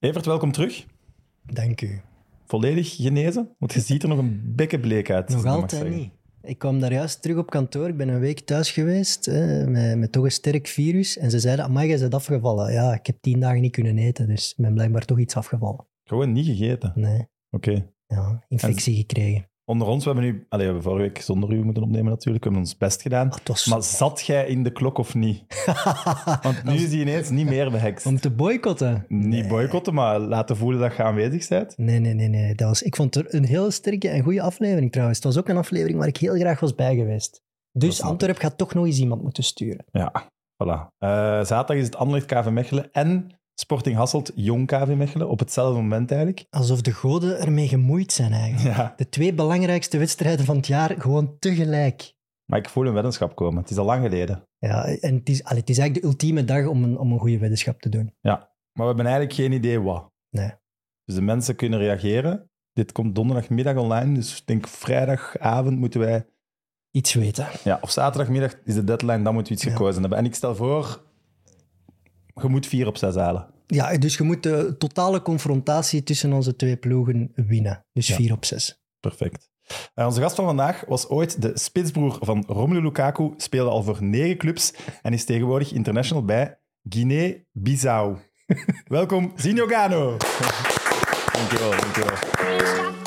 Evert, welkom terug. Dank u. Volledig genezen? Want je ziet er nog een bekke bleek uit. Nog altijd niet. Ik kwam daar juist terug op kantoor. Ik ben een week thuis geweest hè, met, met toch een sterk virus. En ze zeiden, amai, jij bent afgevallen. Ja, ik heb tien dagen niet kunnen eten, dus ik ben blijkbaar toch iets afgevallen. Gewoon niet gegeten. Nee, Oké. ja, infectie gekregen. Onder ons, we hebben nu... Allee, we hebben vorige week zonder u moeten opnemen natuurlijk. We hebben ons best gedaan. Ah, was Maar zat jij in de klok of niet? Want nu is hij ineens niet meer behekst. Om te boycotten? Niet boycotten, maar laten voelen dat je aanwezig bent. Nee, nee, nee. nee. Dat was, ik vond het een heel sterke en goede aflevering trouwens. Het was ook een aflevering waar ik heel graag was bij geweest. Dus Antwerp gaat toch nog eens iemand moeten sturen. Ja, voilà. Eh, zaterdag is het Anderlecht KV Mechelen en Sporting Hasselt Jong KV Mechelen op hetzelfde moment eigenlijk. Alsof de goden ermee gemoeid zijn eigenlijk. Ja, De twee belangrijkste wedstrijden van het jaar gewoon tegelijk. maar ik voel een weddenschap komen. Het is al lang geleden. Ja, en het is, allee, het is eigenlijk de ultieme dag om een, om een goede weddenschap te doen. Maar we hebben eigenlijk geen idee wat. Nee. Dus de mensen kunnen reageren. Dit komt donderdagmiddag online, dus ik denk vrijdagavond moeten wij... Iets weten. Ja, of zaterdagmiddag is de deadline, dan moeten we iets Ja. gekozen hebben. En ik stel voor, je moet vier op zes halen. Ja, dus je moet de totale confrontatie tussen onze twee ploegen winnen. Dus Ja. 4 op 6. Perfect. Eh, onze gast van vandaag was ooit de spitsbroer van Romelu Lukaku, speelde al voor negen clubs en is tegenwoordig international bij Guinea-Bissau. Welkom, Zinho Gano. dankjewel, dankjewel.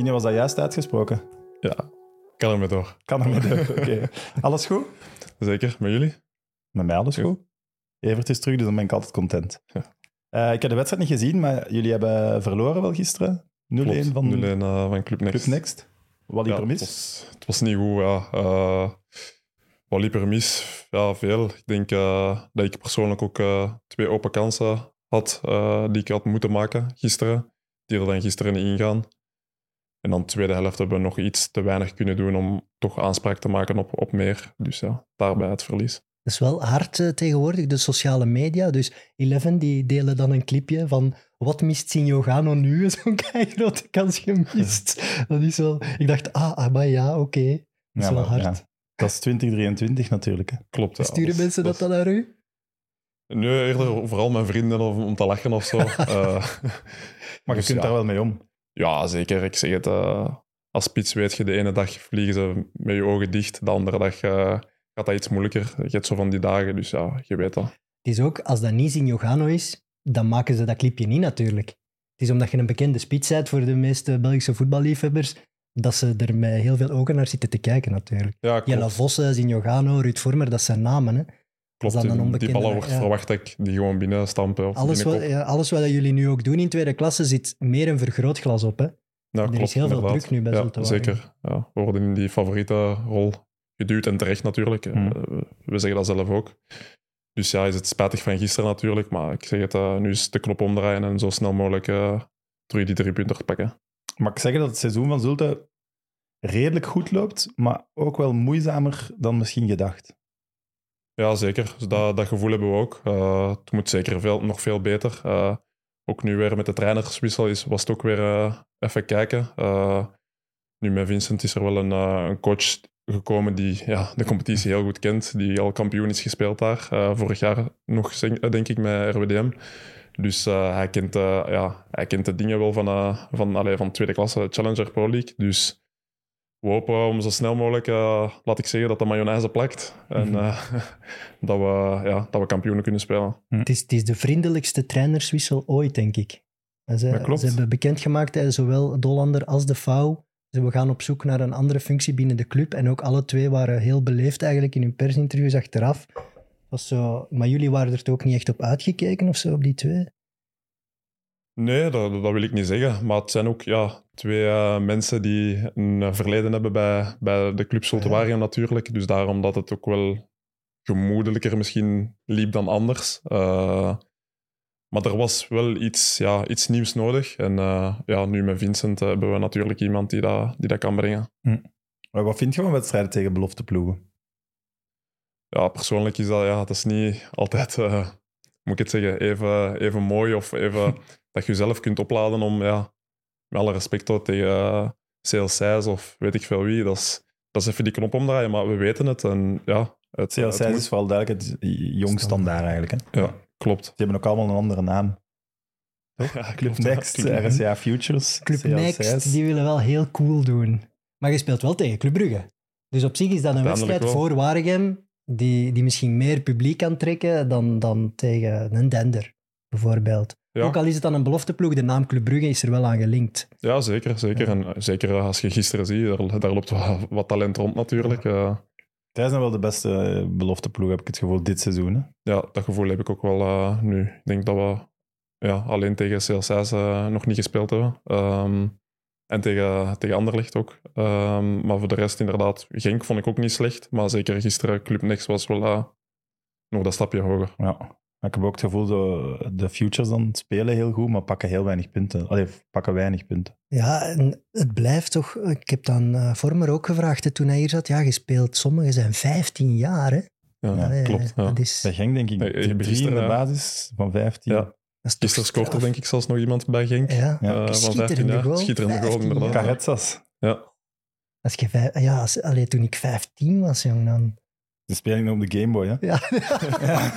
Zinho, was dat juist uitgesproken? Ja, kan ermee door. Kan er met de- Oké. Alles goed? Zeker, met jullie? Met mij alles goed. Evert is terug, dus dan ben ik altijd content. Ja. Eh, ik heb de wedstrijd niet gezien, maar jullie hebben verloren wel gisteren. 0-1 Klopt, van 0-1 eh, van Club Next. Club Next. Wat liep Ja, er het, mis? was, het was niet goed, ja. Eh, wat liep er mis? Ja, veel. Ik denk dat ik persoonlijk ook twee open kansen had die ik had moeten maken gisteren. Die er dan gisteren niet ingaan. En dan de tweede helft hebben we nog iets te weinig kunnen doen om toch aanspraak te maken op, op meer. Dus ja, daarbij het verlies. Dat is wel hard eh, tegenwoordig, de sociale media. Dus Eleven die delen dan een clipje van wat mist Sinjo Gano nu? Zo'n grote kans gemist. Dat is wel... Ik dacht, ah, ah maar ja, oké. Dat is Ja, wel maar, hard. ja. Dat is 2023 natuurlijk. Hè. Klopt. ja. Sturen mensen dat dan naar u? Nee, eerder vooral mijn vrienden of om te lachen of zo. Eh, Maar je Dus kunt ja. daar wel mee om. Ja, zeker. Ik zeg het. eh, als spits weet je, de ene dag vliegen ze met je ogen dicht. De andere dag eh, gaat dat iets moeilijker. Je hebt zo van die dagen, dus ja, je weet dat. Het is ook, als dat niet Sinjo Gano is, dan maken ze dat clipje niet natuurlijk. Het is omdat je een bekende spits bent voor de meeste Belgische voetballiefhebbers, dat ze er met heel veel ogen naar zitten te kijken natuurlijk. Ja, Jelle. Vossen, Sinjo Gano, Ruud Vormer, dat zijn namen. Hè? Klopt. dan een Die- ballen wordt ja. verwacht dat ik die gewoon binnen stampen. Of Alles wat, ja, alles wat jullie nu ook doen in tweede klasse zit meer een vergrootglas op. Hè? Ja, er klopt, is heel veel druk nu bij ja, Zulte. Zeker. Ja, we worden in die favoriete rol geduwd en terecht natuurlijk. Eh, Hmm. we zeggen dat zelf ook. Dus ja, is het spijtig van gisteren natuurlijk. Maar ik zeg het, eh, nu is de knop omdraaien en zo snel mogelijk eh, terug die drie punten te pakken. Mag ik zeggen dat het seizoen van Zulte redelijk goed loopt, maar ook wel moeizamer dan misschien gedacht? Ja, zeker. Dus dat, dat gevoel hebben we ook. Eh, het moet zeker veel, nog veel beter. Eh, ook nu weer met de trainerswissel is, was het ook weer eh, even kijken. Nu met Vincent is er wel een, een coach gekomen die ja, de competitie heel goed kent. Die al kampioen is gespeeld daar. Vorig jaar nog, denk ik, met RWDM. Dus hij, kent, ja, hij kent de dingen wel van, van, allee, van tweede klasse Challenger Pro League. Dus we hopen om zo snel mogelijk, eh, laat ik zeggen, dat de mayonaise plakt. En Mhm. eh, dat, we, ja, dat we kampioenen kunnen spelen. Het, is, het is de vriendelijkste trainerswissel ooit, denk ik. En Ze, Dat klopt. ze hebben bekendgemaakt, hè, zowel Dolander als de Vouw. Ze we gaan op zoek naar een andere functie binnen de club. En ook alle twee waren heel beleefd eigenlijk in hun persinterviews achteraf. Was zo, maar jullie waren er toch ook niet echt op uitgekeken of zo, op die twee? Nee, dat, dat wil ik niet zeggen. Maar het zijn ook ja, twee eh, mensen die een eh, verleden hebben bij, bij de club Ja. Waregem natuurlijk. Dus daarom dat het ook wel gemoedelijker misschien liep dan anders. Eh, maar er was wel iets, ja, iets nieuws nodig. En ja, nu met Vincent hebben we natuurlijk iemand die dat, die dat kan brengen. Maar wat vind je van wedstrijden tegen belofteploegen? Ja, persoonlijk is dat, ja, dat is niet altijd moet ik het zeggen, even, even mooi of even dat je jezelf kunt opladen om, ja, met alle respect hoor, tegen uh, CL6 of weet ik veel wie, dat is, dat is even die knop omdraaien, maar we weten het. En ja, het, CL6 het moet- is vooral duidelijk het jong standaard eigenlijk. Hè? Ja, klopt. Die hebben ook allemaal een andere naam. Ja, Club. Next, Club- RSA Futures, Club CL6. Next, die willen wel heel cool doen. Maar je speelt wel tegen Club Brugge. Dus op zich is dat een wedstrijd voor Waregem die, die misschien meer publiek kan trekken dan, dan tegen een Dender, bijvoorbeeld. Ja. Ook al is het dan een belofteploeg, de naam Club Brugge is er wel aan gelinkt. Ja, zeker. zeker. En eh, zeker als je gisteren ziet, daar, daar loopt wat, wat talent rond natuurlijk. Eh, Zij zijn wel de beste eh, belofteploeg, heb ik het gevoel, dit seizoen. Hè? ja, dat gevoel heb ik ook wel eh, nu. Ik denk dat we ja, alleen tegen CL6 eh, nog niet gespeeld hebben. Ehm, en tegen, tegen Anderlecht ook. Ehm, maar voor de rest inderdaad, Genk vond ik ook niet slecht. Maar zeker gisteren, Club Next was wel eh, nog dat stapje hoger. Ja. Ik heb ook het gevoel dat de Futures dan spelen heel goed, maar pakken heel weinig punten. Allee, pakken weinig punten. Ja, en het blijft toch... Ik heb dan eh Vormer ook gevraagd hè, toen hij hier zat. Ja, gespeeld. Sommigen zijn 15 jaar, hè. Ja, Allee, klopt. Ja. Dat is, Bij Genk denk ik hebt drie in de basis van 15. Ja. Dat is toch Gisteren scoort er denk ik zelfs nog iemand bij Genk. Ja, Ja. eh, van Schitterende 15 jaar. goal. Schitterende goal, 15 inderdaad. Carretzas. Ja. als je vijf, ja, als, allee, toen ik 15 was, jong, dan... Ze spelen nog op de Game Boy, hè? Ja. Ja.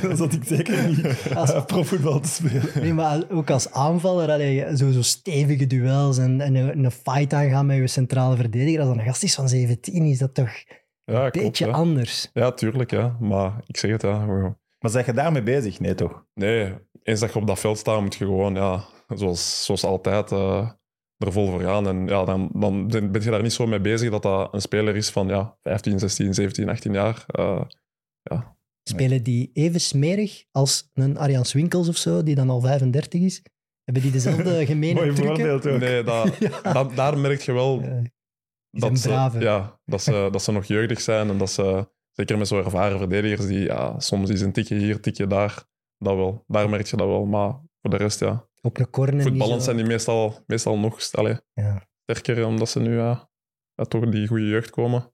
Dan zat ik zeker niet Als- uh, profvoetbal te spelen. Nee, maar ook als aanvaller, allee, zo, zo stevige duels en, en een, een fight aangaan met je centrale verdediger. Als dat een gast is van 17, is dat toch Ja, een klopt, beetje anders. Ja, tuurlijk. Ja. Maar ik zeg het, ja. Maar zeg je daarmee bezig? Nee, toch? Nee, eens dat je op dat veld staat, moet je gewoon, ja, zoals, zoals altijd, eh, er vol voor gaan. En ja, dan, dan ben je daar niet zo mee bezig dat dat een speler is van ja, 15, 16, 17, 18 jaar. Eh, Spelen die even smerig als een Arjans Winkels of zo, die dan al 35 is? Hebben die dezelfde gemene Mooi trucken? voorbeeld ook. nee, dat, Ja. dat- daar merk je wel Ja, dat ze, brave. ja, dat, ze, dat ze nog jeugdig zijn en dat ze, zeker met zo'n ervaren verdedigers, die ja, soms is een tikje hier, tikje daar, dat wel. Daar merk je dat wel. Maar voor de rest, ja. Op een corner niet Voetballend zo- zijn die meestal, meestal nog allee, Ja. sterker, omdat ze nu ja, ja, toch in die goede jeugd komen.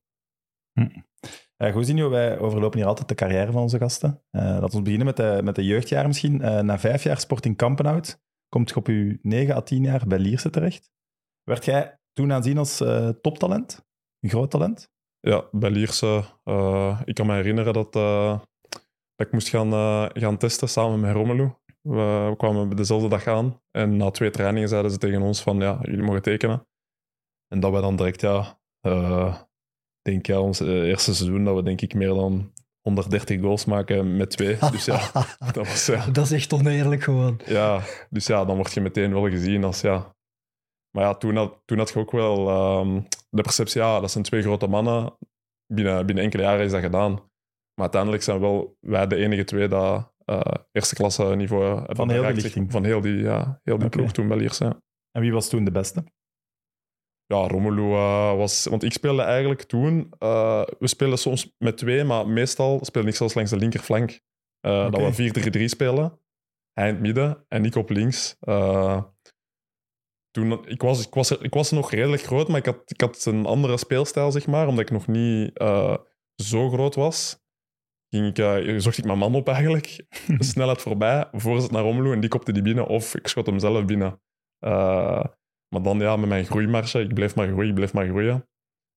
Uh, goed, Zinio, wij overlopen hier altijd de carrière van onze gasten. Uh, laten we beginnen met de, met de jeugdjaren misschien. Uh, na vijf jaar Sporting Kampenhout komt je op je 9 à 10 jaar bij Lierse terecht. Werd jij toen aanzien als uh, toptalent? Een groot talent? Ja, bij Lierse. Uh, ik kan me herinneren dat, uh, dat ik moest gaan, uh, gaan testen samen met Romelu. We, we kwamen dezelfde dag aan en na twee trainingen zeiden ze tegen ons van ja, jullie mogen tekenen. En dat we dan direct, ja, uh, denk ja, ons eerste seizoen dat we denk ik meer dan 130 goals maken met twee. Dus ja, dat was ja. Dat is echt oneerlijk gewoon. Ja, dus ja, dan word je meteen wel gezien als ja. Maar ja, toen had, toen had je ook wel um, de perceptie, ja, dat zijn twee grote mannen. Binnen, binnen enkele jaren is dat gedaan. Maar uiteindelijk zijn wel wij de enige twee dat uh, eerste klasse niveau hebben Van heel die lichting? Van heel die, ja, heel die ploeg toen bij Lierse. ja. En wie was toen de beste? Ja, Romelu uh, was... Want ik speelde eigenlijk toen... uh, we speelden soms met twee, maar meestal speelde ik zelfs langs de linkerflank. Oké. Dat we 4-3-3 spelen. Hij in het midden en ik op links. Toen, ik, was, ik, was, ik was nog redelijk groot, maar ik had, ik had een andere speelstijl, zeg maar. Omdat ik nog niet zo groot was. Ging ik, uh, zocht ik mijn man op eigenlijk. Snelheid voorbij, voorzet naar Romelu en die kopte die binnen. Of ik schot hem zelf binnen. Uh, maar dan ja, met mijn groeimarge, ik bleef maar groeien, ik bleef maar groeien,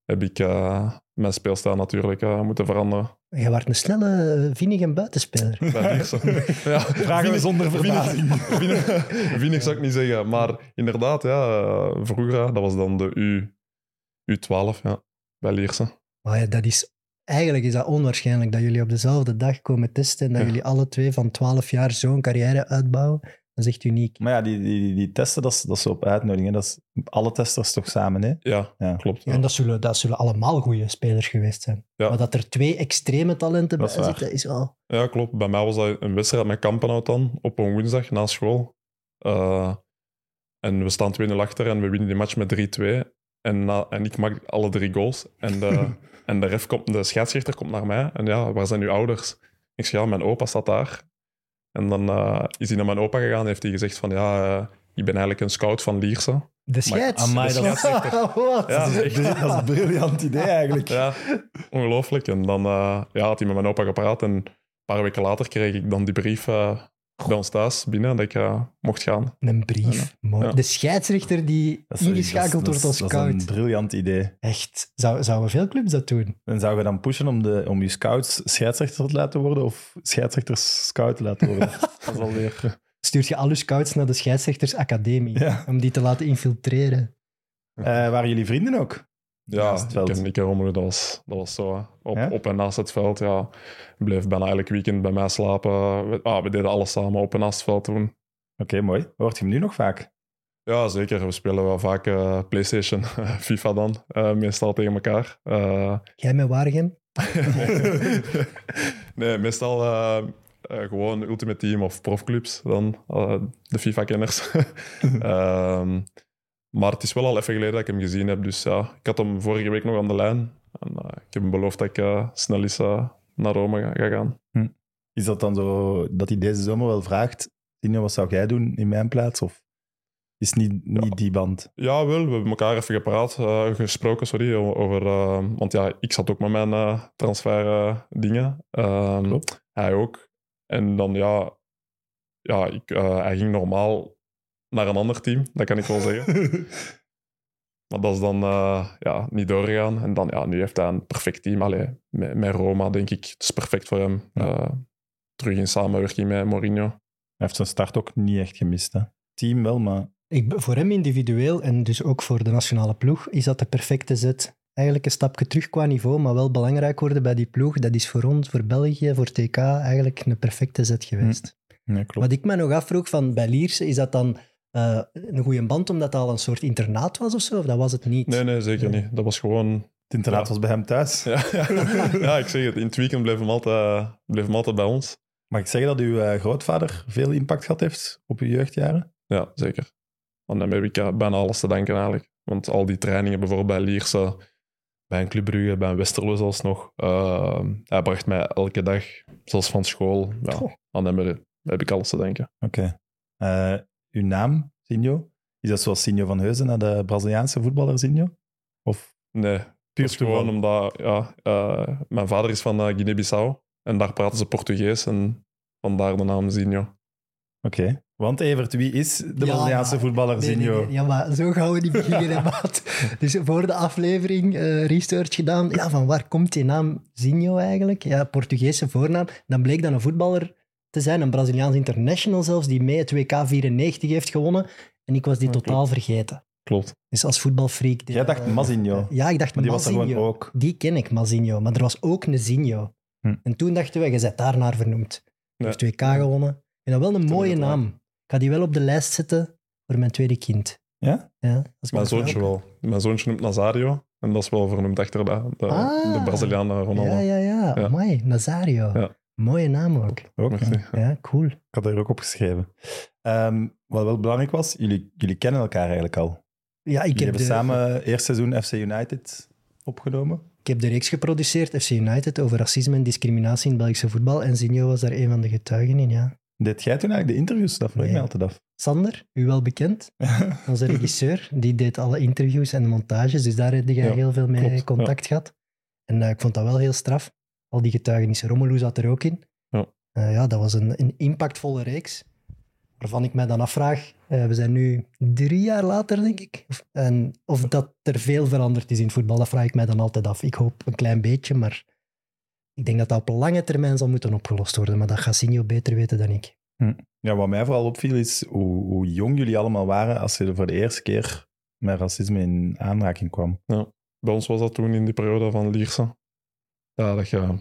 heb ik uh, mijn speelstijl natuurlijk uh, moeten veranderen. Je wordt een snelle, vinnige buitenspeler. Bij ja, Vragen we zonder verbazing. Vinnig zou ik niet zeggen, maar inderdaad, ja, vroeger, dat was dan de U, U12, ja, bij Lierse. Maar ja, dat is, eigenlijk is dat onwaarschijnlijk dat jullie op dezelfde dag komen testen en dat Ja. jullie alle twee van 12 jaar zo'n carrière uitbouwen. Dat is echt uniek. Maar ja, die, die, die testen, dat is, dat is zo op uitnodiging. hè. Dat is alle testers toch samen, hè? Ja, Ja. klopt. Ja, en dat zullen, dat zullen allemaal goede spelers geweest zijn. Ja. Maar dat er twee extreme talenten Dat bij zitten, is wel... Ja, klopt. Bij mij was dat een wedstrijd met Kampenhout dan, op een woensdag na school. Uh, en we staan 2-0 achter en we winnen die match met 3-2. En, na- en ik maak alle drie goals. En de, en de, ref komt, de scheidsrechter komt naar mij. En ja, waar zijn uw ouders? Ik zeg, ja, mijn opa staat daar. En dan uh, is hij naar mijn opa gegaan en heeft hij gezegd van, ja, uh, ik ben eigenlijk een scout van Lierse. De scheids. amai, De dat? Ja, dat, is, dat is een briljant idee eigenlijk. Ja, ongelooflijk. En dan uh, ja, had hij met mijn opa gepraat en paar weken later kreeg ik dan die brief eh, bij ons thuis binnen dat ik mocht gaan. Een brief. Mooi. Ja. De scheidsrechter die Dat is- ingeschakeld dat is- wordt als Dat is een scout. briljant idee. Echt. Zou, zouden veel clubs dat doen? En zou je dan pushen om, de, om je scouts scheidsrechter te laten worden of scheidsrechters scout te laten worden? dat is alweer... Stuurt je al je scouts naar de scheidsrechtersacademie Ja. om die te laten infiltreren? Eh, waren jullie vrienden ook? Ja, Naast het veld. ik en, ik Romelu, dat was, dat was zo. Op, Ja? op en naast het veld, ja. Ik bleef bijna elk weekend bij mij slapen. We, ah, we deden alles samen op en naast het veld toen. Oké, mooi. Hoort je hem nu nog vaak? Ja, zeker. We spelen wel vaak eh, PlayStation, FIFA dan, eh, meestal tegen elkaar. Eh, Jij met Waregem? nee, meestal gewoon Ultimate Team of profclubs dan, de FIFA-kenners. Ehm, maar het is wel al even geleden dat ik hem gezien heb. Dus ja, ik had hem vorige week nog aan de lijn. En eh, ik heb hem beloofd dat ik eh, snel eens eh, naar Rome ga, ga gaan. Is dat dan zo dat hij deze zomer wel vraagt, Tino, wat zou jij doen in mijn plaats? Of is het niet, niet die band? Ja, wel. We hebben elkaar even gepraat, gesproken, sorry, over... want ja, ik zat ook met mijn transfer dingen. Ehm. Hij ook. En dan, ja... Ja, ik, hij ging normaal naar een ander team, dat kan ik wel zeggen. Maar dat is dan eh, ja, niet doorgegaan. En dan, ja, nu heeft hij een perfect team. Allee, met, met Roma, denk ik. Het is perfect voor hem. Ja. Eh, terug in samenwerking met Mourinho. Hij heeft zijn start ook niet echt gemist. Hè? Team wel, maar Ik, voor hem individueel en dus ook voor de nationale ploeg is dat de perfecte zet. Eigenlijk een stapje terug qua niveau, maar wel belangrijk worden bij die ploeg. Dat is voor ons, voor België, voor TK eigenlijk een perfecte zet geweest. nee, klopt. Wat ik me nog afvroeg van bij Lierse, is dat dan eh, een goede band omdat dat al een soort internaat was of zo? Of dat was het niet? Nee, nee, zeker Nee. niet. Dat was gewoon Het internaat Ja. was bij hem thuis. Ja, ja. ja, ik zeg het. In het weekend bleef hem altijd, bleef hem altijd bij ons. Mag ik zeggen dat uw eh, grootvader veel impact gehad heeft op uw jeugdjaren? Ja, zeker. Want dan heb ik bijna alles te danken eigenlijk. Want al die trainingen, bijvoorbeeld bij Lierse, bij een Club Brugge, bij een Westerlo zelfs nog. eh, hij bracht mij elke dag, zelfs van school. Ja, aan hem heb, ik alles te danken. Oké. Eh, uw naam, Sinjo? Is dat zoals Sinjo van Heuzen naar de Braziliaanse voetballer Sinjo? Of Nee, puur gewoon omdat ja, eh, mijn vader is van eh, Guinea-Bissau. En daar praten ze Portugees en vandaar de naam Zinho. Oké. Want Evert, wie is de Ja, Braziliaanse voetballer Nee, nee. Ja, maar zo gaan we niet beginnen, maat. Dus voor de aflevering eh, research gedaan. Ja, van waar komt die naam Zinho eigenlijk? Ja, Portugese voornaam. Dan bleek dat een voetballer te zijn, een Braziliaans international zelfs, die mee het WK 94 heeft gewonnen. En ik was die totaal vergeten. Klopt. Dus als voetbalfreak... die- Jij dacht eh, Mazinho. Ja, ik dacht Maar die was er Mazinho. gewoon ook. Die ken ik, Mazinho. Maar er was ook een Zinho. Hm. En toen dachten we, je bent daarnaar vernoemd. Hij Ja. heeft 2K gewonnen. En dat wel een mooie naam. Ik ga die wel op de lijst zetten voor mijn tweede kind. Ja? Ja, als ik Mijn zoontje wel. Mijn zoontje noemt Nazario. En dat is wel vernoemd achter de, de, Ah. de Braziliaan Ronaldo. Ja, ja, ja. Ja. Amai, Nazario. Ja. Mooie naam ook. Ook. Ja. Ja, cool. Ik had er ook opgeschreven. Ehm wat wel belangrijk was, jullie, jullie kennen elkaar eigenlijk al. Ja, ik Jullie heb, hebben de, samen eerst seizoen FC United opgenomen. ik heb de reeks geproduceerd, FC United, over racisme en discriminatie in het Belgische voetbal. En Zinho was daar een van de getuigen in, ja. Deed jij toen eigenlijk de interviews? Dat vroeg ik Nee. me altijd af. Sander, u wel bekend, onze regisseur, die deed alle interviews en de montages, dus daar heb jij Ja, heel veel mee klopt, contact gehad. En eh, ik vond dat wel heel straf. Al die getuigenissen. Romelu zat er ook in. Ja. Eh, ja, dat was een, een impactvolle reeks, waarvan ik mij dan afvraag, eh, we zijn nu drie jaar later, denk ik, of, en of dat er veel veranderd is in voetbal, dat vraag ik mij dan altijd af. Ik hoop een klein beetje, maar ik denk dat dat op lange termijn zal moeten opgelost worden, maar dat gaat Sinjo beter weten dan ik. Ja, wat mij vooral opviel is hoe, hoe jong jullie allemaal waren als je er voor de eerste keer met racisme in aanraking kwam. Bij ons was dat toen in die periode van Lierse. Ja, dat je,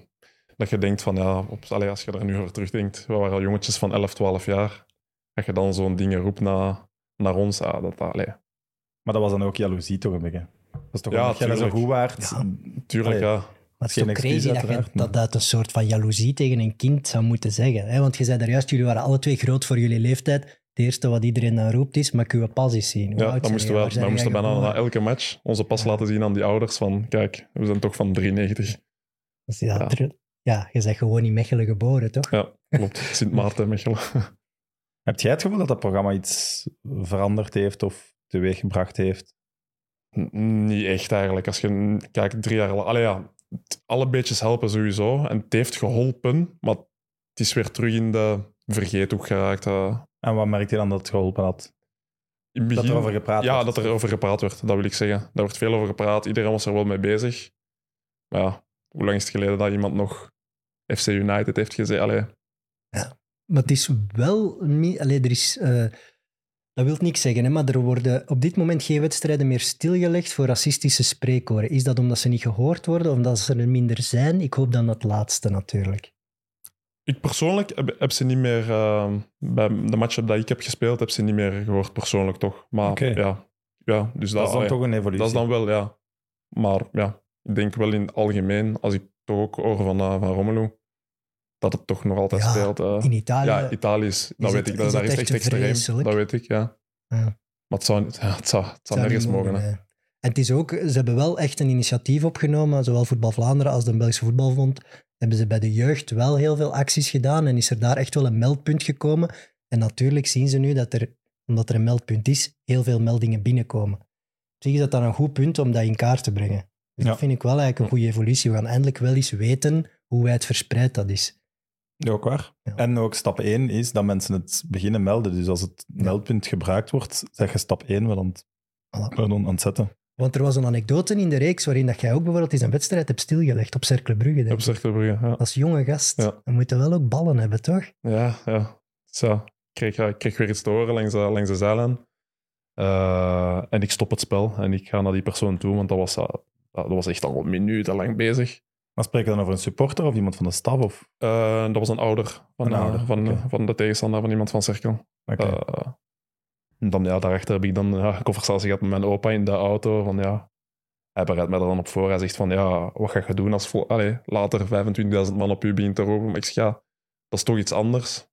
dat je denkt van, ja, op, allee, als je er nu over terugdenkt, we waren al jongetjes van 11, 12 jaar. Dat je dan zo'n dingen roept naar, naar ons, ja, dat, allee, Maar dat was dan ook jaloezie toch een beetje. Dat is toch Ja, omdat jij er zo goed waard. Ja. tuurlijk, Allee. ja. Maar het is toch crazy dat je dat uit een soort van jaloezie tegen een kind zou moeten zeggen. Hè? Want je zei daar juist, jullie waren alle twee groot voor jullie leeftijd. Het eerste wat iedereen dan roept is, maar ik uw pas eens zien. Hoe Ja, zijn moesten we, wij moesten bijna na elke match onze pas Ja. laten zien aan die ouders van, kijk, we zijn toch van 93. Dus ja, Ja. ja, je bent gewoon in Mechelen geboren, toch? Ja, klopt. Sint Maarten, Mechelen. Heb jij het gevoel dat dat programma iets veranderd heeft of teweeggebracht heeft? N- Niet echt eigenlijk. Als je kijkt, drie jaar lang... Allee, ja, t- alle beetjes helpen sowieso. En het heeft geholpen, maar het is weer terug in de vergeethoek geraakt. eh. En wat merkte je dan dat het geholpen had? in Dat er over gepraat Ja, werd. dat er over gepraat werd, dat wil ik zeggen. Daar wordt veel over gepraat, iedereen was er wel mee bezig. Maar ja, hoe lang is het geleden dat iemand nog FC United heeft gezegd? Allee, Maar het is wel... Allee, er is... eh, dat wil niks zeggen, hè, maar er worden op dit moment geen wedstrijden meer stilgelegd voor racistische spreekkoren. Is dat omdat ze niet gehoord worden of omdat ze er minder zijn? Ik hoop dan dat laatste natuurlijk. Ik persoonlijk heb, heb ze niet meer, eh, bij de matchen dat ik heb gespeeld, heb ze niet meer gehoord persoonlijk toch. Maar Oké. ja, ja, dus Dat dat, is dan allee, toch een evolutie. dat is dan wel, ja. Maar ja, ik denk wel in het algemeen, als ik toch ook hoor van, eh, van Romelu, dat het toch nog altijd Ja, speelt. eh. In Italië... ja, Italië is, dat is weet het- ik, dat, is daar echt extreem. Dat weet ik, ja. Ja. Maar het zou, ja, het zou, het zou nergens mogen. nee. En het is ook, ze hebben wel echt een initiatief opgenomen, zowel Voetbal Vlaanderen als de Belgische Voetbalbond. Hebben ze bij de jeugd wel heel veel acties gedaan en is er daar echt wel een meldpunt gekomen. En natuurlijk zien ze nu dat er, omdat er een meldpunt is, heel veel meldingen binnenkomen. Op zich is dat dan een goed punt om dat in kaart te brengen. Dus Ja. dat vind ik wel eigenlijk een goede evolutie. We gaan eindelijk wel eens weten hoe wijd verspreid dat is. Ja, ook waar. Ja. En ook stap 1 is dat mensen het beginnen melden. Dus als het meldpunt gebruikt wordt, zeg je stap 1 wel aan het, Voilà. pardon, aan het zetten. Want er was een anekdote in de reeks waarin dat jij ook bijvoorbeeld eens een wedstrijd hebt stilgelegd op Cercle Brugge. Op ja. Als jonge gast. Ja. We moeten wel ook ballen hebben, toch? Ja, ja. Zo. Ik kreeg, ik kreeg weer iets te horen langs, de- langs de zijlijn. Eh, en ik stop het spel en ik ga naar die persoon toe, want dat was, eh, dat was echt al minutenlang bezig. Maar spreken we dan over een supporter of iemand van de staf? Of... Eh, dat was een ouder van, Een eh, ouder, van, van de tegenstander, van iemand van Cerkel. Oké. Eh, en dan, ja, daarachter heb ik dan ja, een conversatie gehad met mijn opa in de auto. Van, ja, hij bereidt mij er dan op voor. Hij zegt van, ja, wat ga je doen als allee, later 25.000 man op u begint te roepen? Maar ik zeg, ja, dat is toch iets anders.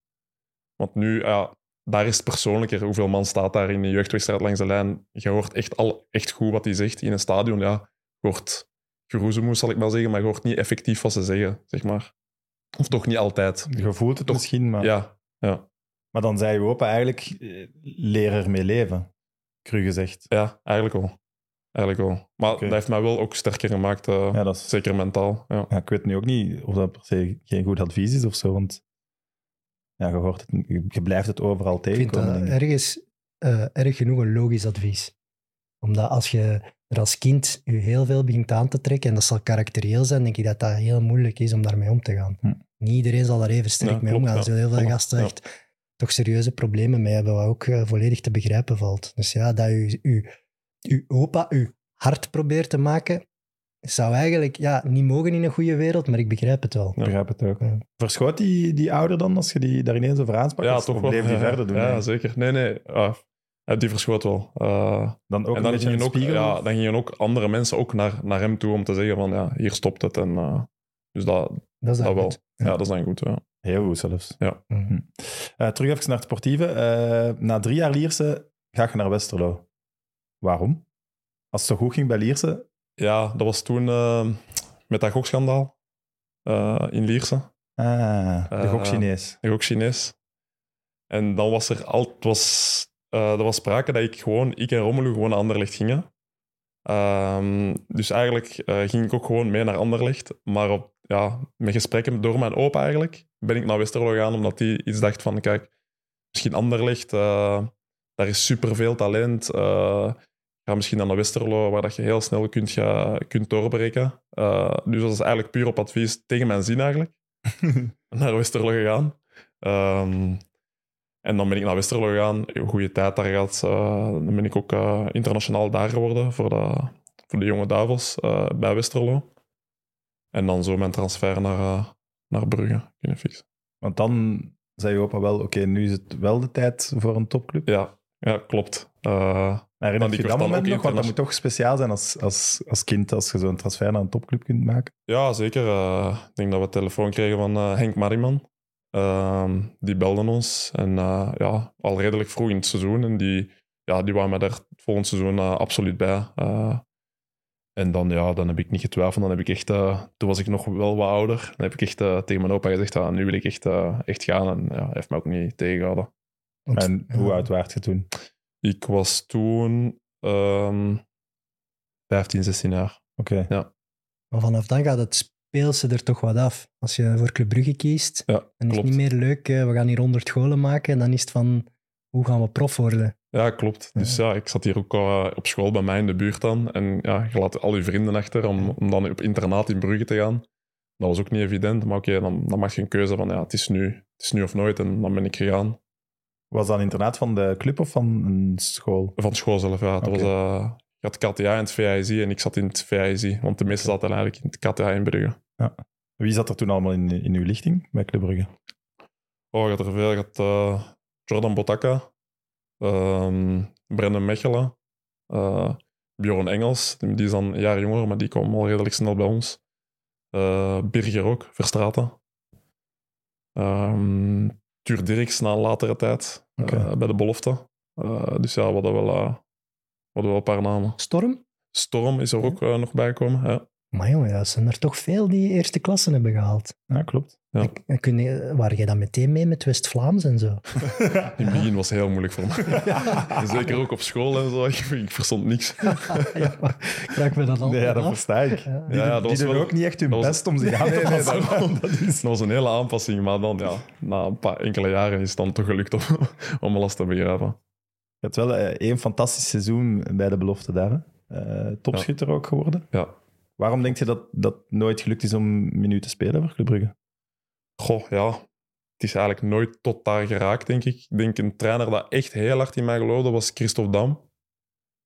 Want nu, ja, daar is het persoonlijker. Hoeveel man staat daar in een jeugdwedstrijd langs de lijn? Je hoort echt, al, echt goed wat hij zegt. In een stadion, ja, je hoort geroezemoes, zal ik maar zeggen, maar je hoort niet effectief wat ze zeggen, zeg maar. Of toch niet altijd. Je voelt het Toch- misschien, maar, Ja, ja. maar dan zei je opa eigenlijk, eh, leer ermee leven. Cru gezegd. Ja, eigenlijk wel. Eigenlijk wel. Maar dat heeft mij wel ook sterker gemaakt, eh, Ja, dat is, zeker mentaal. Ja. ja, ik weet nu ook niet of dat per se geen goed advies is of zo, want ja, je, hoort het, je blijft het overal Ik vind tegenkomen. dat ergens eh, erg genoeg een logisch advies. Omdat als je er als kind je heel veel begint aan te trekken, en dat zal karakterieel zijn, denk ik dat dat heel moeilijk is om daarmee om te gaan. Hm. Niet iedereen zal daar even sterk Ja, mee klopt, omgaan. Er zullen heel veel gasten ja. echt toch serieuze problemen mee hebben, wat ook eh, volledig te begrijpen valt. Dus ja, dat je uw, uw opa uw hart probeert te maken, zou eigenlijk ja, niet mogen in een goede wereld, maar ik begrijp het wel. Ik begrijp het ook. Ja. Verschoot die, die ouder dan als je die daar ineens over aansprak? Ja, toch wel. bleef die verder doen? Ja, zeker. Nee, nee. ah, die verschoot wel. Eh, Dan ook en dan gingen, ook, ja, dan gingen ook andere mensen ook naar, naar hem toe om te zeggen van ja, hier stopt het. En, eh, dus dat, Dat is dat wel. goed. Ja. dat is dan goed. Ja. Heel goed zelfs. Ja. Mhm. Eh, terug even naar het sportieve. Eh, na drie jaar Lierse ga je naar Westerlo. Waarom? Als het zo goed ging bij Lierse, ja, dat was toen eh, met dat gokschandaal eh, in Lierse. ah, de Eh, gok Chinees. Ik ook Chinees. En dan was er al, het was, eh, er was sprake dat ik gewoon, ik en Romelu gewoon naar Anderlecht gingen. Ehm, dus eigenlijk eh, ging ik ook gewoon mee naar Anderlecht. Maar op, ja, met gesprekken door mijn opa eigenlijk, ben ik naar Westerlo gegaan, omdat hij iets dacht van, kijk, misschien Anderlecht, eh, daar is superveel talent. ga misschien dan naar Westerlo, waar dat je heel snel kunt, ga, kunt doorbreken. Dus dat is eigenlijk puur op advies tegen mijn zin eigenlijk. naar Westerlo gegaan. Ehm, en dan ben ik naar Westerlo gegaan, een goede tijd daar gehad. Eh, dan ben ik ook eh, internationaal daar geworden voor de, voor de jonge duivels eh, bij Westerlo. En dan zo mijn transfer naar, naar Brugge kunnen fixen. Want dan zei je opa wel, oké, nu is het wel de tijd voor een topclub. Ja, ja klopt. Herinnert die je dat moment nog? Want dat moet toch speciaal zijn als, als, als kind, als je zo'n transfer naar een topclub kunt maken. ja, zeker. Ik denk dat we telefoon kregen van Henk Mariman. Ehm, die belden ons. En eh, ja, al redelijk vroeg in het seizoen. En die, ja, die waren mij daar het volgende seizoen eh, absoluut bij. Eh, en dan, ja, dan heb ik niet getwijfeld. Dan heb ik echt, eh, toen was ik nog wel wat ouder. Dan heb ik echt eh, tegen mijn opa gezegd, ah, nu wil ik echt, echt gaan. En ja, hij heeft me ook niet tegengehouden. Want- En ja. hoe oud waart je toen? Ik was toen ehm 15, 16 jaar. Oké. Maar vanaf dan gaat het speelt ze er toch wat af. Als je voor Club Brugge kiest, Ja, dan is het niet meer leuk, eh, we gaan hier 100 golen maken. En dan is het van, hoe gaan we prof worden? Ja, klopt. Dus ja, ik zat hier ook eh, op school bij mij in de buurt dan. En ja, je laat al je vrienden achter om, om dan op internaat in Brugge te gaan. Dat was ook niet evident, maar oké, dan, dan maak je een keuze van ja, het is, nu, het is nu of nooit. En dan ben ik gegaan. Was dat een internaat van de club of van een school? Van school zelf, ja. Het Oké. was, eh, je had KTA en het VIZ en ik zat in het VIZ. Want de meesten zaten eigenlijk in het KTA in Brugge. Wie zat er toen allemaal in, in uw lichting bij Club Brugge? Oh, je had er veel. Je had eh, Jordan Botaka, ehm Brendan Mechelen, eh Bjorn Engels. Die is dan een jaar jonger, maar die kwam al redelijk snel bij ons. Eh, Birger ook, Verstraten. Ehm Tuur Dirks na een latere tijd bij de belofte. Dus ja, we hadden wel, eh, we wel een paar namen. Storm? Storm is er ook eh, nog bij gekomen. Ja. Maar jongen, ja, zijn er toch veel die eerste klassen hebben gehaald. Ja, klopt. Ja. Ik- kun je, waar jij dan meteen mee met West-Vlaams en zo? In het begin was het heel moeilijk voor me. Zeker ook op school en zo. Ik, ik verstond niks. ja, maar krijg me dat altijd Nee, ja, dat af? versta ik. Ja. Die, Ja, doen- dat die was doen wel- ook niet echt hun dat was- best om zich aan te Nee, nee, passen. Dat is- Dat was een hele aanpassing, maar dan, ja, na een paar enkele jaren is het dan toch gelukt om, om alles te begrijpen. Je hebt wel eh, één fantastisch seizoen bij de belofte daar. hè? Eh, topschutter ook geworden. Ja. Waarom denk je dat dat nooit gelukt is om minuten te spelen voor Club Brugge? Goh, ja. Het is eigenlijk nooit tot daar geraakt, denk ik. Ik denk een trainer dat echt heel hard in mij geloofde was Christophe Dam.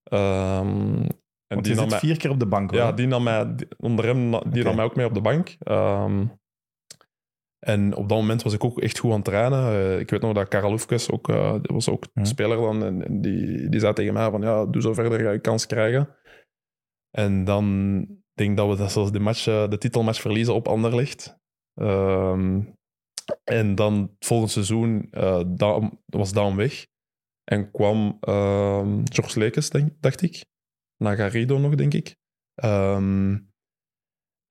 Ehm, en Want die nam zit mij, vier keer op de bank. hoor. ja, die nam mij, onder hem, die nam mij ook mee op de bank. Ehm, en op dat moment was ik ook echt goed aan het trainen. Eh, ik weet nog dat Karel Oefkes ook, eh, die was ook speler dan. En, en die, die zei tegen mij van, ja, doe zo verder, ga je kans krijgen. En dan denk ik dat we dat zelfs de, match, eh, de titelmatch verliezen op Anderlecht. Ehm, en dan het volgende seizoen was Daan weg. En kwam ehm George Lekes, denk, dacht ik. Na Garrido nog, denk ik. Ehm,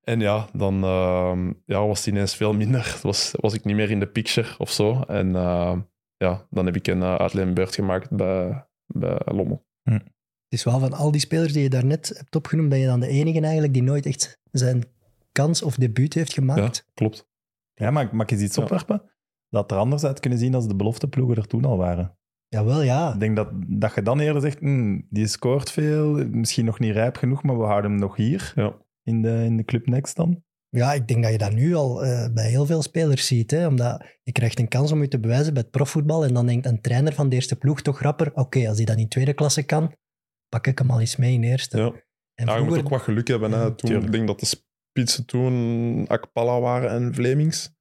en ja, dan ehm, ja, was het ineens veel minder. Was, was ik niet meer in de picture of zo. En eh, ja, dan heb ik een uh, uitleenbeurt gemaakt bij, bij Lommel. Het is wel van al die spelers die je daarnet hebt opgenoemd, ben je dan de enige eigenlijk die nooit echt zijn kans of debuut heeft Ja, gemaakt. klopt. Ja, maar mag ik eens iets Ja. opwerpen? Dat er anders uit kunnen zien als de belofteploegen er toen al waren. Jawel, ja. Ik denk dat, dat je dan eerder zegt, "Hmm, die scoort veel, misschien nog niet rijp genoeg, maar we houden hem nog hier Ja. In de, in de Club Next dan. Ja, ik denk dat je dat nu al eh, bij heel veel spelers ziet. Hè? Omdat je krijgt een kans om je te bewijzen bij het profvoetbal. En dan denkt een trainer van de eerste ploeg toch rapper, oké, als hij dat in tweede klasse kan, pak ik hem al eens mee in eerste. Ja. En Ja, je moet ook wat geluk hebben. Hè. Ja, Toen, ik denk dat de spitsen toen Akpala waren en Vlemings.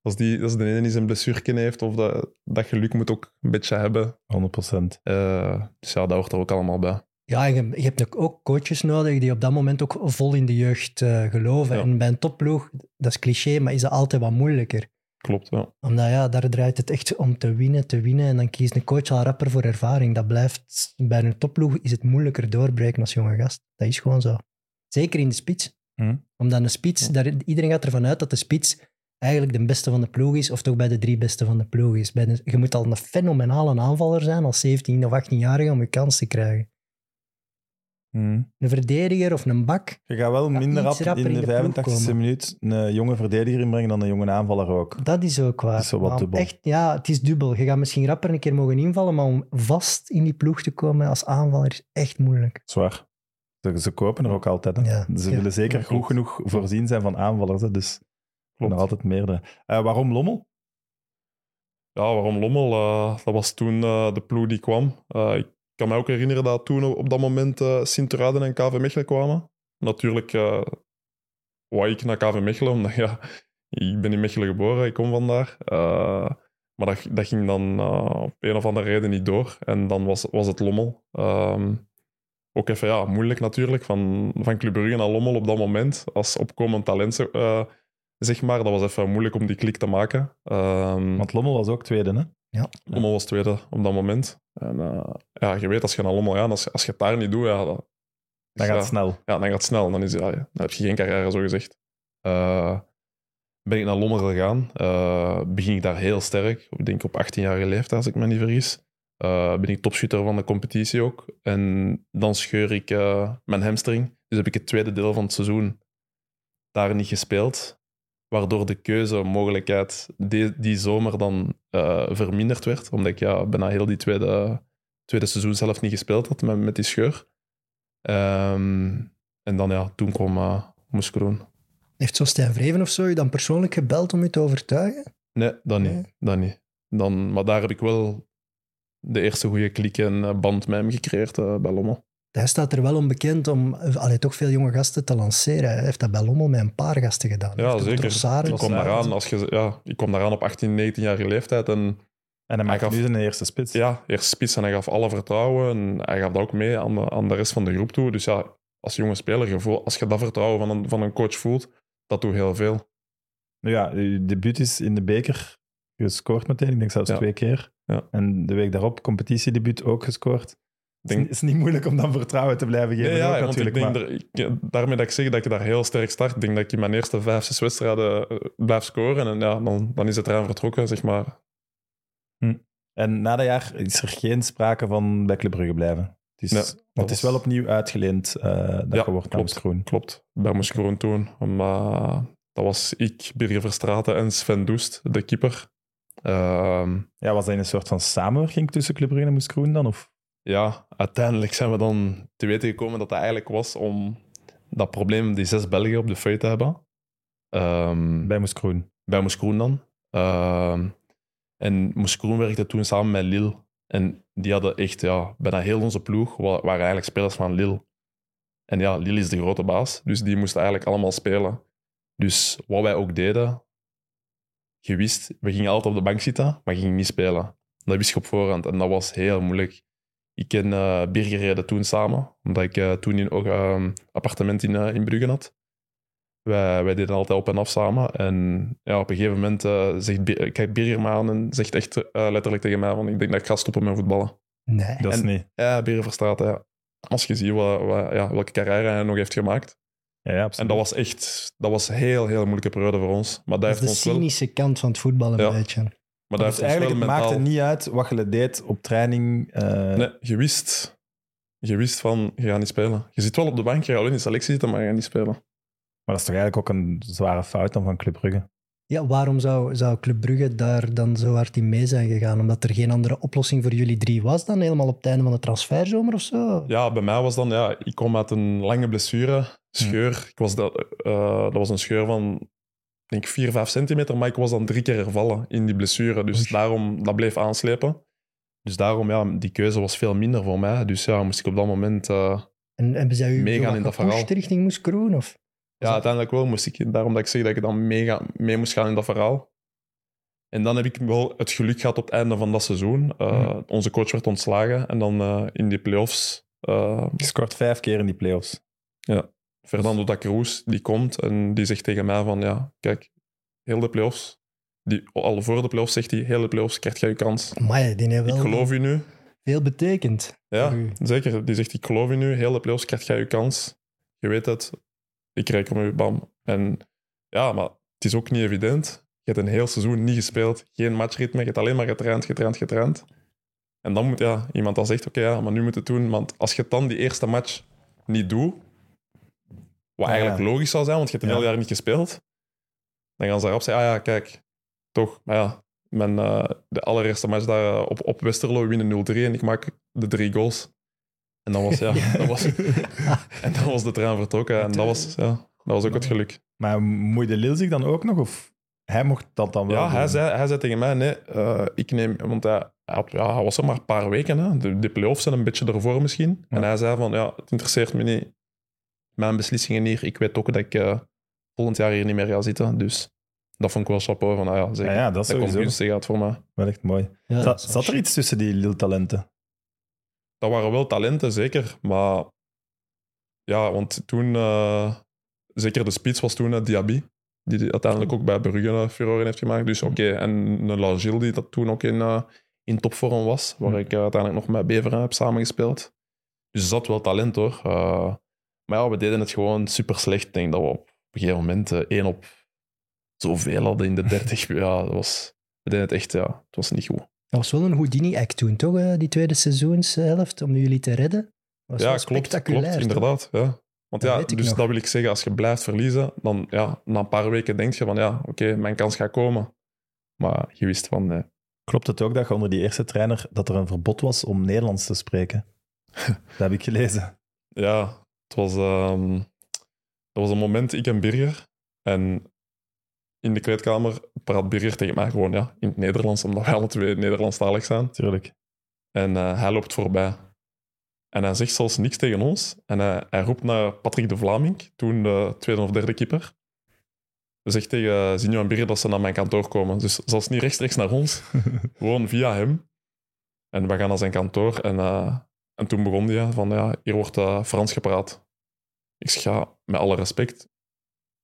Als, die, als de ene die zijn blessurken heeft, of dat, dat geluk moet ook een beetje hebben. 100%. Eh, dus ja, dat hoort er ook allemaal bij. Ja, je, je hebt ook- coaches nodig die op dat moment ook vol in de jeugd eh, geloven. Ja. En bij een topploeg, dat is cliché, maar is dat altijd wat moeilijker. Klopt, ja. Omdat ja, daar draait het echt om te winnen, te winnen. En dan kiest een coach al rapper voor ervaring. Dat blijft, bij een topploeg is het moeilijker doorbreken als jonge gast. Dat is gewoon zo. Zeker in de spits. Hm. Omdat een spits, daar, iedereen gaat ervan uit dat de spits eigenlijk de beste van de ploeg is, of toch bij de drie beste van de ploeg is. Bij de, je moet al een fenomenale aanvaller zijn als 17 of 18-jarige om je kans te krijgen. Hm. Een verdediger of een bak, Je gaat wel minder rap in in de de ploeg 85e komen. minuut een jonge verdediger inbrengen dan een jonge aanvaller ook. dat is ook waar. Dat is zo wat Maar dubbel. Echt, ja, het is dubbel. Je gaat misschien rapper een keer mogen invallen, maar om vast in die ploeg te komen als aanvaller is echt moeilijk. Zwaar. Ze, ze kopen er ook altijd. Hè. Ja. Ze Ja. willen zeker Ja, goed genoeg voorzien zijn van aanvallers. Hè. Dus nog altijd meerdere. Eh, waarom Lommel? Ja, waarom Lommel? Eh, dat was toen eh, de ploeg die kwam. Eh, ik kan me ook herinneren dat toen op dat moment eh Sint-Truiden en KV Mechelen kwamen. Natuurlijk wou ik naar KV Mechelen, omdat ja, ik ben in Mechelen geboren, ik kom vandaar. Eh, maar dat, dat ging dan op een of andere reden niet door. En dan was, was het Lommel. Ehm, ook even ja, moeilijk natuurlijk, van, van Club Brugge naar Lommel op dat moment. Als opkomend talent, zeg maar. Dat was even moeilijk om die klik te maken. Ehm, Want Lommel was ook tweede, hè? Lommel was tweede op dat moment. En eh, ja, je weet, als je naar Lommel gaat, als, als je het daar niet doet, ja, dan, Dat ja, gaat snel. Ja, dan gaat het snel. Dan, is, ja, dan heb je geen carrière, zo gezegd. Eh, ben ik naar Lommel gegaan. Eh, begin ik daar heel sterk. Ik denk op 18-jarige leeftijd, als ik me niet vergis. Eh, ben ik topschutter van de competitie ook. En dan scheur ik eh, mijn hamstring. Dus heb ik het tweede deel van het seizoen daar niet gespeeld. Waardoor de keuzemogelijkheid die, die zomer dan eh, verminderd werd. Omdat ik ja, bijna heel die tweede, tweede seizoen zelf niet gespeeld had met, met die scheur. Ehm, en dan ja, toen kwam uh, Moeskroen. Heeft zo Stijn Vreven of zo je dan persoonlijk gebeld om je te overtuigen? Nee, dat niet. Nee. Dat niet. Dan, maar daar heb ik wel de eerste goede klik en eh, band met hem gecreëerd bij Lommel. Hij staat er wel onbekend om allee, toch veel jonge gasten te lanceren. Hij heeft dat bij Lommel met een paar gasten gedaan. Ja, zeker. Ik kom daaraan, als je, ja, ik kom daaraan op 18, 19 jarige leeftijd. En En hij maakt gaf- nu zijn eerste spits. ja, eerst spits en hij gaf alle vertrouwen. En hij gaf dat ook mee aan de, aan de rest van de groep toe. Dus ja, als jonge speler, je voelt- als je dat vertrouwen van een, van een coach voelt, dat doet heel veel. Nou ja, uw debuut is in de beker gescoord meteen. Ik denk zelfs Ja. twee keer. Ja. En de week daarop, competitiedebuut, ook gescoord. Ik Het denk, is niet moeilijk om dan vertrouwen te blijven geven. Nee, ja, ook want ik natuurlijk. denk maar- dat, ik, ja, daarmee dat ik zeg dat ik daar heel sterk start. Ik denk dat ik in mijn eerste vijf, zes wedstrijden eh, blijf scoren. En ja, dan, dan is het eraan vertrokken, zeg maar. En na dat jaar is er geen sprake van bij Club Brugge blijven. Het is, Nee, het is wel opnieuw uitgeleend eh dat Ja, je wordt klopt. Groen. Klopt, bij Moeskroen toen. Maar dat was ik, Birger Verstraeten en Sven Doest, de keeper. Ehm, Ja, was dat een soort van samenwerking tussen Club Brugge en Moes Groen dan? Of? Ja, uiteindelijk zijn we dan te weten gekomen dat dat eigenlijk was om dat probleem, die zes Belgen op de feuille te hebben. Ehm, Bij Moes Groen. bij Moeskroen dan. Ehm, en Moeskroen werkte toen samen met Lille. En die hadden echt, ja, bijna heel onze ploeg wa- waren eigenlijk spelers van Lille. En ja, Lille is de grote baas, dus die moesten eigenlijk allemaal spelen. Dus wat wij ook deden, je wist, we gingen altijd op de bank zitten, maar je ging niet spelen. Dat wist je op voorhand en dat was heel moeilijk. Ik en eh Birger reden toen samen, omdat ik eh, toen in, ook een appartement in, eh, in Brugge had. Wij, wij deden altijd op en af samen. En ja, op een gegeven moment eh, zegt, kijkt Birger me aan en zegt echt eh, letterlijk tegen mij van ik denk dat ik ga stoppen met voetballen. Nee. Dat is En- niet. Ja, Birger Verstraat, ja. Als je ziet wat, wat- ja, welke carrière hij nog heeft gemaakt. Ja, ja, absoluut. En dat was echt dat was een heel, heel moeilijke periode voor ons. Maar dat Dat is heeft de ons wel... cynische kant van het voetballen Ja. een beetje. Maar dat dus heeft ons wel eigenlijk, het mentaal... maakte niet uit wat je deed op training. eh, Nee, je wist, je wist van, je gaat niet spelen. Je zit wel op de bank, je gaat wel in de selectie zitten, maar je gaat niet spelen. Maar dat is toch eigenlijk ook een zware fout dan van Club Brugge. Ja, waarom zou, zou Club Brugge daar dan zo hard in mee zijn gegaan? Omdat er geen andere oplossing voor jullie drie was dan? Helemaal op het einde van de transferzomer of zo? Ja, bij mij was dan, ja, ik kom uit een lange blessure, scheur. Ik was dat, eh, dat was een scheur van, denk 4, 5 centimeter, maar ik was dan drie keer hervallen in die blessure. Dus daarom, dat bleef aanslepen. Dus daarom, ja, die keuze was veel minder voor mij. Dus ja, moest ik op dat moment... eh, En hebben zij u Meegaan in dat verhaal. richting Moes Kroen? Of? Ja, uiteindelijk wel moest ik. Daarom dat ik zeg dat ik dan mee, mee moest gaan in dat verhaal. En dan heb ik wel het geluk gehad op het einde van dat seizoen. Uh, Mhm. Onze coach werd ontslagen. En dan uh, in die playoffs. Uh, Je scoort vijf keer in die playoffs. Fernando da Cruz, die komt en die zegt tegen mij van... Ja, kijk, heel de playoffs... Die, al voor de playoffs zegt hij, heel de playoffs krijg jij je kans. Maar die heeft wel Ik geloof u nu. veel betekend. Ja, zeker. Die zegt, ik geloof in u. Heel de playoffs krijg jij je kans. Je weet het. Ik reken op u, bam. En ja, maar het is ook niet evident. Je hebt een heel seizoen niet gespeeld. Geen matchritme. Je hebt alleen maar getraind, getraind, getraind. En dan moet ja, iemand dan zegt, oké, ja, maar nu moet het doen. Want als je dan die eerste match niet doet, wat Ja, eigenlijk logisch zou zijn, want je hebt een heel jaar niet gespeeld, dan gaan ze daarop zeggen, ah ja, kijk, toch, maar ja, mijn, eh, de allereerste match daar eh, op, op Westerlo winnen 0-3 en ik maak de drie goals. En dan was, ja, dat was, en dan was de trein vertrokken en dat was, ja, dat was ook het geluk. Maar moeide Lil zich dan ook nog? Of hij mocht dat dan wel Ja, hij zei, hij zei tegen mij, nee, eh, ik neem... Want hij, hij, had- ja, hij was er maar een paar weken, hè. De, de play-offs zijn een beetje ervoor misschien. Ja. En hij zei van, ja, het interesseert me niet. Mijn beslissingen hier, ik weet ook dat ik eh, volgend jaar hier niet meer ga zitten. Dus dat vond ik wel chapeau van, ah ja, zeker. Ja, ja, dat is dat komt sowieso gunstig uit voor mij. wel echt mooi. Ja, Zat, er iets tussen die Lil-talenten? Dat waren wel talenten, zeker. Maar ja, want toen... eh, zeker de spits was toen uh, Diaby. Die uiteindelijk ook bij Brugge uh, furoren heeft gemaakt. Dus oké, en een Lagil die dat toen ook in, eh, in topvorm was. Waar ik uiteindelijk nog met Beveren heb samengespeeld. Dus er zat wel talent hoor. Eh, maar ja, we deden het gewoon super slecht. Ik denk dat we op een gegeven moment eh, één op zoveel hadden in de 30. ja, dat was... We deden het echt, ja, het was niet goed. Dat was wel een Houdini-act toen, toch? eh, Die tweede seizoenshelft, om jullie te redden. Dat was Ja, wel klopt, spectaculair. klopt inderdaad. Ja. Want Dat ja, dus nog. dat wil ik zeggen, als je blijft verliezen, dan ja, na een paar weken denk je van ja, oké, mijn kans gaat komen. Maar je wist van nee. Klopt het ook dat je onder die eerste trainer dat er een verbod was om Nederlands te spreken? dat heb ik gelezen. Ja, het was, ehm, dat was een moment, ik en Birger. En in de kleedkamer praat Birger tegen mij gewoon ja, in het Nederlands, omdat wij alle twee Nederlandstalig zijn. Tuurlijk. En eh, hij loopt voorbij. En hij zegt zelfs niks tegen ons. En hij, hij roept naar Patrick de Vlaming, toen de tweede of derde keeper. Hij zegt tegen Zinho en Birger dat ze naar mijn kantoor komen. Dus zelfs niet rechtstreeks naar ons, gewoon via hem. En we gaan naar zijn kantoor. En, eh, en toen begon hij van, ja, hier wordt eh, Frans gepraat. Ik zeg, ja, met alle respect.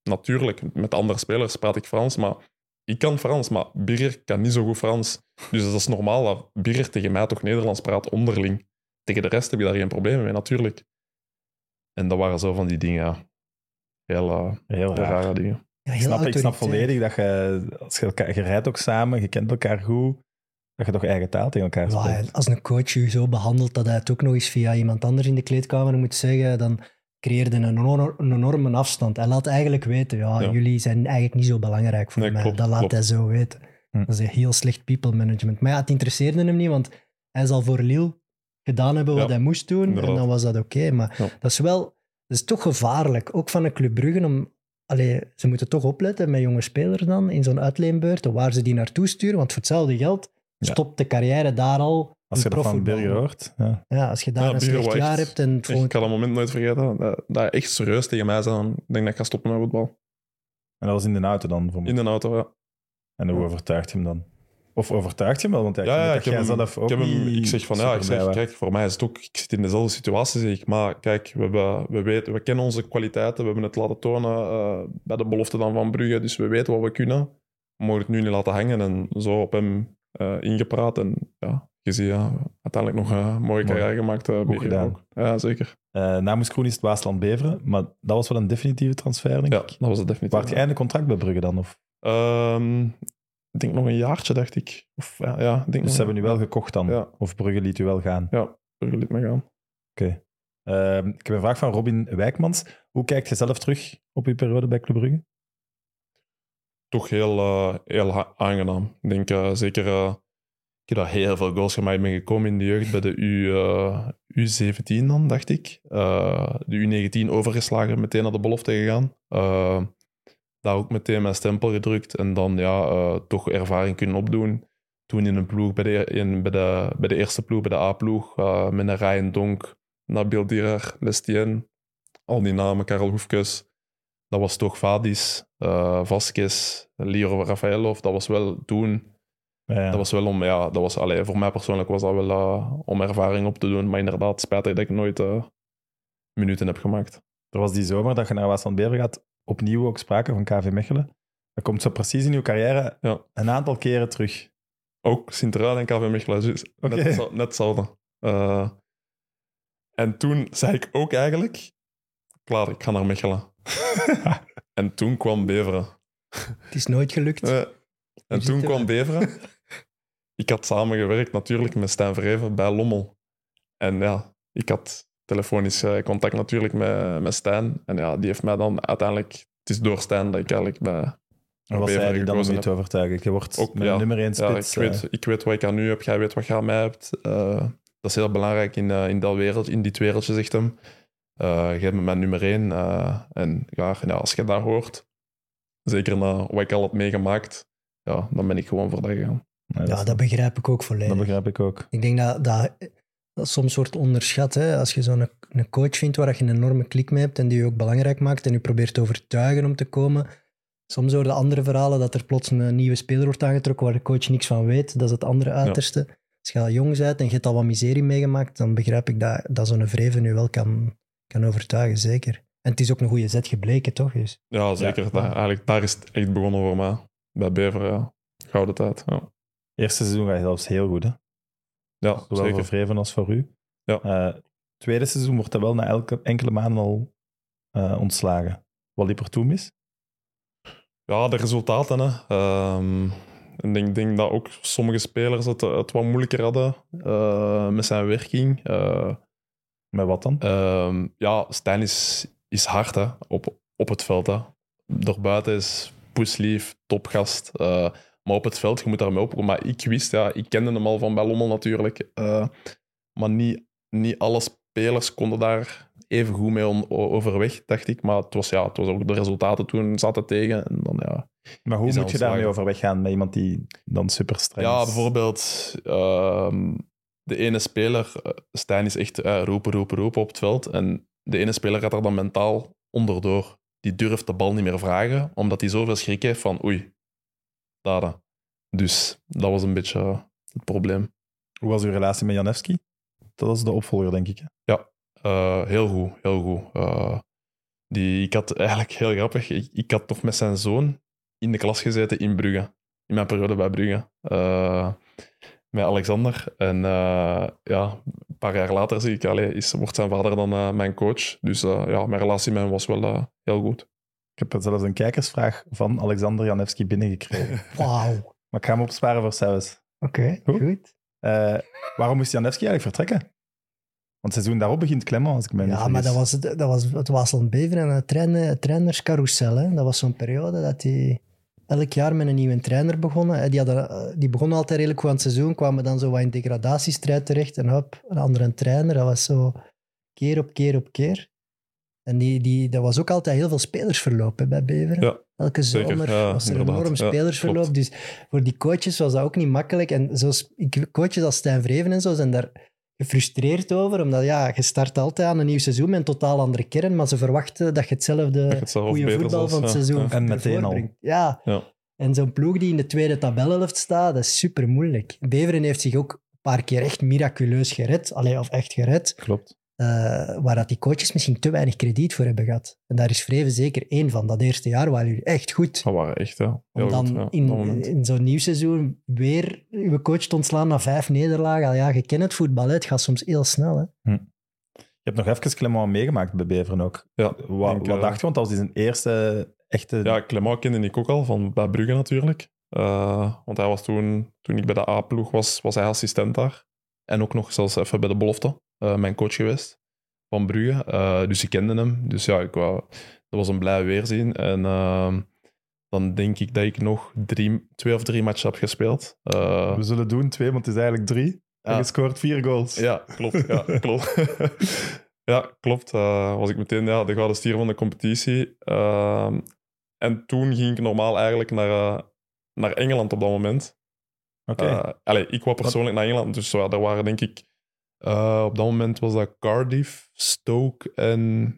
Natuurlijk, met andere spelers praat ik Frans, maar ik kan Frans, maar Birger kan niet zo goed Frans. Dus dat is normaal dat Birger tegen mij toch Nederlands praat onderling. Tegen de rest heb je daar geen probleem mee, natuurlijk. En dat waren zo van die dingen, ja. Heel, eh, Heel raar. rare dingen. Ja, Ik heel snap, ik snap volledig dat je, als je, elkaar, je rijdt ook samen, je kent elkaar goed, dat je toch eigen taal tegen elkaar spreekt. als een coach je zo behandelt dat hij het ook nog eens via iemand anders in de kleedkamer moet zeggen, dan creëerde een, enorm- een enorme afstand. Hij laat eigenlijk weten, ja, Ja. jullie zijn eigenlijk niet zo belangrijk voor Nee, mij. klopt, dat laat klopt. hij zo weten. Hm. Dat is een heel slecht people management. Maar ja, het interesseerde hem niet, want hij zal voor Lille gedaan hebben wat Ja, hij moest doen. inderdaad. En dan was dat oké. Maar Ja. dat is wel... Dat is toch gevaarlijk, ook van een Club Brugge, om... Allee, ze moeten toch opletten met jonge spelers dan, in zo'n uitleenbeurt, waar ze die naartoe sturen. Want voor hetzelfde geld. Stopt de carrière daar al Als je dat van profvoetbal. Birger hoort. Ja. Ja, als je daar Ja, een slecht jaar echt- hebt en het ik ga dat moment nooit vergeten. Dat, dat hij echt serieus tegen mij zei. van, Ik denk dat ik ga stoppen met voetbal. En dat was in de auto dan. Voor In de auto, ja. En hoe Ja. overtuigt je hem dan? Of overtuigt je hem wel? Want ja, Ja, ik, heb hem, zelf ook ik, heb hem, niet ik zeg van ja, ik zeg, kijk, voor mij is het ook, ik zit in dezelfde situatie, zeg ik, maar kijk, we, hebben, we, weten, we kennen onze kwaliteiten, we hebben het laten tonen eh, bij de belofte dan van Brugge, dus we weten wat we kunnen. We mogen het nu niet laten hangen en zo op hem eh, ingepraat en ja, je ziet ja, uiteindelijk nog een mooie carrière gemaakt. eh, Birger gedaan. ook. Ja, zeker. Eh namens Groen is het Waasland Beveren, maar dat was wel een definitieve transfer, denk Ja, ik. dat was het definitief. Waart je einde contract bij Brugge dan? Of? Ehm, ik denk nog een jaartje, dacht ik. Of, ja, ja, ik denk Dus ze hebben nu wel gekocht dan? Ja. Of Brugge liet u wel gaan? Ja, Brugge liet me gaan. Ehm, ik heb een vraag van Robin Wijkmans. Hoe kijkt je zelf terug op uw periode bij Club Brugge? Toch heel, eh, heel aangenaam. Ik denk eh, zeker, eh, ik heb heel veel goals gemaakt. Ben gekomen in de jeugd bij de U, eh, U17 dan, dacht ik. De U19 overgeslagen, meteen naar de belofte gegaan. Daar ook meteen mijn stempel gedrukt en dan ja, toch ervaring kunnen opdoen. Toen in een ploeg, bij de, in, bij de, bij de eerste ploeg, bij de A-ploeg, met een Ryan Donk, Nabil Dirar, Lestien, al die namen, Karel Hoefkes. Dat was toch Vadis, eh Vasquez, Liro Rafaelov. Dat was wel toen. Ja, Dat was wel om, ja, dat was, allee, voor mij persoonlijk was dat wel eh, om ervaring op te doen. Maar inderdaad, spijtig dat ik nooit eh, minuten heb gemaakt. Er was die zomer dat je naar Waasland Beveren gaat, opnieuw ook sprake van KV Mechelen. Dat komt zo precies in uw carrière Ja. een aantal keren terug. Ook Sint-Truiden en KV Mechelen, dus net, net hetzelfde. En toen zei ik ook eigenlijk, klaar, ik ga naar Mechelen. en toen kwam Beveren. Het is nooit gelukt. Eh, en Hier toen kwam we. Beveren. ik had samengewerkt natuurlijk met Stijn Verheven bij Lommel. En ja, ik had telefonisch eh, contact natuurlijk met, met Stijn. En ja, die heeft mij dan uiteindelijk... Het is door Stijn dat ik eigenlijk bij... Maar was Beveren hij dan om je te overtuigen? Je wordt Ook, ja. nummer 1 Ja, spits. ik, weet, eh, ik weet wat ik aan u heb, jij weet wat je aan mij hebt. Eh, dat is heel belangrijk in, eh, in, dat wereld, in dit wereldje, zegt hem. Eh jij bent mijn nummer één. eh, en ja, ja, als je dat hoort, zeker na wat ik al had meegemaakt, ja, dan ben ik gewoon voor dat gegaan. Ja, dat begrijp ik ook volledig. dat begrijp ik ook. Ik denk dat, dat, dat soms wordt onderschat. Hè? Als je zo'n een coach vindt waar je een enorme klik mee hebt en die je ook belangrijk maakt en je probeert te overtuigen om te komen. Soms horen andere verhalen dat er plots een nieuwe speler wordt aangetrokken waar de coach niks van weet. Dat is het andere uiterste. Als je al jong bent en je hebt al wat miserie meegemaakt, dan begrijp ik dat, dat zo'n vreven nu wel kan, kan overtuigen, zeker. En het is ook een goede zet gebleken, toch? Dus, Ja, zeker. Ja. Daar, eigenlijk, daar is het echt begonnen voor mij. Bij Bever, ja. Gouden tijd. Ja, Eerste seizoen gaat zelfs heel goed, hè? ja Zowel zeker. voor Vreven als voor u. Ja. Eh, tweede seizoen wordt hij wel na elke, enkele maanden al eh, ontslagen. Wat liep er toen mis? Ja, de resultaten. Hè. Ehm, ik denk, denk dat ook sommige spelers het, het wat moeilijker hadden eh, met zijn werking. Eh, Met wat dan? Ehm, ja, Stijn is is hard hè, op, op het veld. Hè. Daarbuiten is poeslief, topgast. eh, maar op het veld, je moet daarmee opkomen. Maar ik wist, ja, ik kende hem al van bij Lommel natuurlijk. eh, maar niet, niet alle spelers konden daar even goed mee overweg, dacht ik. Maar het was, ja, het was ook de resultaten toen zaten tegen. En dan, ja, Maar hoe moet je daarmee overweg gaan met iemand die dan super streng Ja, is? bijvoorbeeld ehm, de ene speler, eh, Stijn is echt eh, roepen, roepen, roepen op het veld. En de ene speler gaat er dan mentaal onderdoor. Die durft de bal niet meer vragen, omdat hij zoveel schrik heeft van oei, daar. dan. Dus dat was een beetje eh, het probleem. Hoe was uw relatie met Janewski? Dat was de opvolger, denk ik. hè? Eh, heel goed, heel goed. Die, ik had eigenlijk heel grappig, ik, ik had nog met zijn zoon in de klas gezeten in Brugge. In mijn periode bij Brugge. Met Alexander. En eh, ja, een paar jaar later zie ik, allee, is, wordt zijn vader dan eh, mijn coach. Dus eh, ja, mijn relatie met hem was wel eh, heel goed. Ik heb zelfs een kijkersvraag van Alexander Janewski binnengekregen. Wauw. Oké, maar ik ga hem opsparen voor zelfs. goed. Goed. Eh, waarom moest Janewski eigenlijk vertrekken? Want het seizoen daarop begint Clement, als ik me niet Ja, maar dat was, het- dat was het Waasland Bever en het, trainer, het trainerscarousel. Hè. Dat was zo'n periode dat hij elk jaar met een nieuwe trainer begonnen. Eh, Die, hadden, eh, die begonnen altijd redelijk goed aan het seizoen, kwamen dan zo wat in degradatiestrijd terecht en hop, een andere trainer. Dat was zo keer op keer op keer. En die, die, dat was ook altijd heel veel spelersverloop hè, bij Beveren. Ja, Elke zeker. zomer Ja, was er een enorm Ja, spelersverloop. klopt. dus voor die coaches was dat ook niet makkelijk. En zoals, coaches als Stijn Vreven en zo zijn daar gefrustreerd over. Omdat ja, je start altijd aan een nieuw seizoen met een totaal andere kern. Maar ze verwachten dat je hetzelfde Dat je het zelf goede voetbal zelfs, van het ja, seizoen ja. En meteen al. Ja. Ja. En zo'n ploeg die in de tweede tabelhelft staat, dat is super moeilijk. Beveren heeft zich ook een paar keer echt miraculeus gered. Allee, of echt gered. Klopt. Eh, waar dat die coaches misschien te weinig krediet voor hebben gehad. En daar is Vreven zeker één van. Dat eerste jaar waren jullie echt goed. Dat waren echt, ja. Heel Om dan goed, ja, op in, in zo'n nieuw seizoen weer je coach te ontslaan na vijf nederlagen. Al Ja, je kent het voetbal, het gaat soms heel snel. Hè. Je hebt nog even Clement meegemaakt bij Beveren ook. Ja, Wat, denk, wat eh, dacht je? Want dat was zijn eerste echte... Ja, Clement kende ik ook al, van bij Brugge natuurlijk. Eh, want hij was toen, toen ik bij de A-ploeg was, was hij assistent daar. En ook nog zelfs even bij de belofte, eh, mijn coach geweest van Brugge. Eh, dus ik kende hem. Dus ja, ik wou, dat was een blij weerzien. En ehm, dan denk ik dat ik nog drie, twee of drie matchen heb gespeeld. Eh, We zullen doen twee, want het is eigenlijk drie. En je scoort vier goals. ja, klopt. Ja, klopt. ja, klopt. Was ik meteen ja, de gouden stier van de competitie. Ehm, en toen ging ik normaal eigenlijk naar, naar Engeland op dat moment. Oké. Allee, ik wou persoonlijk naar Engeland. Dus ja, daar waren denk ik... eh, op dat moment was dat Cardiff, Stoke en...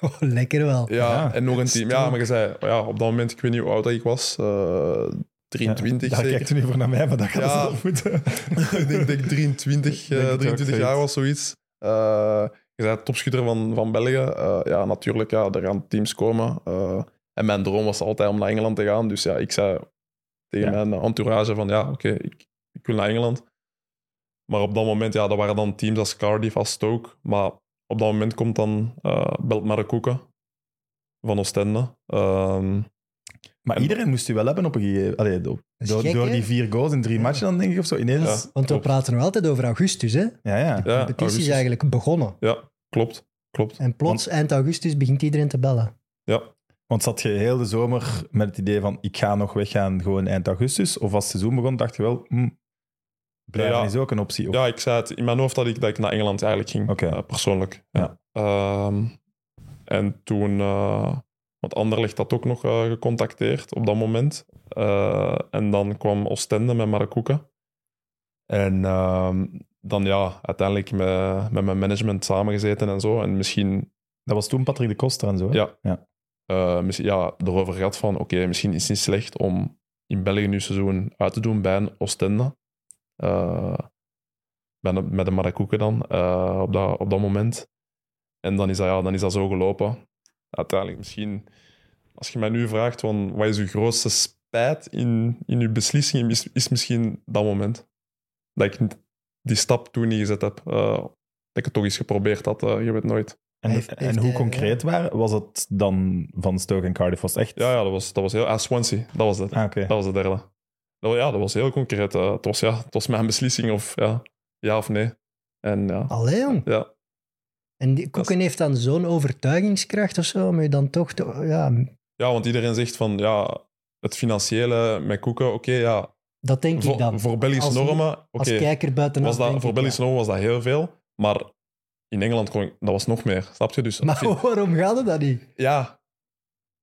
Oh, lekker wel. Ja, Ja, en nog een team. Ja, maar je zei... Ja, op dat moment, ik weet niet hoe oud dat ik was. eh 23 Daar zeker. kijkt u nu voor naar mij, maar dat gaat Ja. zelf moeten. ik denk dat ik 23, Denk eh, het ook, 23 jaar was, zoiets. Eh, je zei topschutter van, van België. Eh, ja, natuurlijk, ja, er gaan teams komen. Eh, en mijn droom was altijd om naar Engeland te gaan. Dus ja, ik zei tegen Ja. mijn entourage van, ja, oké, ik, ik wil naar Engeland. Maar op dat moment, ja, dat waren dan teams als Cardiff, als Stoke. Maar op dat moment komt dan uh, Belt Maracouca van Oostende. Ehm, Maar En- iedereen moest u wel hebben op een gegeven allee, is door, gek, door hè? die vier goals in drie Ja. matchen dan denk ik of zo. Ineens... Ja. Want we praten nog altijd over augustus. Hè? De ja. ja, competitie is augustus. eigenlijk begonnen. Ja, klopt. Klopt. En plots, eind augustus, begint iedereen te bellen. Ja. Want zat je heel de zomer met het idee van ik ga nog weggaan gewoon eind augustus? Of als het seizoen begon, dacht je wel, hm, blijven Ja. is ook een optie. Of- Ja, ik zei het in mijn hoofd dat ik, dat ik naar Engeland eigenlijk ging, eh, persoonlijk. Ja. Ehm, en toen, uh, want Anderlecht had ook nog uh, gecontacteerd op dat moment. En dan kwam Oostende met Maracouca. En uh, dan ja, uiteindelijk met, met mijn management samengezeten en zo. En misschien... Dat was toen Patrick de Koster en zo. hè? Ja. ja. Uh, misschien, ja, erover gehad van, oké, okay, misschien is het niet slecht om in België nu seizoen uit te doen bij een Oostende. Uh, met de Maracouca dan, uh, op, dat, op dat moment. En dan is, dat, ja, dan is dat zo gelopen. Uiteindelijk misschien, als je mij nu vraagt, van, wat is je grootste spijt in, in je beslissing, is, is misschien dat moment. Dat ik die stap toen niet gezet heb. Uh, dat ik het toch eens geprobeerd had, uh, je weet nooit. En, Heeft- en heeft hoe hij- concreet waren? Was het dan van Stoke en Cardiff? Was echt... Ja, ja dat, was, dat was heel... Ah, Swansea, dat was het. Ah. Dat was de derde. Dat, ja, dat was heel concreet. Het, was, ja, het was mijn beslissing of ja, ja of nee. En ja, Allee, jong. ja En die, Koeken heeft dan zo'n overtuigingskracht of zo, om je dan toch... te- ja, Ja, want iedereen zegt van ja, het financiële met koeken, oké, ja. dat denk ik dan. voor Belgische Als- normen, Als kijker buitenaf was dat, voor Belgische ja. normen was dat heel veel. Maar in Engeland kon ik- dat was nog meer, snap je? Dus Maar waarom gaat het dan niet? ja,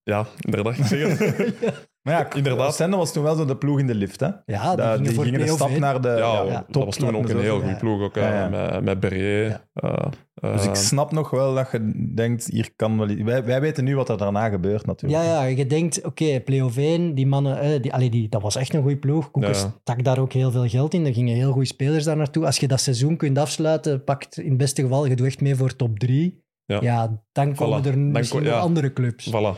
ja, inderdaad. Ik zeg het. Maar ja, Inderdaad. Oostende was toen wel zo de ploeg in de lift, hè? Ja, die gingen die gingen een stap naar de ja, ja, dat top, was toen ook een heel goede ploeg, ook Ja, eh, ja. met, met eh, Dus ik eh, snap nog wel dat je denkt, hier kan wel... iets- Wij, wij weten nu wat er daarna gebeurt, natuurlijk. Ja, ja, je denkt, oké, play-off 1, die mannen, eh, die, allee, die, dat was echt een goede ploeg. Koekers Ja. stak daar ook heel veel geld in. Er gingen heel goede spelers daar naartoe. Als je dat seizoen kunt afsluiten, pakt in het beste geval, je doet echt mee voor top 3. Ja. Ja, dan komen Voilà. er Dan misschien ja. andere clubs. Voilà.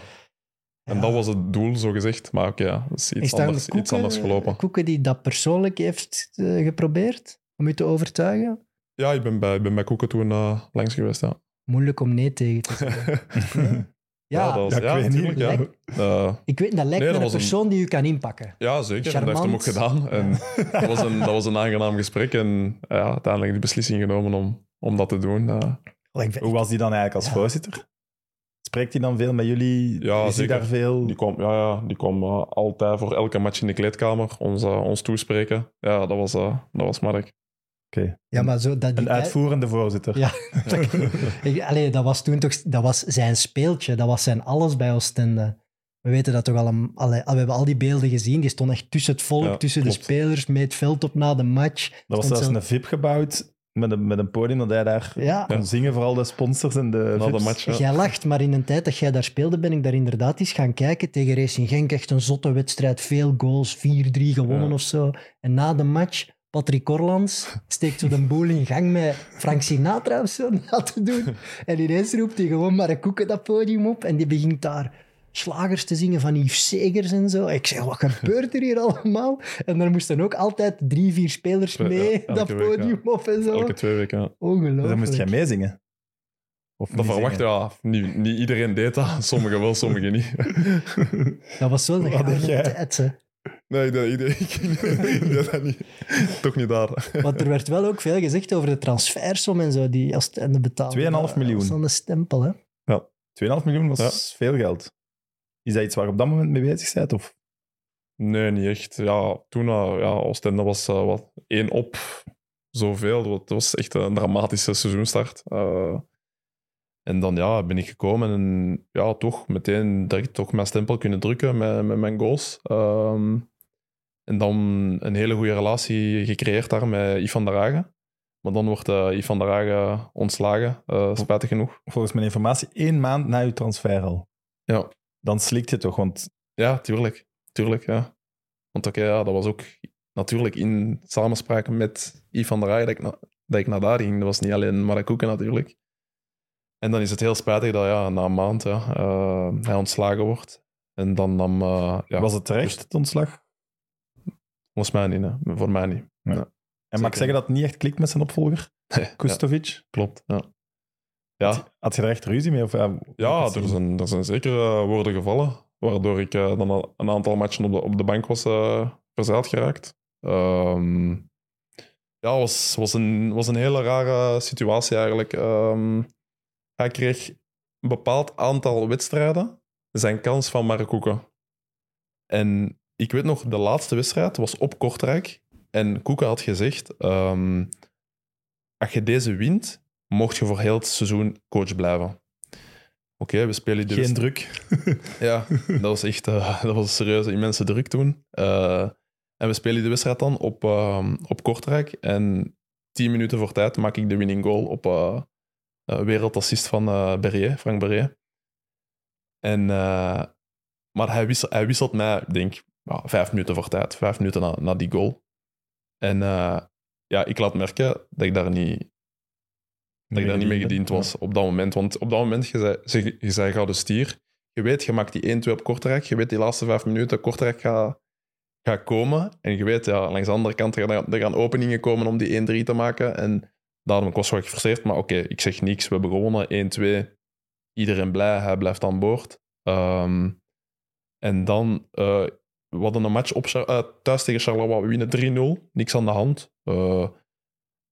En Ja. dat was het doel, zo gezegd. Maar oké, ja, dat is Is iets, anders, iets Koeken- anders gelopen. Koeken die dat persoonlijk heeft eh, geprobeerd om je te overtuigen? Ja, ik ben bij, ik ben bij Koeken toen eh, langs geweest, ja. Moeilijk om nee tegen te zeggen. Ja, dat was, Ja, ik ja, weet niet. ja. Eh, ik weet, dat lijkt Nee, me een persoon die je kan inpakken. ja, zeker. En dat heeft hem ook Charmant. gedaan. En dat, was een, dat was een aangenaam gesprek. En ja, uiteindelijk de beslissing genomen om, om dat te doen. Oh, Hoe was die dan eigenlijk als Ja. voorzitter? Spreekt hij dan veel met jullie? Ja, Is hij zeker. daar veel... Die kwam, ja, ja, die kwam eh, altijd voor elke match in de kleedkamer ons, eh, ons toespreken. Ja, dat was, eh, dat was Mark. Oké. ja, maar zo, dat die Een tijd- uitvoerende voorzitter. Ja. Allee, dat was toen toch dat was zijn speeltje, dat was zijn alles bij Oostende. We weten dat toch al, een, allee, we hebben al die beelden gezien. Die stond echt tussen het volk, Ja, tussen klopt. de spelers, mee het veld op na de match. Dat was zelfs zo- een VIP gebouwd met een, met een podium dat hij daar Ja. kon zingen voor al de sponsors en de Na de match. ja. Jij lacht, maar in een tijd dat jij daar speelde, ben ik daar inderdaad eens gaan kijken tegen Racing Genk. Echt een zotte wedstrijd, veel goals, 4-3 gewonnen Ja. of zo. En na de match, Patrick Orlands steekt zo de boel in gang met Frank Sinatra of zo na te doen. En ineens roept hij gewoon maar een koeken dat podium op. En die begint daar slagers te zingen van Yves Segers en zo. Ik zeg, wat gebeurt er hier allemaal? En daar moesten ook altijd drie, vier spelers Ja, mee elke dat week, podium op en zo. Elke twee weken. ja. Ongelooflijk. Dus dan moest jij meezingen. Of Dat verwacht ja. Niet, niet iedereen deed dat. Sommigen wel, sommigen niet. Dat was tijd, hè. Nee, dat, ik, ik, ik deed dat niet. Toch niet daar. Want er werd wel ook veel gezegd over de transfersom en zo, die als en de betaling. 2,5 miljoen. Dat was dan de stempel, hè? 2,5 miljoen was veel geld. Is dat iets waar je op dat moment mee bezig bent? Of? Nee, niet echt. Ja, toen, eh, ja, Oostende was eh, wat één op zoveel. Het was echt een dramatische seizoenstart. Eh, en dan ja, ben ik gekomen en ja, toch meteen direct toch mijn stempel kunnen drukken met, met mijn goals. Ehm, en dan een hele goede relatie gecreëerd daar met Ivan der Hagen. Maar dan wordt uh, Ivan der Hagen ontslagen, uh, spijtig genoeg. Volgens mijn informatie één maand na je transfer al. Ja. Dan slikt je toch, want... Ja, tuurlijk. Tuurlijk, ja. Want oké, okay, ja, dat was ook natuurlijk in samenspraak met Ivan der Hagen dat ik, na, dat ik naar daar ging. Dat was niet alleen Marakoeken natuurlijk. En dan is het heel spijtig dat ja, na een maand ja, uh, hij ontslagen wordt. En dan nam... Uh, ja, was het terecht, het ontslag? Volgens mij niet, hè. voor mij niet. Ja. En mag ik zeggen dat het niet echt klikt met zijn opvolger? Kustovic? Klopt, ja. Ja. Had, je er echt ruzie mee? Of, uh, ja, er zijn, er zijn zeker uh, woorden gevallen, waardoor ik uh, dan een aantal matchen op de, op de bank was uh, verzeild geraakt. Um, ja, was, was, een, was een hele rare situatie eigenlijk. Um, hij kreeg een bepaald aantal wedstrijden zijn kans van Markoeken. En ik weet nog, de laatste wedstrijd was op Kortrijk. En Koeken had gezegd, um, als je deze wint, mocht je voor heel het seizoen coach blijven. Oké, okay, we spelen de Geen druk. ja, dat was echt uh, dat was serieuze, immense druk toen. Uh, en we spelen de wedstrijd dan op, uh, op Kortrijk. En tien minuten voor tijd maak ik de winning goal op wereldassist van Berrier, Frank Berrier. En, maar hij wisselt, hij wisselt mij, ik denk, vijf minuten voor tijd. Vijf minuten na, na die goal. En ja, ik laat merken dat ik daar niet, dat ik daar niet mee gediend was op dat moment. Want op dat moment, je zei, je, zei ga de stier. Je weet, je maakt die 1-2 op Kortrijk. Je weet die laatste vijf minuten, Kortrijk gaat ga komen. En je weet, ja, langs de andere kant er gaan, er gaan openingen komen om die 1-3 te maken. En daarom was ik wel gefrustreerd. Maar oké, okay, ik zeg niks. We hebben gewonnen, 1-2. Iedereen blij, hij blijft aan boord. Um, en dan, uh, we hadden een match op, uh, thuis tegen Charleroi. We winnen 3-0. Niks aan de hand. Uh,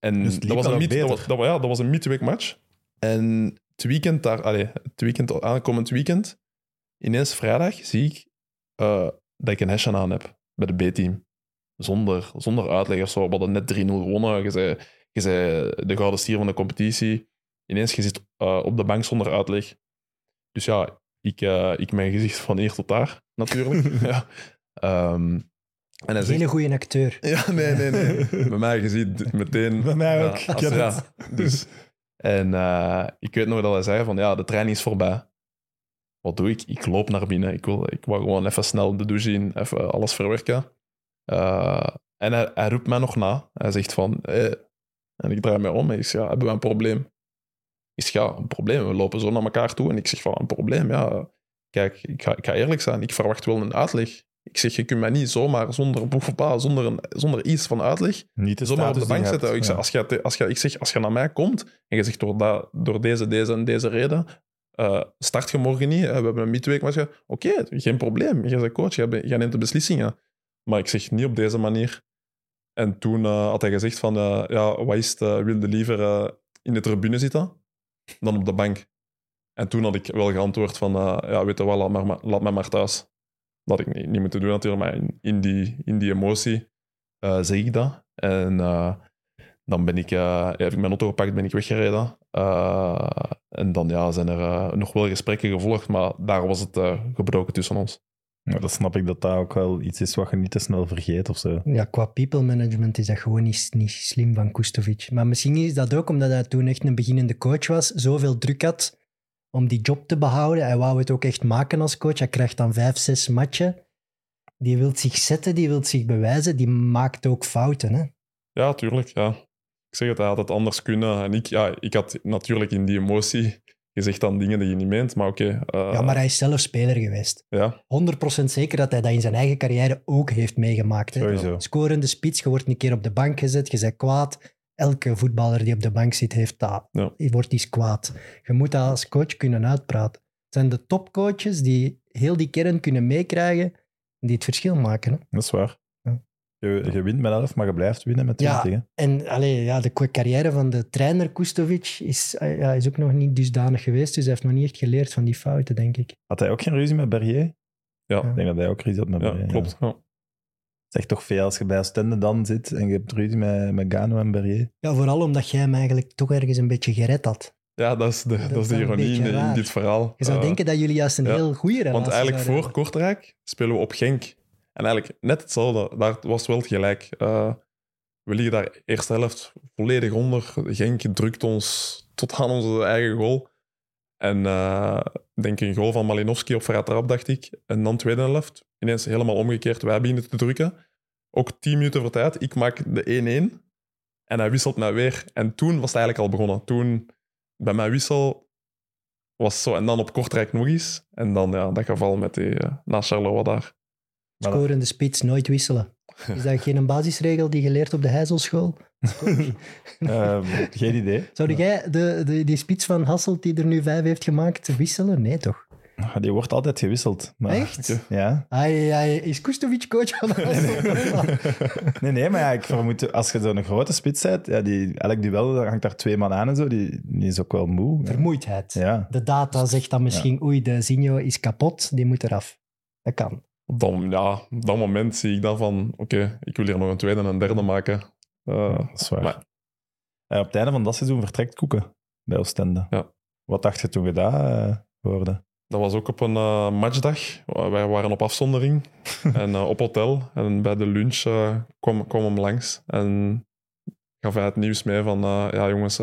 en dus dat was, een mid, dat, was, dat, ja, dat was een midweek match. En het weekend daar, allee, het weekend, aankomend weekend, ineens vrijdag zie ik eh, dat ik een hesje aan heb bij de B-team. Zonder, zonder uitleg of zo. We hadden net 3-0 gewonnen. Je zei, je zei de gouden stier van de competitie. Ineens, je zit eh, op de bank zonder uitleg. Dus ja, ik, eh, ik mijn gezicht van hier tot daar, natuurlijk. ja. Ehm, en hij zegt, Geen goede acteur. ja, nee, nee, nee. Bij mij, je ziet meteen... Bij mij ja, ook. Als- ja, dus, en eh, ik weet nog dat hij zei van, ja, de training is voorbij. Wat doe ik? Ik loop naar binnen. Ik wil, ik wil gewoon even snel de douche in, even alles verwerken. Eh, en hij, hij roept mij nog na. Hij zegt van, eh, en ik draai mij om en ik zeg, ja, hebben we een probleem? Ik zeg, ja, een probleem. We lopen zo naar elkaar toe. En ik zeg van, een probleem, ja. Kijk, ik ga, ik ga eerlijk zijn. Ik verwacht wel een uitleg. Ik zeg, je kunt mij niet zomaar zonder boegepa, zonder, een, zonder iets van uitleg, Niet zomaar op de bank je zetten. Ik zeg, als, je, als, je, ik zeg, als je naar mij komt en je zegt door, dat, door deze, deze en deze reden, eh, start je morgen niet, eh, we hebben een midweek, maar je, oké, geen probleem. Je bent coach, jij, jij neemt de beslissingen. Maar ik zeg niet op deze manier. En toen eh, had hij gezegd van, ja, wat is het, wilde liever in de tribune zitten dan op de bank. En toen had ik wel geantwoord van, ja, weet je wat, laat, maar, maar- laat mij maar thuis. Dat had ik niet, niet moeten doen natuurlijk, maar in, in, die, in die emotie eh, zeg ik dat. En eh, dan ben ik, eh, heb ik mijn auto gepakt, ben ik weggereden. Eh, en dan ja, zijn er nog wel gesprekken gevolgd, maar daar was het eh, gebroken tussen ons. Ja, dat snap ik dat dat ook wel iets is wat je niet te snel vergeet of zo. Ja, qua people management is dat gewoon niet, niet slim van Kustovic. Maar misschien is dat ook omdat hij toen echt een beginnende coach was, zoveel druk had om die job te behouden. Hij wou het ook echt maken als coach. Hij krijgt dan vijf, zes matchen. Die wil zich zetten, die wil zich bewijzen, die maakt ook fouten. Hè? Ja, tuurlijk. Ja. Ik zeg het, hij had het anders kunnen. En ik, ja, ik had natuurlijk in die emotie gezegd dan dingen die je niet meent, maar oké. eh, ja, maar hij is zelf speler geweest. ja, 100% zeker dat hij dat in zijn eigen carrière ook heeft meegemaakt. Hè? Scorende spits, je wordt een keer op de bank gezet, je bent kwaad. Elke voetballer die op de bank zit, heeft dat. Ja. Je wordt eens kwaad. Je moet dat als coach kunnen uitpraten. Het zijn de topcoaches die heel die kern kunnen meekrijgen, die het verschil maken. Hè? Dat is waar. Ja. Je, je wint met 11, maar je blijft winnen met Ja. 20. hè. En allee, ja, de carrière van de trainer Kustovic is, eh, ja, is ook nog niet dusdanig geweest, dus hij heeft nog niet echt geleerd van die fouten, denk ik. Had hij ook geen ruzie met Berrier? ja, Ik denk dat hij ook ruzie had met ja, Berrier. klopt. Het echt toch veel als je bij Oostende dan zit en je hebt ruzie met, met Gano en Berrier. Ja, vooral omdat jij hem eigenlijk toch ergens een beetje gered had. Ja, dat is de, Dat dat is de ironie in, dit verhaal. Je zou Eh, denken dat jullie juist een ja. heel goede relatie Want eigenlijk voor Kortrijk spelen we op Genk. En eigenlijk net hetzelfde. Daar was wel gelijk. Eh, we liggen daar eerste helft volledig onder. Genk drukt ons tot aan onze eigen goal. En eh, ik denk een goal van Malinowski op vrije trap, dacht ik. En dan tweede helft. Ineens helemaal omgekeerd. Wij beginnen te drukken. Ook tien minuten voor tijd. Ik maak de 1-1. En hij wisselt mij weer. En toen was het eigenlijk al begonnen. Toen, bij mijn wissel, was het zo. En dan op Kortrijk nog eens. En dan ja, dat geval met die, eh, na Charleroi daar. Scorende spits, nooit wisselen. Is dat geen basisregel die je leert op de Heizelschool? Ehm, geen idee. Zou jij de, de, die spits van Hasselt, die er nu vijf heeft gemaakt, wisselen? Nee, toch? Die wordt altijd gewisseld. Maar, Echt? Ja. Hij, hij, is Kustovic coach van? Nee, nee, maar ja, ik vermoed, als je zo'n grote spits bent, ja, die, elk duel daar hangt daar twee man aan en zo, die, die is ook wel moe. Ja. Vermoeidheid. Ja. De data zegt dan misschien, oei, de Zinho is kapot, die moet eraf. Dat kan. Op dat, ja, op dat moment zie ik dan van... Oké, ik wil hier nog een tweede en een derde maken. Eh, dat is waar. maar- Ja, op het einde van dat seizoen vertrekt Koeken bij Oostende. Ja. Wat dacht je toen je dat eh, hoorde? Dat was ook op een eh, matchdag. Wij waren op afzondering en eh, op hotel. En bij de lunch eh, kwam, kwam hem langs en gaf hij het nieuws mee van... ja, jongens,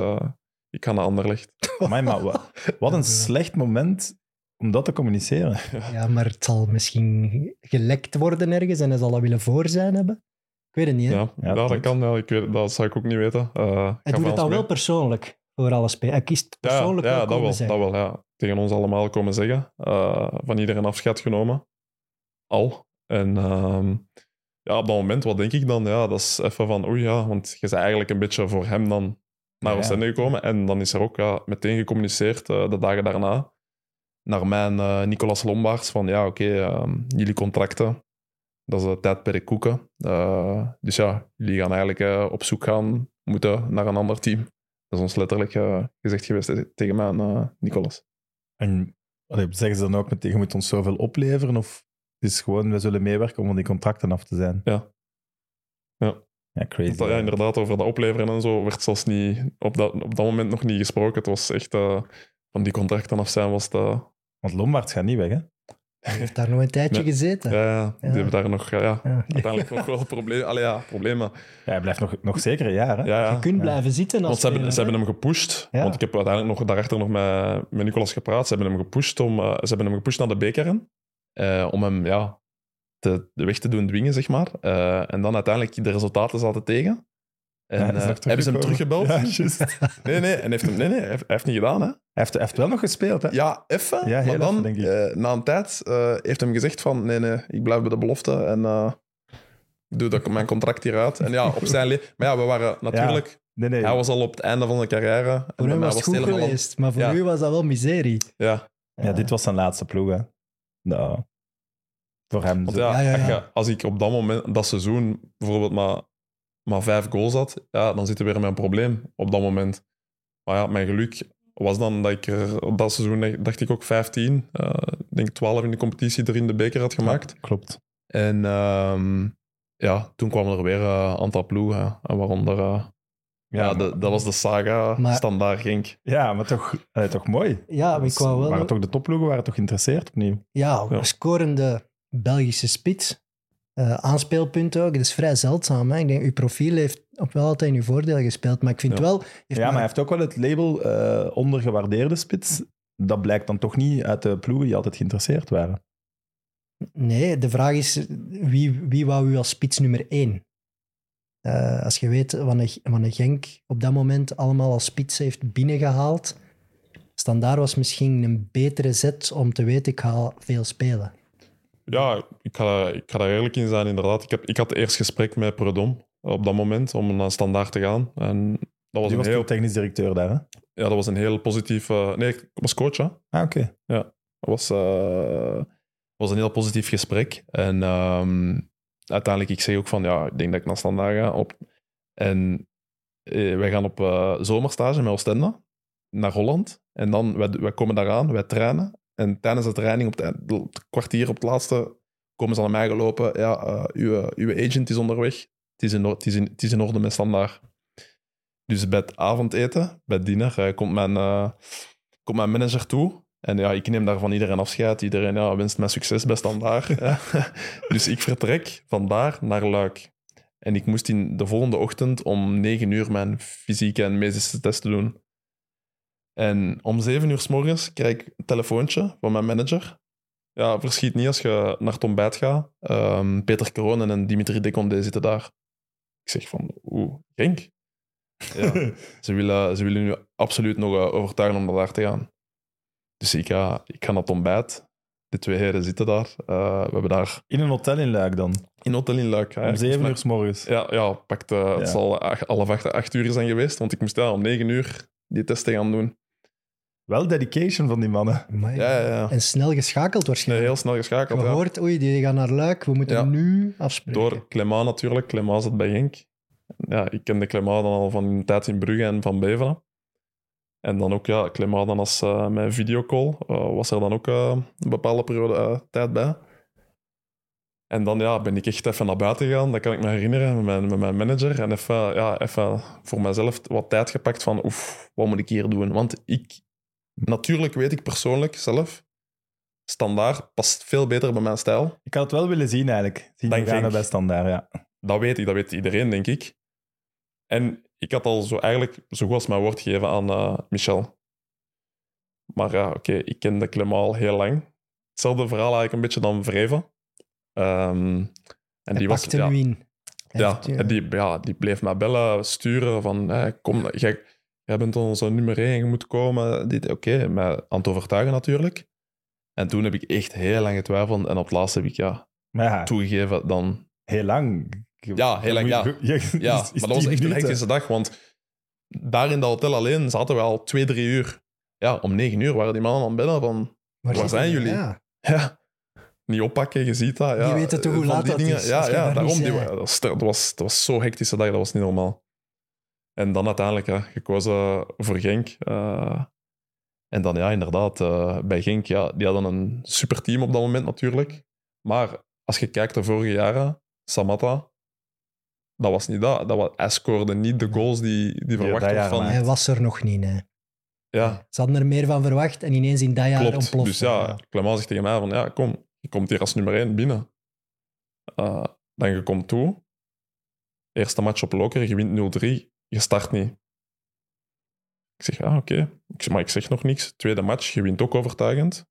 ik ga naar Anderlecht. Amai, maar wa- wat een slecht moment om dat te communiceren. Ja, maar het zal misschien gelekt worden ergens en hij zal dat willen voor zijn hebben. Ik weet het niet, hè? Ja, dat kan. Ja, ik weet, dat zou ik ook niet weten. Eh, Hij doet het dan mee. wel persoonlijk voor alle spelers. Hij kiest Ja, persoonlijk ja, wel dat wel, zeggen. dat wel. Ja. Tegen ons allemaal komen zeggen. Eh, van iedereen afscheid genomen. Al. En ehm, ja, op dat moment, wat denk ik dan? Ja, dat is even van, oei ja, want je bent eigenlijk een beetje voor hem dan naar Ja. Oostende gekomen. En dan is er ook ja, meteen gecommuniceerd, eh, de dagen daarna, naar mijn eh, Nicolas Lombaerts, van ja, oké, ehm, jullie contracten, dat is de tijd bij de koeken. Dus ja, jullie gaan eigenlijk op zoek gaan moeten naar een ander team. Dat is ons letterlijk eh, gezegd geweest eh, tegen mij en eh, Nicolas. En allee, zeggen ze dan ook meteen, je moet ons zoveel opleveren? Of het is gewoon, we zullen meewerken om van die contracten af te zijn? Ja. Ja. Ja, crazy. Ja, inderdaad, over dat opleveren en zo werd zelfs niet, op, dat, op dat moment nog niet gesproken. Het was echt eh, van die contracten af zijn was eh, Want Lombards gaat niet weg, hè? Hij heeft daar nog een tijdje Nee. gezeten. ja, ja, die Ja. hebben daar nog ja, ja, Ja. uiteindelijk nog wel problemen. Allee, ja, problemen. Ja, hij blijft nog, nog zeker een jaar, hè? Ja, ja. Je kunt Ja. blijven zitten als Want ze hebben, ze hebben hem gepusht. Ja. Want ik heb uiteindelijk nog daarachter nog met, met Nicolas gepraat. Ze hebben hem gepusht, om, eh, ze hebben hem gepusht naar de bekeren. eh, om hem ja, te, de weg te doen dwingen, zeg maar. Eh, en dan uiteindelijk de resultaten zaten tegen. En Ja, eh, hebben ze hem teruggebeld? Ja. Nee, nee, en heeft hem, nee, nee, hij heeft, niet gedaan. Hè? Hij heeft, hij heeft wel nog gespeeld, hè? Ja, even. Ja, heel maar dan, even, denk ik. eh, na een tijd, eh, heeft hem gezegd van... Nee, nee, ik blijf bij de belofte en eh, ik doe dat, mijn contract hieruit. En ja, op zijn le- Maar ja, we waren natuurlijk... Nee, nee. Hij was al op het einde van zijn carrière. En Voor hem was het goed helemaal- geweest, maar voor Ja. u was dat wel miserie. Ja, Ja, dit was zijn laatste ploeg, hè? Nou, voor hem. want zo- ja, Ja, ja, ja. Als, je- als ik op dat moment, dat seizoen, bijvoorbeeld maar, maar vijf goals had, ja, dan zit er weer met een probleem op dat moment. Maar ja, mijn geluk was dan dat ik er op dat seizoen, dacht ik ook 15, eh, ik denk 12 in de competitie er in de beker had gemaakt. Klopt. En ehm, ja, toen kwamen er weer eh, een aantal ploegen. En waaronder, eh, ja, Ja, de- dat was de saga Maar- Standaard Genk. ja maar toch, eh, toch mooi. Ja, maar ik wou wel... waren toch de topploegen waren toch geïnteresseerd opnieuw? Ja, Ja. scorende Belgische spits. Eh aanspeelpunten ook, dat is vrij zeldzaam. Hè? Ik denk, uw profiel heeft op wel altijd in uw voordeel gespeeld, maar ik vind Ja. wel... Ja, maar hij heeft ook wel het label eh, ondergewaardeerde spits. Dat blijkt dan toch niet uit de ploegen die altijd geïnteresseerd waren. Nee, de vraag is, wie, wie wou u als spits nummer één? Eh, als je weet wat een Genk op dat moment allemaal als spits heeft binnengehaald, Standaard was misschien een betere zet om te weten, ik ga veel spelen. Ja, ik ga, ik ga daar eerlijk in zijn, inderdaad. Ik, heb, ik had eerst gesprek met Predom op dat moment om naar Standaard te gaan. En dat was, een was heel, technisch directeur daar, hè? ja, dat was een heel positief... eh, nee, ik was coach, hè. Ah, oké. Dat was, eh, was een heel positief gesprek. En ehm, uiteindelijk, ik zeg ook van, ja, ik denk dat ik naar Standaard ga. Op. En eh, wij gaan op eh, zomerstage met Oostende naar Holland. En dan, wij, wij komen daaraan, wij trainen. En tijdens de training, op het, kwartier op het laatste, komen ze naar mij gelopen. Ja, eh, uw, uw agent is onderweg. Het is in, het is in, het is in orde met Standaard. Dus bij het avondeten, bij het diner, eh, komt, mijn, eh, komt mijn manager toe. En ja, ik neem daar van iedereen afscheid. Iedereen ja, wenst mij succes bij Standaard. Dus ik vertrek vandaar naar Luik. En ik moest in de volgende ochtend om 9 uur mijn fysieke en medische testen doen. En om 7 uur s morgens krijg ik een telefoontje van mijn manager. Ja, verschiet niet als je naar het ontbijt gaat. Ehm, Peter Kronen en Dimitri Decondé zitten daar. Ik zeg van, oeh, Genk? Ja, ze, willen, ze willen nu absoluut nog eh, overtuigen om naar daar te gaan. Dus ik ga, ik ga naar het ontbijt. De twee heren zitten daar. Eh, we hebben daar In een hotel in Luik dan. in hotel in Luik. Om zeven uur s morgens. Ja, ja pakt, Ja. het zal half acht, acht uur zijn geweest, want ik moest ja, om negen uur die testen gaan doen. Wel dedication van die mannen. Amai. Ja, ja, ja. En snel geschakeld Nee, waarschijnlijk. heel snel geschakeld. Ja. Gehoord, oei, die gaan naar Luik, we moeten Ja. nu afspreken. Door Clément natuurlijk. Clément zat bij Genk. Ja, ik kende Clément dan al van een tijd in Brugge en van Beveren. En dan ook, ja, Clément dan als eh mijn videocall eh, was er dan ook eh, een bepaalde periode tijd bij. En dan ja, ben ik echt even naar buiten gegaan, dat kan ik me herinneren, met mijn, met mijn manager. En even, ja, even voor mezelf wat tijd gepakt van, oef, wat moet ik hier doen? Want ik, natuurlijk weet ik persoonlijk zelf, standaard past veel beter bij mijn stijl. Ik had het wel willen zien eigenlijk. Zien gaan Genk. bij Standaard, ja. Dat weet ik, dat weet iedereen, denk ik. En ik had al zo eigenlijk zo goed als mijn woord gegeven aan eh, Michel. Maar ja, oké, ik kende Clement al heel lang. Hetzelfde verhaal eigenlijk een beetje dan Vreven. Ehm, en Hij die was, ja, nu in. Hij ja, en die, ja, die bleef mij bellen, sturen van, eh, kom, jij, jij bent onze nummer één, je moet komen. Oké, mij aan het overtuigen natuurlijk. En toen heb ik echt heel lang getwijfeld en op het laatst heb ik ja, Maar ja, toegegeven dan heel lang. Ja, heel lang, ja. Ja, maar dat was echt een hectische dag, want daar in dat hotel alleen zaten we al twee, drie uur. Ja, om negen uur waren die mannen aan het bellen van... waar zijn jullie? Ja. Ja, niet oppakken, je ziet dat. Ja, Die weten toch hoe laat dat is, Ja, ja daar daarom. Die, bent. dat, was, dat, was, dat was zo'n hectische dag, dat was niet normaal. En dan uiteindelijk ja, gekozen voor Genk. Eh, en dan ja, inderdaad, eh, bij Genk, ja, die hadden een super team op dat moment natuurlijk. Maar als je kijkt de vorige jaren, Samatta, dat was niet dat. dat was, hij scoorde niet de goals die, die verwacht jaar van... Hij was er nog niet. Hè. Ja, Ze hadden er meer van verwacht en ineens in dat jaar klopt. ontploft. Dus ja, Clement zegt tegen mij van, ja, kom, je komt hier als nummer 1 binnen. Eh, dan je komt toe, eerste match op Loker, je wint 0-3, je start niet. Ik zeg, ja, oké. Maar ik zeg nog niks. Tweede match, je wint ook overtuigend.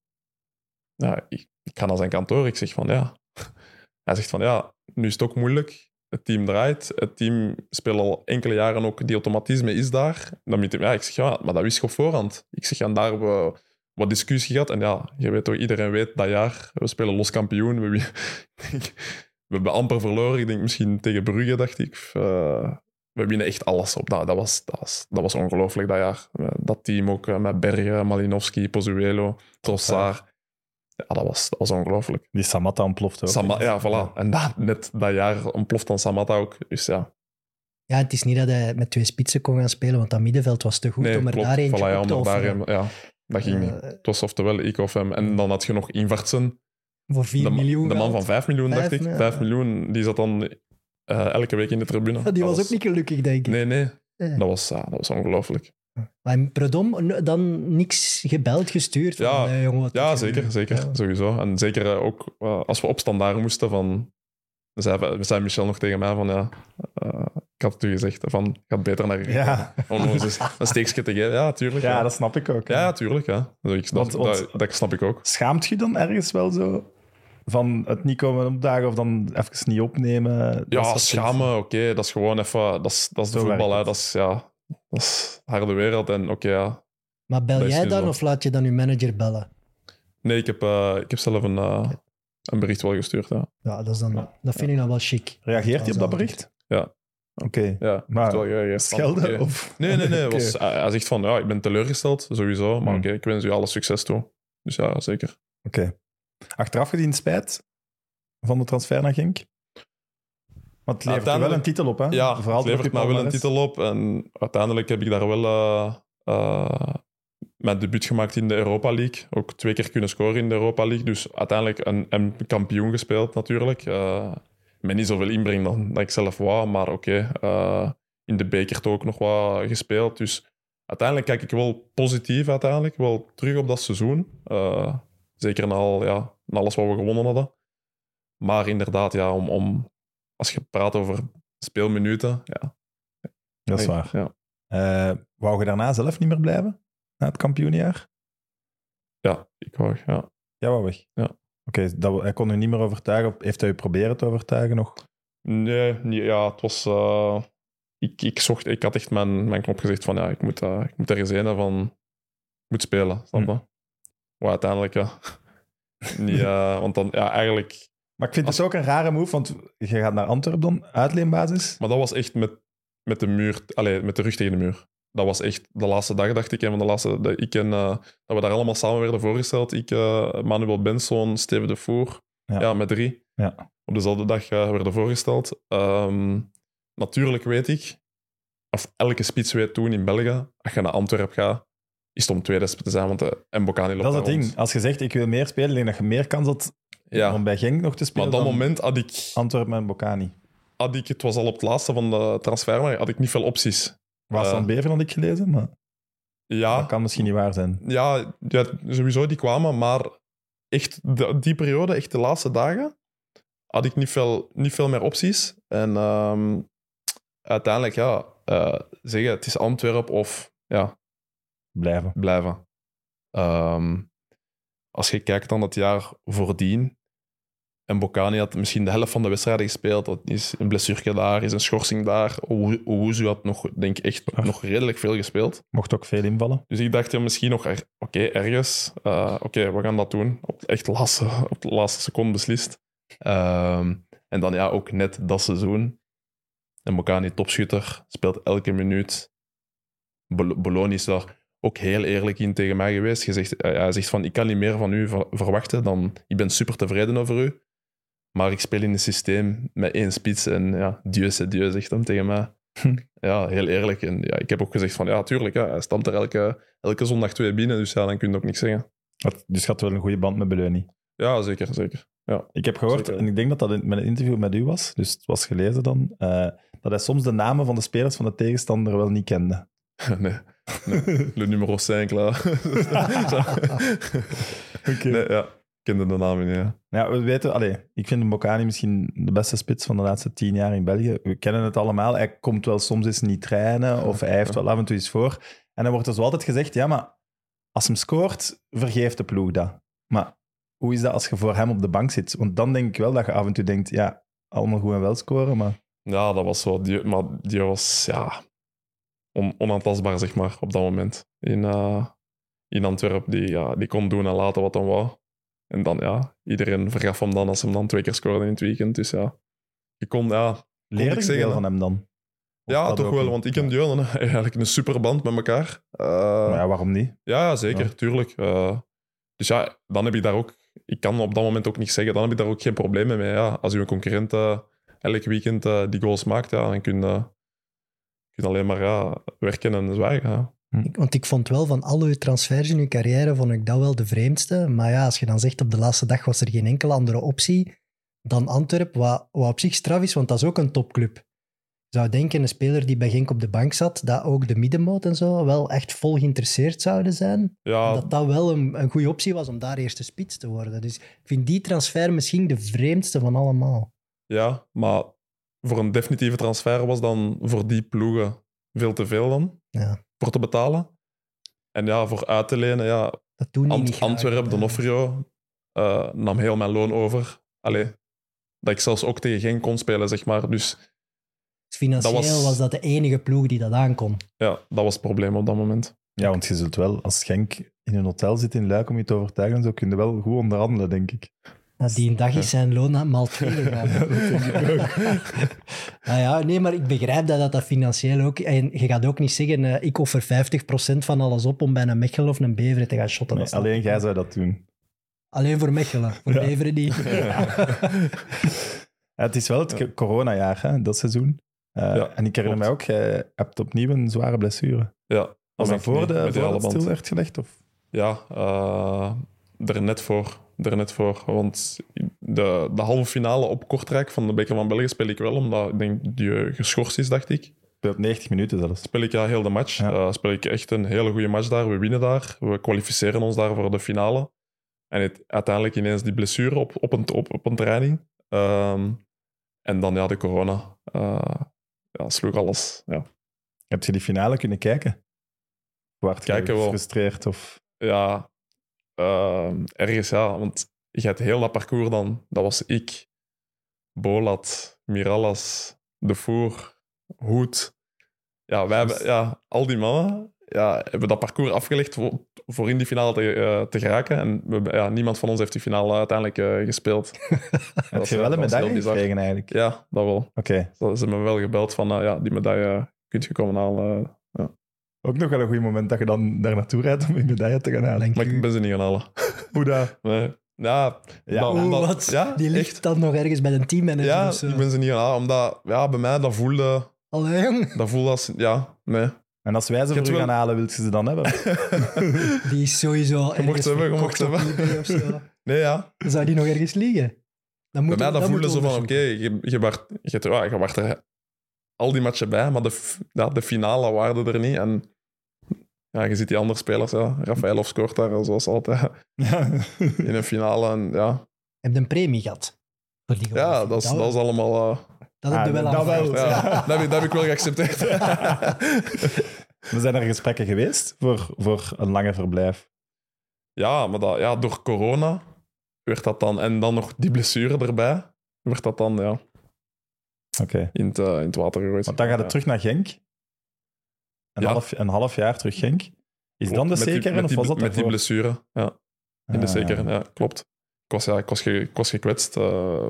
Ja, ik, ik ga naar zijn kantoor, ik zeg van, ja. Hij zegt van, ja, nu is het ook moeilijk. Het team draait. Het team speelt al enkele jaren ook. Die automatisme is daar. Dan moet ja, ik zeg, ja, maar dat wist je op voorhand. Ik zeg, en daar hebben we wat discussie gehad. En ja, je weet toch, iedereen weet dat jaar. We spelen los kampioen. We, we hebben amper verloren. Ik denk misschien tegen Brugge, dacht ik. Uh, we winnen echt alles op. Dat, dat, was, dat, was, dat was ongelooflijk dat jaar. Uh, Dat team ook uh, met Bergen, Malinowski, Pozuelo, Trossard. Ja, dat was, dat was ongelooflijk. Die Samatta ontploft ook. Sama ja, voilà. En dat, net dat jaar ontploft dan Samatta ook. Dus ja. Ja, het is niet dat hij met twee spitsen kon gaan spelen, want dat middenveld was te goed nee, om er klopt. daar eentje voilà, ja, op om te er daar offeren. ja, dat ging niet. Eh, Het was oftewel ik of hem. En dan had je nog Invartsen. voor 4 De, ma- miljoen de man van gehaald. 5 miljoen, dacht ik. ja. 5 miljoen, die zat dan eh, elke week in de tribune. Die was ook niet gelukkig, denk ik. Nee, nee. Eh. Dat was, ja, dat was ongelooflijk. Maar in Predom n- dan niks gebeld, gestuurd? Van, Ja, eh, jongen, wat Ja, er zeker, zeker. Ja. Sowieso. En zeker eh, ook eh, als we op standaard moesten van... Zei, zei Michel nog tegen mij van, ja... eh, ik had het u gezegd, van, gaat beter naar... Ja. Om ons eens een steekje te geven. Ja, tuurlijk. Ja, dat snap ik ook. Ja, ja, tuurlijk. Ja. Dat, ik- dat, Want- want- dat, dat snap ik ook. Schaamt je dan ergens wel zo van het niet komen opdagen of dan even niet opnemen? Dat Ja, schamen, oké. dat is gewoon even... Dat is, dat is de voetbal, hè. Dat is, ja... Dat is harde wereld. En oké, ja. Maar bel jij dan zo. of laat je dan je manager bellen? Nee, ik heb, eh, ik heb zelf een, eh, een bericht wel gestuurd, ja. Ja, dat, is dan, Ja. dat vind ik dan wel chic. Reageert hij op dat bericht? Ja. Oké. ja Maar wel van, Schelden? Of... Nee, nee, nee. Was, hij hij zegt van, ja, ik ben teleurgesteld, sowieso. Maar Hmm. oké, ik wens u alle succes toe. Dus ja, zeker. Oké. Achteraf gezien spijt van de transfer naar Genk? Want het levert wel een titel op, hè? Ja, Vooral het levert mij wel een titel op. En uiteindelijk heb ik daar wel eh, eh, mijn debuut gemaakt in de Europa League. Ook twee keer kunnen scoren in de Europa League. Dus uiteindelijk een, een kampioen gespeeld natuurlijk. Eh met niet zoveel inbreng dan dat ik zelf wou. Maar oké, in de beker ook nog wat gespeeld. Dus uiteindelijk kijk ik wel positief uiteindelijk. Wel terug op dat seizoen. Zeker na, al, ja, na alles wat we gewonnen hadden. Maar inderdaad, ja, om, om, als je praat over speelminuten, ja, Dat is waar. Ja. Eh, wou je daarna zelf niet meer blijven? Na het kampioenjaar? ja ik wou, ja. Ja, wou weg. Ja. Oké, hij kon u niet meer overtuigen. Heeft hij u proberen te overtuigen nog? Nee, ja, het was... eh, ik, ik, zocht, ik had echt mijn, mijn knop gezegd van, ja, ik moet, eh, ik moet ergens heen van... Ik moet spelen, snap je? Hm. Maar uiteindelijk, ja... niet, eh, want dan, ja, eigenlijk... Maar ik vind het ook een rare move, want je gaat naar Antwerpen dan, uitleenbasis. Maar dat was echt met, met de muur... Allee, met de rug tegen de muur. Dat was echt de laatste dag, dacht ik. En van de laatste... Dat, ik en, eh, dat we daar allemaal samen werden voorgesteld. Ik, eh, Manuel Benson, Steven de Voer. Ja. Ja, met drie. Ja. Op dezelfde dag werden voorgesteld. Ehm, natuurlijk weet ik, of elke spits weet toen in België, als je naar Antwerpen gaat, is het om tweede te zijn, want de Mbokani loopt Dat is het ding. Als je zegt, ik wil meer spelen, denk dat je meer kans had Ja, om bij Genk nog te maar spelen op dat moment had ik, Antwerpen en Bocani. had ik, het was al op het laatste van de transfer, had ik niet veel opties. Was Eh, dan Bever had ik gelezen, maar Ja, dat kan misschien niet waar zijn. ja, ja, sowieso die kwamen, maar echt de- die periode, echt de laatste dagen, had ik niet veel, niet veel meer opties. En ehm, uiteindelijk, ja, eh, zeggen het is Antwerpen of ja, Blijven. blijven. Ehm, als je kijkt dan het jaar voordien, en Bocani had misschien de helft van de wedstrijden gespeeld, dat is een blessure daar, is een schorsing daar. Owu- Owuzu had nog, denk ik, echt Ach. nog redelijk veel gespeeld. Mocht ook veel invallen. Dus ik dacht ja, misschien nog, er- oké, ergens, eh, oké, we gaan dat doen. Op, echt de laatste, op de laatste seconde beslist. Ehm, en dan ja, ook net dat seizoen. En Bocani topschutter, speelt elke minuut. Bol- Bologna is daar ook heel eerlijk in tegen mij geweest. Je zegt, eh, hij zegt van, ik kan niet meer van u ver- verwachten dan, ik ben super tevreden over u. Maar ik speel in een systeem met één spits en ja, Dieu c'est Dieu, zegt hem tegen mij. ja, heel eerlijk. En ja, ik heb ook gezegd van, ja, tuurlijk, ja, hij stamt er elke, elke zondag twee binnen, dus ja, dan kun je ook niks zeggen. Dus je had wel een goede band met Beleuni. Ja, zeker, zeker. Ja, Ik heb gehoord, Zeker. en ik denk dat dat in- een interview met u was, dus het was gelezen dan, eh, dat hij soms de namen van de spelers van de tegenstander wel niet kende. nee. Nee. Le numero 5, là. Oké. nee, ja, ik kende de namen niet, ja. Ja, we weten, allee, ik vind Mbokani misschien de beste spits van de laatste tien jaar in België. We kennen het allemaal. Hij komt wel soms eens niet trainen of hij heeft wel af en toe iets voor. En dan wordt er zo altijd gezegd, ja, maar als hem scoort, vergeeft de ploeg dat. Maar hoe is dat als je voor hem op de bank zit? Want dan denk ik wel dat je af en toe denkt, ja, allemaal goed en wel scoren, maar... Ja, dat was zo. Die, maar die was ja, on, onaantastbaar, zeg maar, op dat moment. In, eh, in Antwerpen, die, ja, die kon doen en laten wat hij wou. En dan, ja, iedereen vergaf hem dan als hem dan twee keer scoorde in het weekend. Dus ja, je kon, ja, Leer ik ik zeggen, van hem dan? Of ja toch wel, want ik en Dion hebben eigenlijk een superband met elkaar. Eh, Maar ja, waarom niet? Ja, zeker, Ja. tuurlijk. Eh, dus ja, dan heb ik daar ook... Ik kan op dat moment ook niet zeggen, dan heb ik daar ook geen probleem mee. Ja, als je een concurrent eh, elk weekend die goals maakt, ja, dan kun je, kun je alleen maar ja, werken en zwijgen. Ja. Ik- Want ik vond wel van al uw transfers in uw carrière, vond ik dat wel de vreemdste. Maar ja, als je dan zegt op de laatste dag was er geen enkele andere optie dan Antwerpen, wat, wat op zich straf is, want dat is ook een topclub. Je zou denken, een speler die bij Genk op de bank zat, dat ook de middenmoot en zo wel echt vol geïnteresseerd zouden zijn. Ja, Dat dat wel een, een goede optie was om daar eerste spits te worden. Dus ik vind die transfer misschien de vreemdste van allemaal. ja, maar voor een definitieve transfer was dan voor die ploegen veel te veel dan, Ja, voor te betalen. En ja, voor uit te lenen, ja, dat doen Ant- graag. Antwerpen, Donofrio, eh nam heel mijn loon over. Allee, dat ik zelfs ook tegen Genk kon spelen, zeg maar. Dus Dus financieel dat was... was- dat de enige ploeg die dat aankon. ja, dat was het probleem op dat moment. Ja, want je zult wel, als Genk in een hotel zit in Luik om je te overtuigen, zo kun je wel goed onderhandelen, denk ik. Nou, die een dag is zijn loon aan maal twee gegaan. nou ja, nee, maar ik begrijp dat dat, dat financieel ook... En je gaat ook niet zeggen, eh, ik offer 50% van alles op om bij een Mechelen of een Beveren te gaan shotten. Nee, alleen jij zou dat doen. Alleen voor Mechelen, voor Ja. Beveren niet. Ja, het is wel het Ja. coronajaar, hè, dat seizoen. Eh, Ja, en ik herinner mij ook, jij hebt opnieuw een zware blessure. Ja, Was dat voor, de, die voor het stil werd gelegd? Of? Ja, eh, er net voor. Er net voor. Want de, de halve finale op Kortrijk van de Beker van België speel ik wel, omdat ik denk die geschorst is, dacht ik. Speelt 90 minuten zelfs. Speel ik ja heel de match. Ja. Eh, speel ik echt een hele goede match daar. We winnen daar. We kwalificeren ons daar voor de finale. En het, uiteindelijk ineens die blessure op, op, een, op, op een training. Ehm, en dan ja, de corona. Eh, ja, sloeg alles. Ja. Heb je die finale kunnen kijken? Waart je Kijken wel. gefrustreerd? Of... ja, ehm, ergens ja, want je hebt heel dat parcours dan. Dat was ik, Bolat, Mirallas, De Voer, Hoed. Ja, wij hebben, ja, al die mannen ja, hebben dat parcours afgelegd voor, voor in die finale te, eh, te geraken. En we, ja, niemand van ons heeft die finale uiteindelijk eh, gespeeld. Heb je eh, wel een was heel medaille gekregen eigenlijk? Ja, dat wel. Oké. Ze ze hebben me wel gebeld van, ja, die medaille kun je komen halen. Ook nog wel een goed moment dat je dan daar naartoe rijdt om je medaille te gaan halen. Maar ik ben ze niet gaan halen. Hoe dat? Nee. Ja, Ja, omdat- wat? ja, die ligt echt. dan nog ergens bij een teammanager Ja, of zo. ik ben ze niet gaan halen, omdat ja, bij mij dat voelde, Allee, jong. dat voelde als... Ja, nee. En als wij ze Je voor hebt u wel- gaan halen, wilt je ze dan hebben? Die is sowieso mocht ergens ze hebben, je mocht ze hebben. eBay of zo. Nee, ja. Dan zou die nog ergens liggen. Dan Bij moet mij dat dan voelde zo van, oké, je, je, je, ja, je waart er al die matchen bij, maar de, ja, de finale waren er niet. En ja, je ziet die andere spelers, ja. Rafaelov scoort daar zoals altijd Ja. in een finale. En ja, Heb je een premie gehad? Voor die ja dat, is, dat is allemaal... eh, dat heb je Ah, wel dat wel. ja, dat, heb ik, dat heb ik wel geaccepteerd. We zijn er gesprekken geweest voor, voor een lange verblijf. Ja, maar dat, ja, door corona werd dat dan... En dan nog die blessure erbij, werd dat dan ja, Oké. in, het, eh, in het water gegooid. Want dan gaat het terug naar Genk. Een, Ja. half, een half jaar terug Genk. Is dan de Met die- zeker met of die, was dat Met die blessure, ja. In de Ah, zeker, ja, klopt. Ik was, ja, ik was, ge- ik was gekwetst. eh,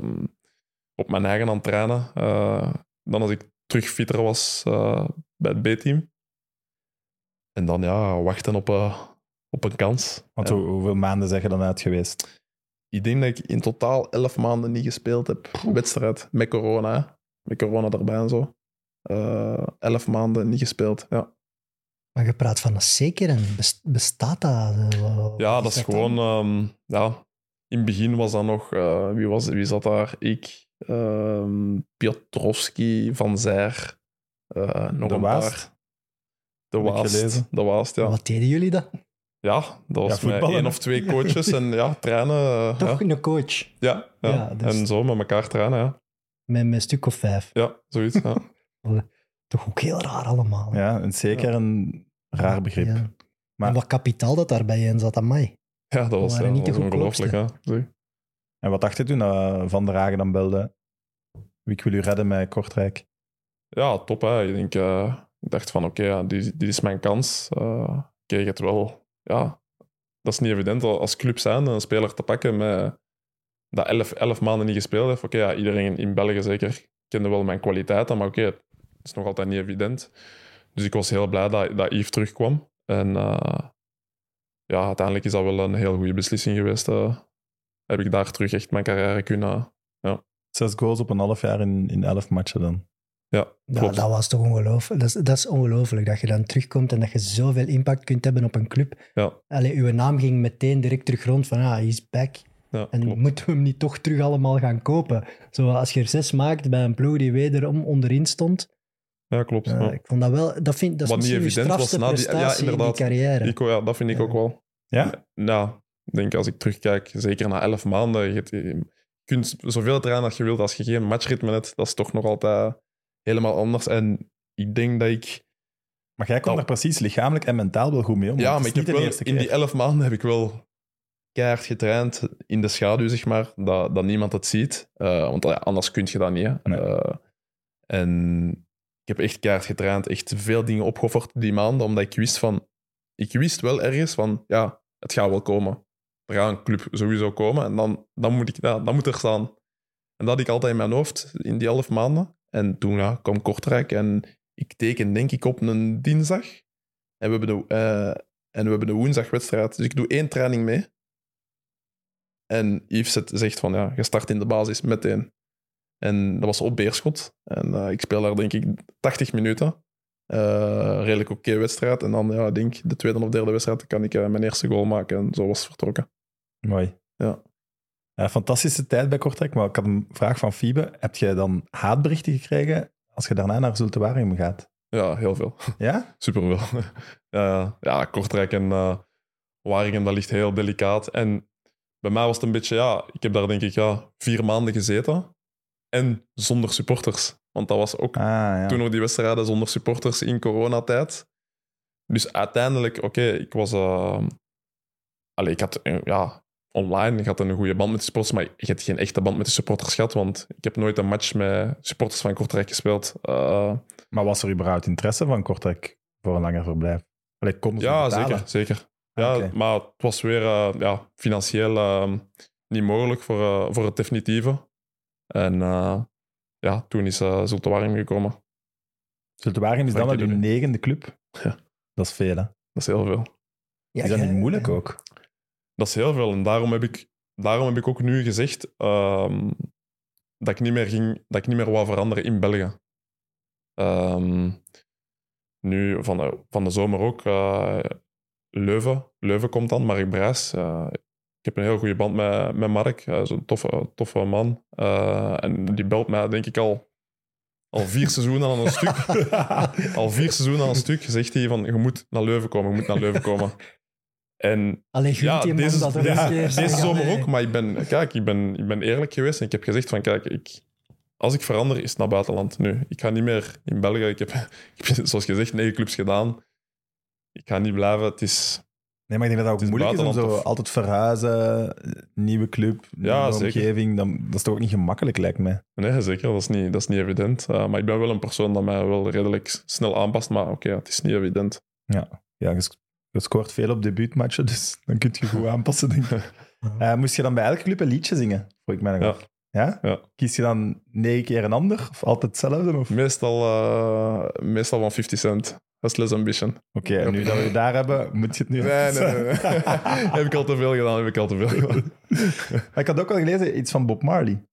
op mijn eigen aan het trainen. Eh, dan als ik terug fitter was eh, bij het B-team. En dan ja, wachten op, op een kans. Want Ja. hoeveel maanden zeg je dan uit geweest? Ik denk dat ik in totaal elf maanden niet gespeeld heb. Wedstrijd met corona. Met corona erbij en zo. Eh, elf maanden niet gespeeld. Ja, Maar je praat van een zeker en bes- bestaat dat? Eh, ja dat is gewoon... ehm, ja, in het begin was dat nog... eh, wie, was, wie zat daar? Ik, ehm Piotrowski, Van Zijr, eh, nog De een Waast? paar. De Waast. gelezen. De Waast, ja. Wat deden jullie dan? Ja, dat was met voetballen, één of twee coaches en ja, trainen. Toch ja. een coach Ja, ja. Ja, dus- en zo met elkaar trainen, ja. Met, met een stuk of vijf. Ja, zoiets, ja. Toch ook heel raar allemaal. Ja, en zeker een raar begrip. Ja. Maar- En wat kapitaal dat daarbij in zat aan mij. Ja, dat was, waren ja, niet dat de was ongelooflijk. Sorry. En wat dacht je toen Van der Hagen dan belde? Wie wil u redden met Kortrijk? Ja, top, hè. Ik, denk, eh, ik dacht van, oké, ja, dit, dit is mijn kans. Eh, ik kreeg het wel... Ja, dat is niet evident als club zijn, een speler te pakken met, dat elf, elf maanden niet gespeeld heeft. Oké, ja, iedereen in België zeker kende wel mijn kwaliteiten, maar oké, het is nog altijd niet evident. Dus ik was heel blij dat, dat Yves terugkwam. En eh, ja, uiteindelijk is dat wel een heel goede beslissing geweest. eh. heb ik daar terug echt mijn carrière kunnen... Zes goals op een half jaar in, in elf matchen dan. Ja, Ja, dat was toch ongelooflijk. Dat is, dat is ongelooflijk dat je dan terugkomt en dat je zoveel impact kunt hebben op een club. Ja, Allee, uw naam ging meteen direct terug rond van, ah, hij is back. Ja En klopt. moeten we hem niet toch terug allemaal gaan kopen? Zo, als je er zes maakt bij een ploeg die wederom onderin stond. Ja, klopt. eh, ja. Ik vond dat wel, dat, vind, dat is Wat niet misschien uw evident was na die- ja, prestatie in die inderdaad. carrière. Ja, dat vind ik Ja. ook wel. Ja? Nou, ik denk als ik terugkijk, zeker na elf maanden, je, je kunt zoveel trainen als je wilt. Als je geen matchritme hebt, dat is toch nog altijd helemaal anders. En ik denk dat ik... Maar jij komt Nou. daar precies lichamelijk en mentaal wel goed mee om. ja, maar ik heb niet wel, in die elf maanden heb ik wel keihard getraind in de schaduw, zeg maar, dat, dat niemand het ziet. Eh, want ja, anders kun je dat niet. Nee. Eh, en ik heb echt keihard getraind, echt veel dingen opgeofferd die maanden, omdat ik wist van... Ik wist wel ergens van, ja, het gaat wel komen. Er gaat een club sowieso komen en dan, dan, moet, ik, ja, dan moet er staan. En dat had ik altijd in mijn hoofd, in die elf maanden. En toen ja, kwam Kortrijk en ik teken denk ik op een dinsdag. En we hebben de, eh, en we hebben de woensdagwedstrijd. Dus ik doe één training mee. En Yves zegt van, ja, je start in de basis meteen. En dat was op Beerschot. En eh, ik speel daar denk ik 80 minuten. Eh, redelijk oké wedstrijd. En dan, ja, ik denk de tweede of derde wedstrijd kan ik eh, mijn eerste goal maken. En zo was het vertrokken. Mooi. Ja. Fantastische tijd bij Kortrijk. Maar ik had een vraag van Fiebe. Heb jij dan haatberichten gekregen als je daarna naar Zulte Waregem gaat? Ja, heel veel. Ja? Superveel. ja, ja, Kortrijk en Waregem, dat ligt heel delicaat. En bij mij was het een beetje, ja, ik heb daar denk ik ja, vier maanden gezeten. En zonder supporters. Want dat was ook Ah, ja. toen nog die wedstrijden zonder supporters in coronatijd. Dus uiteindelijk, oké, ik was... allee, ik had eh, ja, online, ik had een goede band met de supporters, maar ik had geen echte band met de supporters gehad, want ik heb nooit een match met supporters van Kortrijk gespeeld. Eh, Maar was er überhaupt interesse van Kortrijk voor een langer verblijf? Allee, konden ze ja, betalen? zeker, zeker. Ja. Maar het was weer eh, ja, financieel eh, niet mogelijk voor, eh, voor het definitieve. En eh, ja, toen is uh, Zulte Waregem gekomen. Zulte Waregem is dan wel uw jullie. negende club. Ja. Dat is veel, hè? Dat is heel veel. Ja, is dat niet moeilijk ook? Dat is heel veel. En daarom heb ik, daarom heb ik ook nu gezegd ehm, dat, ik niet meer ging, dat ik niet meer wou veranderen in België. Ehm, nu, van de, van de zomer ook. eh, Leuven. Leuven komt dan, Mark Brijs. Eh, ik heb een heel goede band met, met Mark. Hij is een toffe, toffe man. Eh, en die belt mij, denk ik, al, al vier seizoenen aan een stuk. al vier seizoenen aan een stuk zegt hij van, je moet naar Leuven komen, je moet naar Leuven komen. En Allee, ja, die deze, dat ja, deze zomer ook. Maar ik ben, kijk, ik ben, ik ben eerlijk geweest en ik heb gezegd van, kijk, ik, als ik verander, is het naar buitenland. Nu, ik ga niet meer in België. Ik heb, ik heb zoals gezegd, negen clubs gedaan. Ik ga niet blijven. Het is... Nee, maar ik denk dat dat ook Het is moeilijk is om zo of- altijd verhuizen, nieuwe club, Ja, nieuwe zeker. omgeving. Dan, dat is toch ook niet gemakkelijk, lijkt mij. Nee, zeker. Dat is niet, dat is niet evident. Uh, maar ik ben wel een persoon dat mij wel redelijk snel aanpast. Maar oké, het is niet evident. Ja, je, sc- je scoort veel op debuutmatchen, dus dan kun je goed aanpassen, denk ik. Eh, moest je dan bij elke club een liedje zingen? Vroeg ik mij nog Ja. af. Ja? Ja. Kies je dan negen keer een ander? Of altijd hetzelfde? Of? Meestal, eh, meestal van 50 cent. Dat is less ambition. Oké, en nu dat we je daar hebben, moet je het nu... Nee, nee, nee. nee. heb ik al te veel gedaan, heb ik al te veel gedaan. Maar ik had ook al gelezen iets van Bob Marley.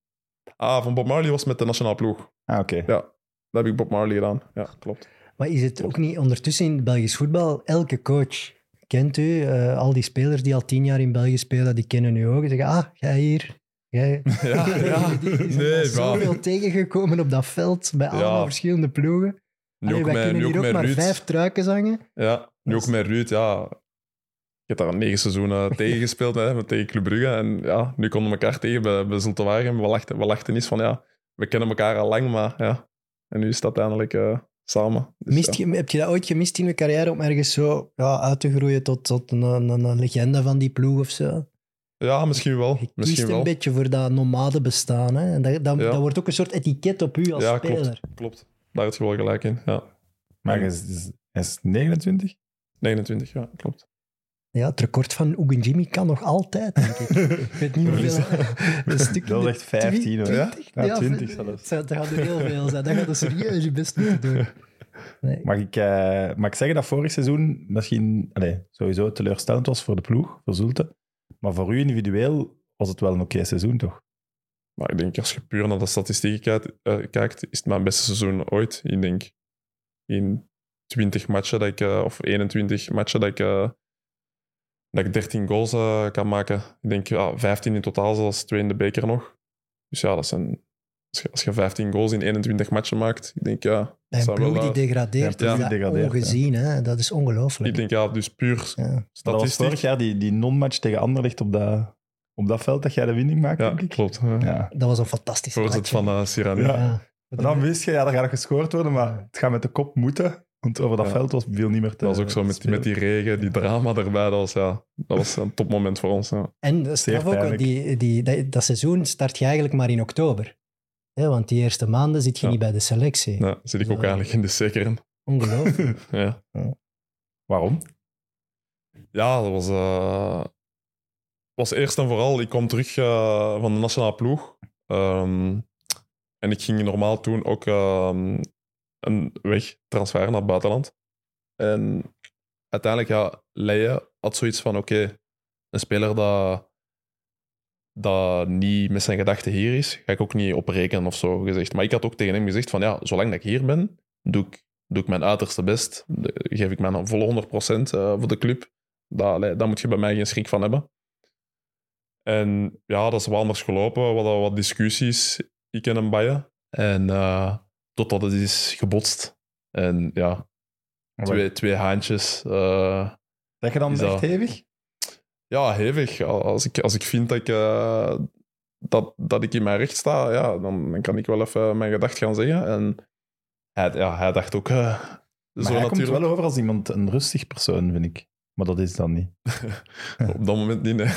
Ah, van Bob Marley was met de nationale ploeg. Ah, oké. Ja. dat heb ik Bob Marley gedaan. Ja, klopt. Maar is het ook niet ondertussen in Belgisch voetbal, elke coach kent u, eh, al die spelers die al tien jaar in België spelen, die kennen u ook. Die zeggen, ah, jij hier, jij... Ja, ja. die, die zijn Nee, zoveel tegengekomen op dat veld, bij allemaal verschillende ploegen. Nu ook wij met, kunnen nu ook hier ook met maar Ruud. vijf truiken zangen. Ja, nu ook met Ruud, ja. Ik heb daar negen seizoenen tegen gespeeld, hè, met tegen Club Brugge. En ja, nu konden we elkaar tegen bij, bij Zulte Waregem. We lachten, we lachten eens van, ja, we kennen elkaar al lang, maar ja. En nu is dat uiteindelijk eh, samen. Dus, Mist ja. je, heb je dat ooit gemist in je carrière om ergens zo ja, uit te groeien tot, tot een, een, een legende van die ploeg of zo? Ja, misschien wel. Je kiest Misschien een wel. beetje voor dat nomade bestaan. Hè? En dat, dat, Ja. dat wordt ook een soort etiket op u als Ja, speler. klopt. Daar heb je wel gelijk in. Ja. Maar hij is, hij is 29? 29, ja, klopt. Ja, het record van Oegen Jimmy kan nog altijd, denk ik. ik weet niet hoeveel. een stuk Dat is echt 15 hoor. Ja, Ja, 20 zelfs. Dat gaat er heel veel zijn. Dat gaat er serieus je best moeten doen. Nee. Mag ik, eh, mag ik zeggen dat vorig seizoen misschien allez, sowieso teleurstellend was voor de ploeg, voor Zulte. Maar voor u individueel was het wel een oké seizoen, toch? Maar ik denk, als je puur naar de statistieken kijkt, eh, kijkt, is het mijn beste seizoen ooit. Ik denk in 20 matchen dat ik, eh, of 21 matchen dat ik, eh, dat ik 13 goals eh, kan maken. Ik denk ja, 15 in totaal, zelfs twee in de beker nog. Dus ja, dat zijn, als, je, als je 15 goals in 21 matchen maakt, ik denk ja. dat Bij een zou ploeg die degradeert, Ja, is ongezien. Hè? Dat is ongelooflijk. ik denk ja, dus puur Ja. Dat was statistiek. vorig jaar die, die non-match tegen Anderlecht op dat, op dat veld dat jij de winning maakte, Ja, denk ik. klopt. Ja. Ja. Dat was een fantastische Voorzet match, van uh, Sirani. Ja. Dan wist je, ja, er gaat gescoord worden, maar het gaat met de kop moeten. Want over dat Ja. veld was veel niet meer te Dat was ook zo met, spelen. met die regen, die drama erbij. Dat was, ja, dat was een topmoment voor ons. Ja. En straf ook, die, die, dat, dat seizoen start je eigenlijk maar in oktober. Hè, want die eerste maanden zit je Ja. niet bij de selectie. Ja, zit ik ook Ja. eigenlijk in de zekeren. Ongelooflijk. Ja. Waarom? Ja, dat was, eh, was eerst en vooral, ik kwam terug eh, van de nationale ploeg. Ehm, en ik ging normaal toen ook ehm, een weg transfer naar het buitenland. En uiteindelijk, ja, Leije had zoiets van, oké, een speler dat, dat niet met zijn gedachten hier is, ga ik ook niet op rekenen of zo gezegd. Maar ik had ook tegen hem gezegd van, ja, zolang dat ik hier ben, doe ik, doe ik mijn uiterste best. Geef ik mijn volle 100% eh, voor de club. Allee, daar moet je bij mij geen schrik van hebben. En ja, dat is wel anders gelopen. Wat, wat discussies, ik en een Baye. En eh, totdat het is gebotst. En ja, twee, twee haantjes. eh, Zeg je dan echt dat- hevig? ja, hevig. Als ik, als ik vind dat ik, eh, dat, dat ik in mijn recht sta, ja, dan, dan kan ik wel even mijn gedacht gaan zeggen. En hij, ja, hij dacht ook Maar zo hij natuurlijk. komt wel over als iemand, een rustig persoon, vind ik. Maar dat is dan niet. Op dat moment niet, nee.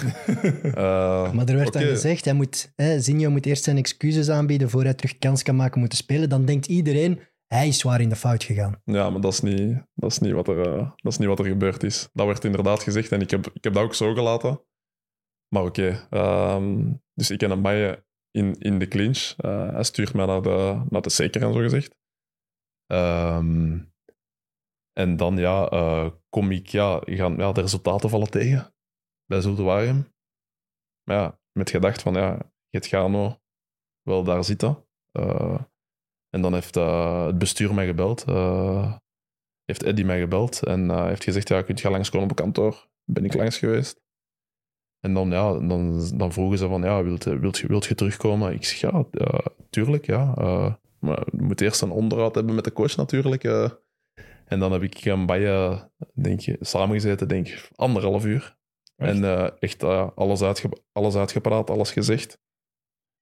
Eh, Maar er werd dan gezegd, hij moet, hè, Zinho moet eerst zijn excuses aanbieden voor hij terug kans kan maken moeten spelen. Dan denkt iedereen, hij is zwaar in de fout gegaan. Ja, maar dat is niet, dat is niet, wat, er, eh, dat is niet wat er gebeurd is. Dat werd inderdaad gezegd en ik heb, ik heb dat ook zo gelaten. Maar oké, ehm, dus ik en een Baye in, in de clinch. Eh, hij stuurt mij naar de, naar de zeker en zo gezegd. Ehm, en dan ja, eh, kom ik, ja, gaan, ja, de resultaten vallen tegen bij Zulte. Maar ja, met gedacht van, ja, het Gano wel daar zitten. Eh, en dan heeft eh, het bestuur mij gebeld. heeft Eddie mij gebeld en heeft gezegd, ja, kunt je langskomen op kantoor? Ben ik langs geweest. En dan, ja, dan, dan vroegen ze van, ja, wilt, wilt, je, wilt je terugkomen? Ik zeg, ja, tuurlijk, ja. maar je moet eerst een onderhoud hebben met de coach natuurlijk. Eh. En dan heb ik een bij denk je, samengezeten, denk ik, anderhalf uur. Echt? En eh, echt eh, alles, uitge alles uitgepraat, alles gezegd.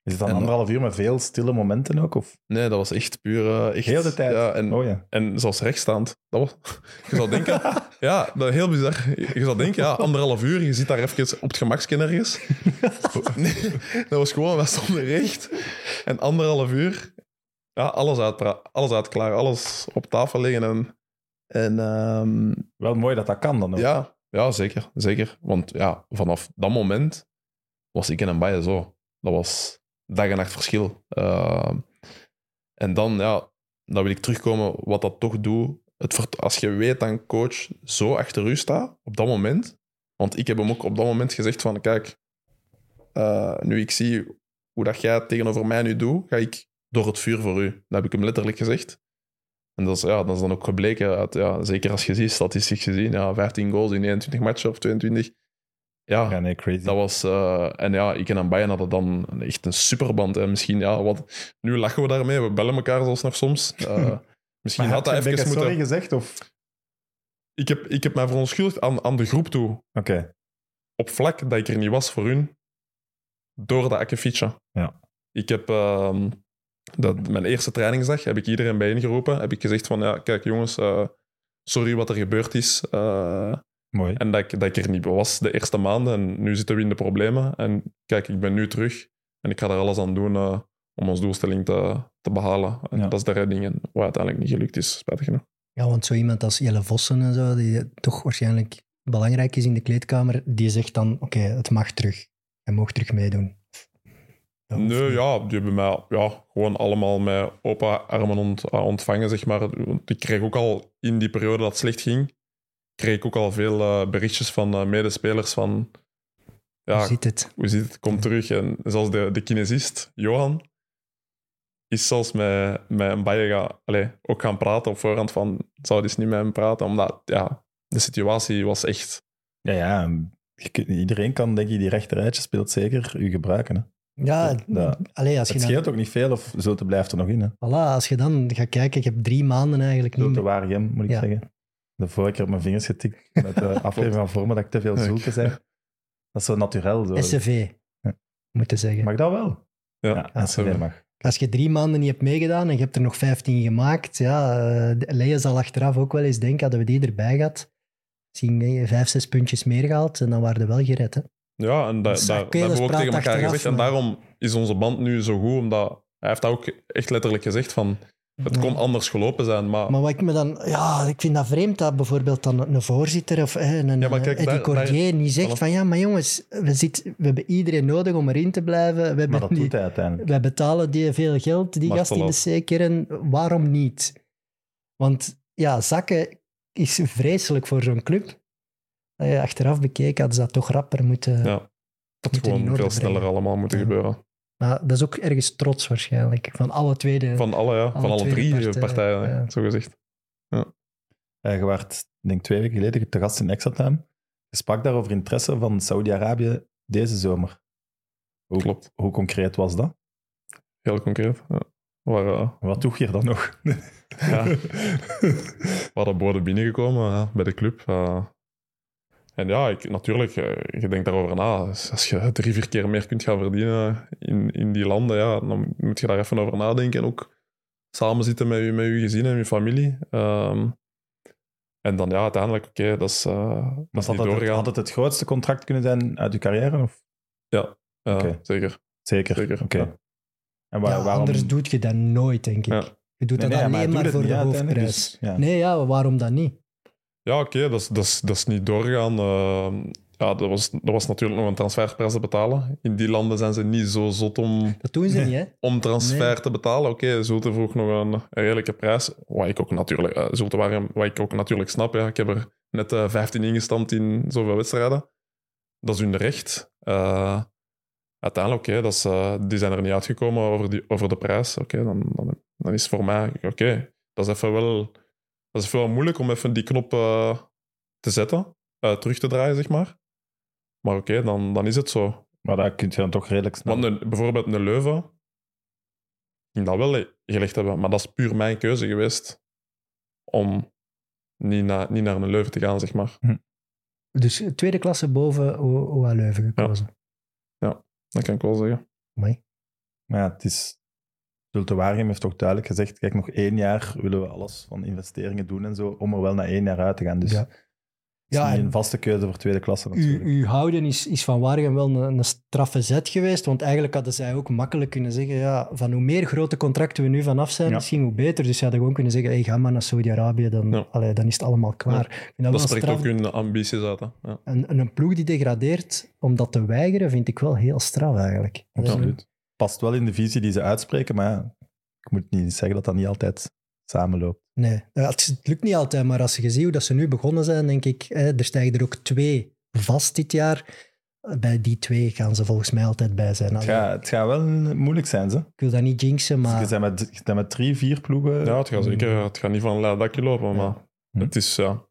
Is het dan En- anderhalf uur met veel stille momenten ook? Of Nee, dat was echt puur... eh, echt, heel de tijd? Ja, en, Oh ja. En zelfs rechtstaand. Dat was, je zou denken, ja, dat heel bizar. Je zou denken, ja, anderhalf uur, je zit daar even op het gemaksken ergens. Nee, dat was gewoon, wij stonden recht. En anderhalf uur, ja, alles uitklaar, alles op tafel liggen. En, en ehm, Wel mooi dat dat kan dan ook. ja, ja, zeker, zeker. Want ja, vanaf dat moment was ik in een baie zo. Dat was dag en nacht verschil. Ehm, en dan, ja, dan wil ik terugkomen wat dat toch doet. Het als je weet dat een coach zo achter u staat, op dat moment. Want ik heb hem ook op dat moment gezegd van, kijk, eh, nu ik zie hoe dat jij tegenover mij nu doet, ga ik door het vuur voor u. Dat heb ik hem letterlijk gezegd. En dat is, ja, dat is dan ook gebleken, uit, ja, zeker als je ziet, statistisch gezien, ja, 15 goals in 21 matchen of 22. Ja, Ja, nee, crazy. dat was... eh, en ja, ik en Bayern hadden dan echt een superband. En misschien, ja, wat, nu lachen we daarmee, we bellen elkaar zelfs nog soms. Eh, misschien had had dat even moeten... sorry gezegd? Of... Ik heb, ik heb mij verontschuldigd aan, aan de groep toe, Oké. op vlak dat ik er niet was voor hun, door de akkefietje. Ja. Ik heb ehm, dat, mijn eerste trainingsdag heb ik iedereen bijeengeroepen. Heb ik gezegd van, ja, kijk jongens, eh, sorry wat er gebeurd is. eh, Mooi. en dat ik, dat ik er niet was de eerste maanden. En nu zitten we in de problemen. En kijk, ik ben nu terug. En ik ga er alles aan doen eh, om onze doelstelling te, te behalen. En Ja. dat is de redding. En wat uiteindelijk niet gelukt is, spijtig genoeg. Ja, want zo iemand als Jelle Vossen en zo, die toch waarschijnlijk belangrijk is in de kleedkamer, die zegt dan, oké, het mag terug. Hij mag terug meedoen. Ja, Nee, niet? ja, die hebben mij ja, gewoon allemaal met open armen ont- eh, ontvangen, zeg maar. Ik kreeg ook al in die periode dat het slecht ging, kreeg ik ook al veel eh, berichtjes van eh, medespelers van... Ja, Hoe zit het? hoe zit het? Kom terug. En zelfs de, de kinesist, Johan, is zelfs met, met een baie ook gaan praten op voorhand van, zou dus niet met hem praten, omdat ja, de situatie was echt... Ja, ja. iedereen kan, denk ik, die rechterrijtje speelt zeker u gebruiken. Hè. Ja, Ja. allee, als je Het dan, scheelt ook niet veel, of Zulte blijft er nog in. Hè. voilà, als je dan gaat kijken, je hebt drie maanden eigenlijk niet Zulte meer. Waregem, moet ik Ja. zeggen. De vorige keer op mijn vingers getikt met de aflevering van Vormen dat ik te veel ik- Zulte zei. Dat is zo naturel. Zo. SCV, Ja. moeten zeggen. Mag dat wel? Ja, Ja, SCV mag. Als je drie maanden niet hebt meegedaan en je hebt er nog 15 gemaakt, ja, uh, Leia zal achteraf ook wel eens denken, hadden we die erbij gehad, misschien eh, vijf, zes puntjes meer gehaald en dan waren we wel gered. Hè? Ja, en da, Dat hebben we ook praat tegen elkaar gezegd. En daarom is onze band nu zo goed, omdat hij heeft dat ook echt letterlijk gezegd van, het Ja. kon anders gelopen zijn, maar... Maar wat ik me dan, ja, ik vind dat vreemd dat bijvoorbeeld dan een voorzitter of eh, een Ja, maar kijk, Eddie daar- Cordier niet zegt Voilà. van ja, maar jongens, we, zit, we hebben iedereen nodig om erin te blijven. We, Maar hebben dat die, doet hij uiteindelijk. wij betalen die veel geld, die gast in de wel. C-kern. Waarom niet? Want ja, zakken is vreselijk voor zo'n club. Eh, Achteraf bekeken hadden ze dat toch rapper moeten... Ja, dat moeten in gewoon veel sneller brengen. allemaal moeten Ja. gebeuren. Maar dat is ook ergens trots waarschijnlijk. Van alle tweede... Van alle, ja, van alle twee drie partijen, partijen, ja. zo gezegd. Eh, je denk twee weken geleden, te gast in Extra Time. Je sprak daar over interesse van Saudi-Arabië deze zomer. Hoe, Klopt. Hoe concreet was dat? Heel concreet. Ja. Eh, Wat doe je dan nog? Ja. we hadden boden binnengekomen ja, bij de club. eh. En ja, ik, natuurlijk, eh, je denkt daarover na. Als je drie, vier keer meer kunt gaan verdienen in, in die landen, ja, dan moet je daar even over nadenken. En ook samen zitten met je, met je gezin en je familie. Ehm, en dan ja, uiteindelijk, oké, dat is, uh, dat is niet had, het, doorgaan. had het het grootste contract kunnen zijn uit je carrière? Of? Ja, Oké. zeker. Zeker. Zeker, Oké. ja. En waar, Ja, waarom... anders doe je dat nooit, denk ik. Ja. Je doet Nee, dat nee, maar hij alleen maar voor niet de hoofdprijs. dus, ja. Nee, ja, waarom dan niet? Ja, oké, dat, is, dat, is, dat is niet doorgegaan. Eh, ja, dat was, dat was natuurlijk nog een transferprijs te betalen. In die landen zijn ze niet zo zot om, Dat doen ze niet, hè? om transfer Nee. te betalen. Oké, Zulte vroeg nog een, redelijke prijs. Wat ik ook natuurlijk, Zulte waren, wat ik ook natuurlijk snap. Ja. Ik heb er net eh 15 ingestampt in zoveel wedstrijden. Dat is hun recht. Uiteindelijk, oké, eh, die zijn er niet uitgekomen over, die, over de prijs. Oké, dan, dan, dan is het voor mij, oké, dat is even wel... Dat is even wel moeilijk om even die knop eh, te zetten, eh, terug te draaien, zeg maar. Maar oké, dan, dan is het zo. Maar dat kun je dan toch redelijk snel... Want een, bijvoorbeeld een Leuven ging dat wel gelegd hebben, maar dat is puur mijn keuze geweest om niet, na, niet naar een Leuven te gaan, zeg maar. Dus tweede klasse boven O- OA Leuven gekozen. Dat kan ik wel zeggen. Amai. Maar ja, het is... Zulte Waregem heeft toch duidelijk gezegd, kijk, nog één jaar willen we alles van investeringen doen en zo, om er wel na één jaar uit te gaan. Dus Ja. het is Ja, en- een vaste keuze voor tweede klasse U, natuurlijk. uw houden is, is van Waregem wel een, een straffe zet geweest, want eigenlijk hadden zij ook makkelijk kunnen zeggen, ja, van hoe meer grote contracten we nu vanaf zijn, Ja. misschien hoe beter. Dus ze hadden gewoon kunnen zeggen, hey, ga maar naar Saudi-Arabië, dan, Ja. allee, dan is het allemaal klaar. Dat, spreekt straf. ook hun ambities uit. Hè. Ja. En, en een ploeg die degradeert om dat te weigeren, vind ik wel heel straf eigenlijk. Absoluut. Past wel in de visie die ze uitspreken, maar ja, ik moet niet zeggen dat dat niet altijd samenloopt. Nee, het, lukt niet altijd, maar als je ziet hoe dat ze nu begonnen zijn, denk ik, hè, er stijgen er ook twee vast dit jaar. bij die twee gaan ze volgens mij altijd bij zijn. Het gaat, het gaat wel moeilijk zijn, ze. Ik wil dat niet jinxen, Je maar zijn met, je bent met drie, vier ploegen. Ja, het gaat zeker. Het gaat niet van een dakje lopen, maar Hm. het is, ja...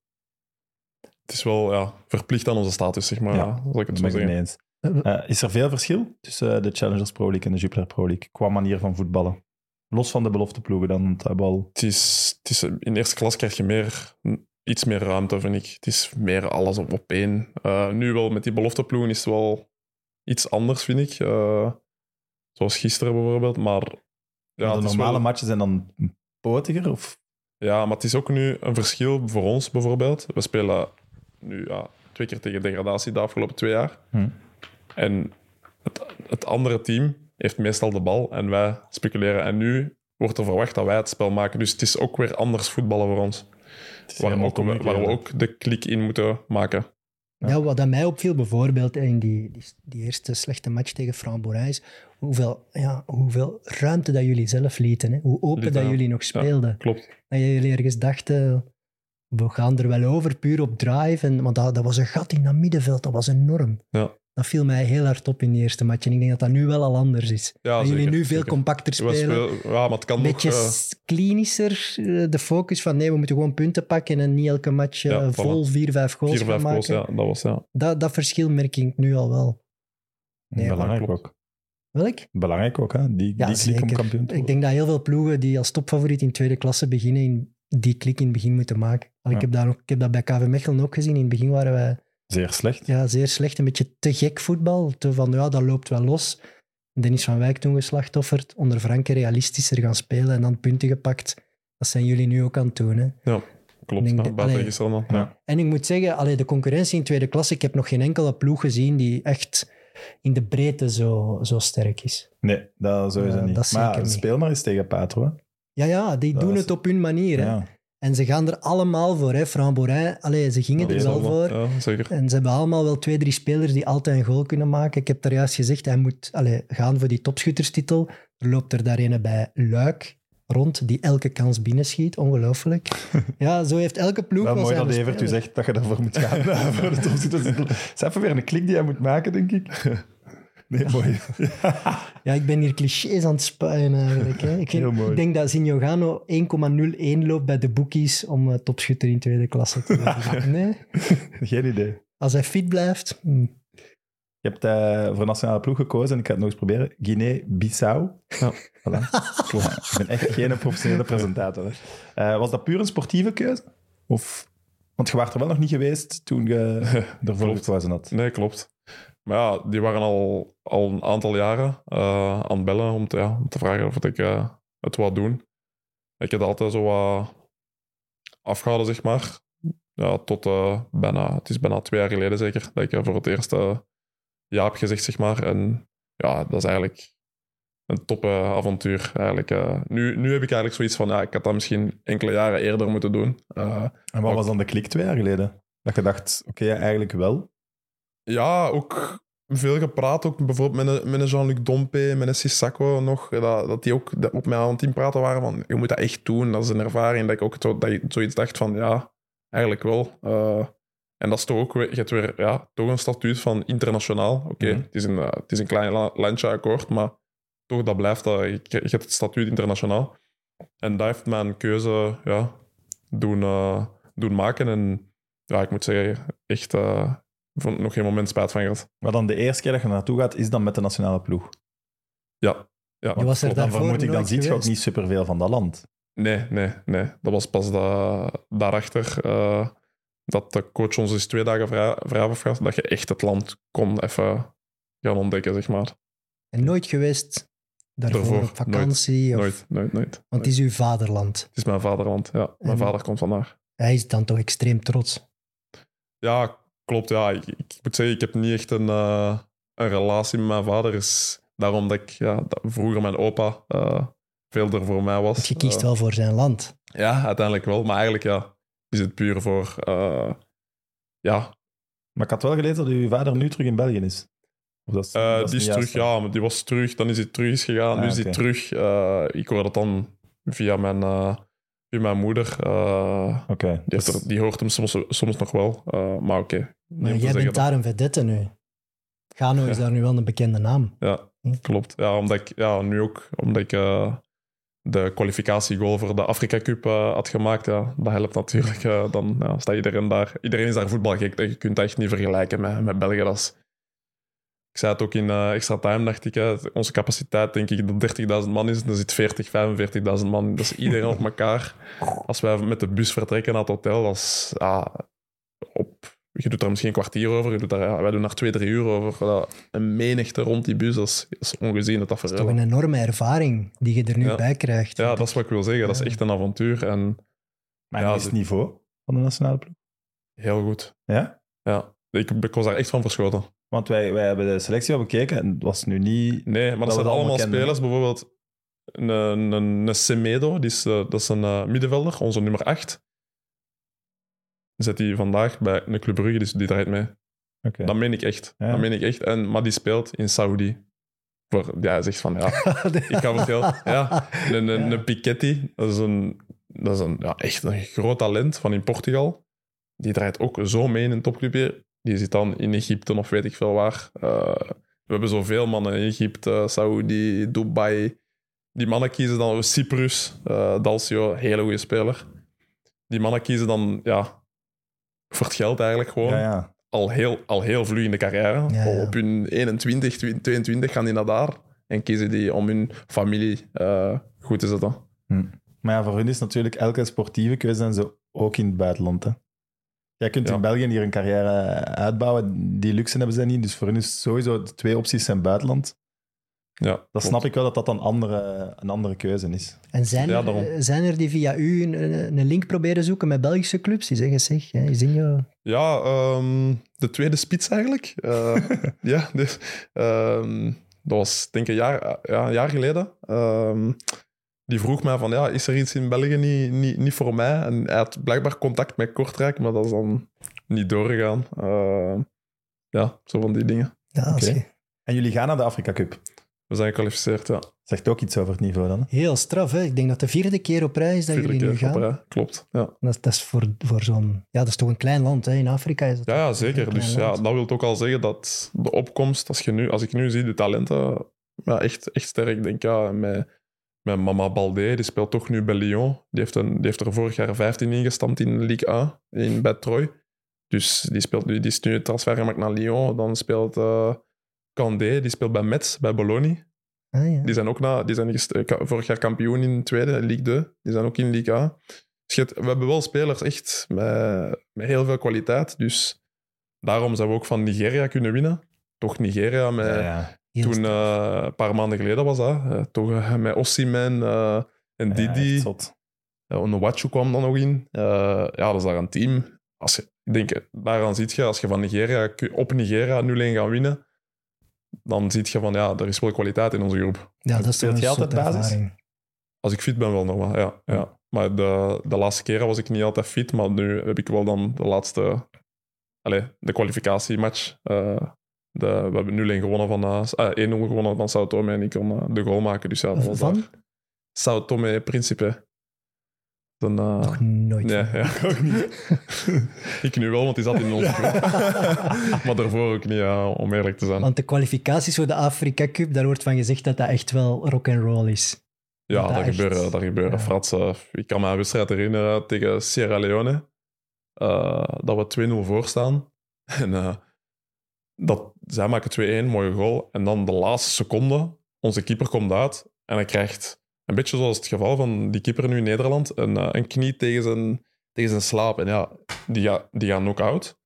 Het is wel ja, verplicht aan onze status, zeg maar. Ja, Ja, zal ik het Dat zo zeggen. mee eens. Eh, is er veel verschil tussen eh, de Challengers Pro League en de Jupiler Pro League qua manier van voetballen? Los van de belofteploegen dan, want dat hebben we al... Het is, het is, in eerste klas krijg je meer, iets meer ruimte, vind ik. Het is meer alles op, op één. Eh, nu wel, met die belofteploegen is het wel iets anders, vind ik. Eh, zoals gisteren bijvoorbeeld, maar... Ja, de normale wel- matchen zijn dan potiger? Of... Ja, maar het is ook nu een verschil voor ons bijvoorbeeld. We spelen nu ja, twee keer tegen degradatie de afgelopen twee jaar. Hm. En het, het andere team heeft meestal de bal en wij speculeren. En nu wordt er verwacht dat wij het spel maken. Dus het is ook weer anders voetballen voor ons. Waar, ook, waar we ook de klik in moeten maken. Ja, wat aan mij opviel bijvoorbeeld in die, die, die eerste slechte match tegen Framboise, is hoeveel, ja, hoeveel ruimte dat jullie zelf lieten. Hè? Hoe open Lieten, dat jullie nog speelden. Klopt. Dat jullie ergens dachten, we gaan er wel over, puur op drive. En, maar dat, dat was een gat in dat middenveld, dat was enorm. Ja. Dat viel mij heel hard op in die eerste match. En ik denk dat dat nu wel al anders is. Ja, dat jullie nu veel zeker. compacter spelen. spelen- ja, maar het kan Een nog... beetje eh, klinischer, eh, de focus van nee, we moeten gewoon punten pakken en niet elke match eh, Ja, vol vier, vijf goals vier, vijf gaan goals, maken. ja. Dat was, ja. Dat, dat verschil merk ik nu al wel. Nee, Belangrijk ook. Welk? Belangrijk ook, hè? Die, Ja, die klik om zeker. kampioen te Ik denk dat heel veel ploegen die als topfavoriet in tweede klasse beginnen, in die klik in het begin moeten maken. Al, ik, heb daar ook, ik heb dat bij KV Mechelen ook gezien. In het begin waren wij Zeer slecht. ja, zeer slecht, een beetje te gek voetbal. Te van, ja, dat loopt wel los. Dennis van Wijk toen geslachtofferd, onder Franke realistischer gaan spelen en dan punten gepakt. Dat zijn jullie nu ook aan het doen. Hè? Klopt, denk ja, allee. gisteren dan. Ja. Ja. En ik moet zeggen, allee, de concurrentie in tweede klasse, ik heb nog geen enkele ploeg gezien die echt in de breedte zo, zo sterk is. Nee, dat sowieso Ja, niet. dat maar ja, speel maar eens tegen Patro. Hè. Ja, ja, die Dat doen is- het op hun manier. Hè? Ja. En ze gaan er allemaal voor. Hè. Framborin, allee, ze gingen er wel voor. Ja, zeker. En ze hebben allemaal wel twee, drie spelers die altijd een goal kunnen maken. Ik heb daar juist gezegd, hij moet allee, gaan voor die topschutterstitel. Er loopt er daar een bij Luik rond, die elke kans binnenschiet. Ongelooflijk. Ja, zo heeft elke ploeg Wel mooi dat Evert u zegt dat je daarvoor moet gaan. voor de topschutter. Het is even weer een klik die hij moet maken, denk ik. Nee, mooi. Ja, ik ben hier clichés aan het spuien eigenlijk. Hè. Ik, denk dat Signogano 1,01 loopt bij de bookies om eh, topschutter in tweede klasse te worden. Nee? Geen idee. Als hij fit blijft... hm. Je hebt eh, voor nationale ploeg gekozen en ik ga het nog eens proberen. Guinea-Bissau. Ja. Voilà. Ik ben echt geen professionele presentator. Eh, was dat puur een sportieve keuze? Of... Want je was er wel nog niet geweest toen je ervoor gekozen had. Nee, klopt. Maar ja, die waren al, al een aantal jaren eh, aan het bellen om te, ja, om te vragen of ik eh, het wou doen. Ik heb altijd zo wat afgehouden, zeg maar. Ja, tot eh, bijna, het is bijna twee jaar geleden zeker, dat ik voor het eerst ja heb gezegd, zeg maar. En ja, dat is eigenlijk een toppe avontuur. Eigenlijk. nu, nu heb ik eigenlijk zoiets van, ja, ik had dat misschien enkele jaren eerder moeten doen. En wat was dan de klik twee jaar geleden? Dat je dacht, oké, eigenlijk wel. Ja, ook veel gepraat. Ook bijvoorbeeld met een, met een Jean-Luc Dompe, met een Sissako nog. Dat, dat die ook op mij aan het team praten waren van, je moet dat echt doen. Dat is een ervaring. Dat ik ook zo, dat ik zoiets dacht van, ja, eigenlijk wel. Eh, en dat is toch ook, je hebt weer ja, toch een statuut van internationaal. Oké, Mhm. het, is een, eh, het is een klein la- landje akkoord, maar toch, dat blijft. dat je, je hebt het statuut internationaal. En dat heeft mijn keuze ja, doen, eh, doen maken. En ja, ik moet zeggen, echt vond nog geen moment spijt van gehad. Maar dan de eerste keer dat je naartoe gaat, is dan met de nationale ploeg. Ja. ja. Je was er dan daarvoor vermoed ik, dan nooit ziet je ook niet superveel van dat land. Nee, nee, nee. Dat was pas da daarachter eh, dat de coach ons eens twee dagen vrij, vrij dat je echt het land kon even gaan ontdekken, zeg maar. En nooit geweest daarvoor Daarvoor, op vakantie? Of, Nooit, nooit, nooit. Want het is uw vaderland. Het is mijn vaderland, ja. Mijn En- vader komt vandaar. Hij is dan toch extreem trots. Ja, klopt. Ja. Ik, ik moet zeggen, ik heb niet echt een, eh, een relatie met mijn vader. Is daarom dat ik ja, dat vroeger mijn opa eh, veel er voor mij was. Want je kiest Eh, wel voor zijn land. Ja, uiteindelijk wel. Maar eigenlijk ja, is het puur voor... eh, ja, Maar ik had wel gelezen dat uw vader nu terug in België is. Of dat is, eh, dat die is terug. juist, Ja, maar die was terug. Dan is hij terug is gegaan. nu Ah, is hij terug. Eh, ik hoor dat dan via mijn, eh, mijn moeder. Eh, Oké. die, heeft dus- er- die hoort hem soms, soms nog wel. Eh, maar oké. Maar jij bent dat- daar een vedette nu. Gano is daar nu wel een bekende naam. Ja, klopt. Ja, omdat ik ja, nu ook omdat ik eh, de kwalificatiegoal voor de Afrika Cup had gemaakt. Ja, dat helpt natuurlijk. dan ja, staat iedereen daar. Iedereen is daar voetbalgek. Je kunt dat echt niet vergelijken met, met België. Dat is- ik zei het ook in eh, extra time, dacht ik. Hè, onze capaciteit, denk ik, dat 30.000 man is. Er zit 40, 45.000 man. Dat is iedereen op elkaar. Als wij met de bus vertrekken naar het hotel, dat is ja, op je doet daar misschien een kwartier over. Je doet daar, ja, wij doen daar twee, drie uur over. Een menigte rond die bus, dat is, dat is ongezien het Dat is toch een enorme ervaring die je er nu Ja. bij krijgt. Ja, dat is wat ik wil zeggen. Dat is echt een avontuur en Maar Ja, hoe is het niveau van de nationale ploeg? heel goed. Ja? Ja, ik, ik was daar echt van verschoten. Want wij, wij hebben de selectie al bekeken en het was nu niet... Nee, maar Dat zijn allemaal kennen. spelers. Bijvoorbeeld een, een, een, Semedo, die is, eh, dat is een eh, middenvelder, onze nummer 8. Zet hij vandaag bij een Club Brugge, dus die draait mee. Oké. Dat meen ik echt. Ja. Dat meen ik echt. En, maar die speelt in Saudi. Voor, ja, hij zegt van, ja, ik kan het. Ja, een, een, een Piketty, dat is, een, dat is een, ja, echt een groot talent van in Portugal. Die draait ook zo mee in een topclub hier. Die zit dan in Egypte of weet ik veel waar. Eh, we hebben zoveel mannen in Egypte, Saudi, Dubai. Die mannen kiezen dan Cyprus, eh Dalcio, hele goede speler. Die mannen kiezen dan, ja, voor het geld eigenlijk gewoon Ja, ja. al heel, al heel vlug in de carrière. Ja. Op hun 21, 22 gaan die naar daar en kiezen die om hun familie eh, goed te zetten. Maar ja, voor hun is natuurlijk elke sportieve keuze en zo ook in het buitenland. Hè. Jij kunt Ja. in België hier een carrière uitbouwen. Die luxe hebben zij niet. Dus voor hun is sowieso de twee opties zijn buitenland. Ja, Dat klopt. snap ik wel dat dat dan andere, een andere keuze is. En zijn, Ja, er, eh, zijn er die via u een, een link proberen zoeken met Belgische clubs? Die zeggen, zeg, hè, Izinho, Ja, ehm, de tweede spits eigenlijk. Eh, ja, dus, ehm, dat was denk ik een jaar, ja, een jaar geleden. Ehm, die vroeg mij van, ja, is er iets in België niet, niet, niet voor mij? En hij had blijkbaar contact met Kortrijk, maar dat is dan niet doorgegaan. Ehm, ja, zo van die dingen. ja, Oké. En jullie gaan naar de Afrika Cup. We zijn gekwalificeerd, ja. Zegt ook iets over het niveau dan. Hè? heel straf. Hè? Ik denk dat de vierde keer op rij is dat Vierde jullie nu gaan. rij. Klopt, ja. Dat, dat is voor, voor zo'n... Ja, dat is toch een klein land. Hè? In Afrika is het Ja, ja zeker. Dus ja, dat wil ook al zeggen dat de opkomst, als, je nu, als ik nu zie de talenten, ja, echt, echt sterk. Ik denk ja, met, met Mama Baldé, die speelt toch nu bij Lyon. Die heeft, een, die heeft er vorig jaar 15 ingestampt in Ligue 1 in, bij Troyes. Dus die, speelt, nu- die is nu transfer gemaakt naar Lyon. Dan speelt eh Candé, die speelt bij Metz, bij Bologna. Ah, ja. Die zijn ook na, die zijn eh, vorig jaar kampioen in de tweede, Ligue 2. Die zijn ook in Ligue 1. Dus je hebt- we hebben wel spelers echt met, met heel veel kwaliteit. Dus daarom zijn we ook van Nigeria kunnen winnen. Toch Nigeria, met, Ja, ja. Heel toen eh, een paar maanden geleden was dat. eh, toch eh, met eh, en Didi. Ja, Onuachu kwam dan nog in. Eh, ja, dat is daar een team. Als je, ik denk, daaraan ziet je, als je van Nigeria op Nigeria 0-1 gaat winnen, dan zie je van, ja, er is wel kwaliteit in onze groep. ja, dat is toch speelt een je altijd basis? ervaring. Als ik fit ben, wel nog wel, ja. ja. Maar de, de laatste keren was ik niet altijd fit, maar nu heb ik wel dan de laatste... Allez, de kwalificatiematch. Eh, de, we hebben 0-1 gewonnen van... eh, ah, 1-0 gewonnen van Sao Tome en ik kon eh, de goal maken. Dus ja, dat Van? Sao Tome Principe. Dan, eh, Nog nooit. Nee, ja. ook niet. ik nu wel, want die zat in onze groep. maar daarvoor ook niet, ja, om eerlijk te zijn. Want de kwalificaties voor de Afrika Cup, daar wordt van gezegd dat dat echt wel rock and roll is. Ja, dat daar echt- gebeuren, gebeuren ja. fratsen. Ik kan me een wedstrijd herinneren tegen Sierra Leone. eh, dat we 2-0 voor staan. En eh, dat, zij maken 2-1, mooie goal. En dan de laatste seconde, onze keeper komt uit. En hij krijgt, een beetje zoals het geval van die keeper nu in Nederland, een, eh, een knie tegen zijn, tegen zijn slaap. En ja, die, die gaan knock-out.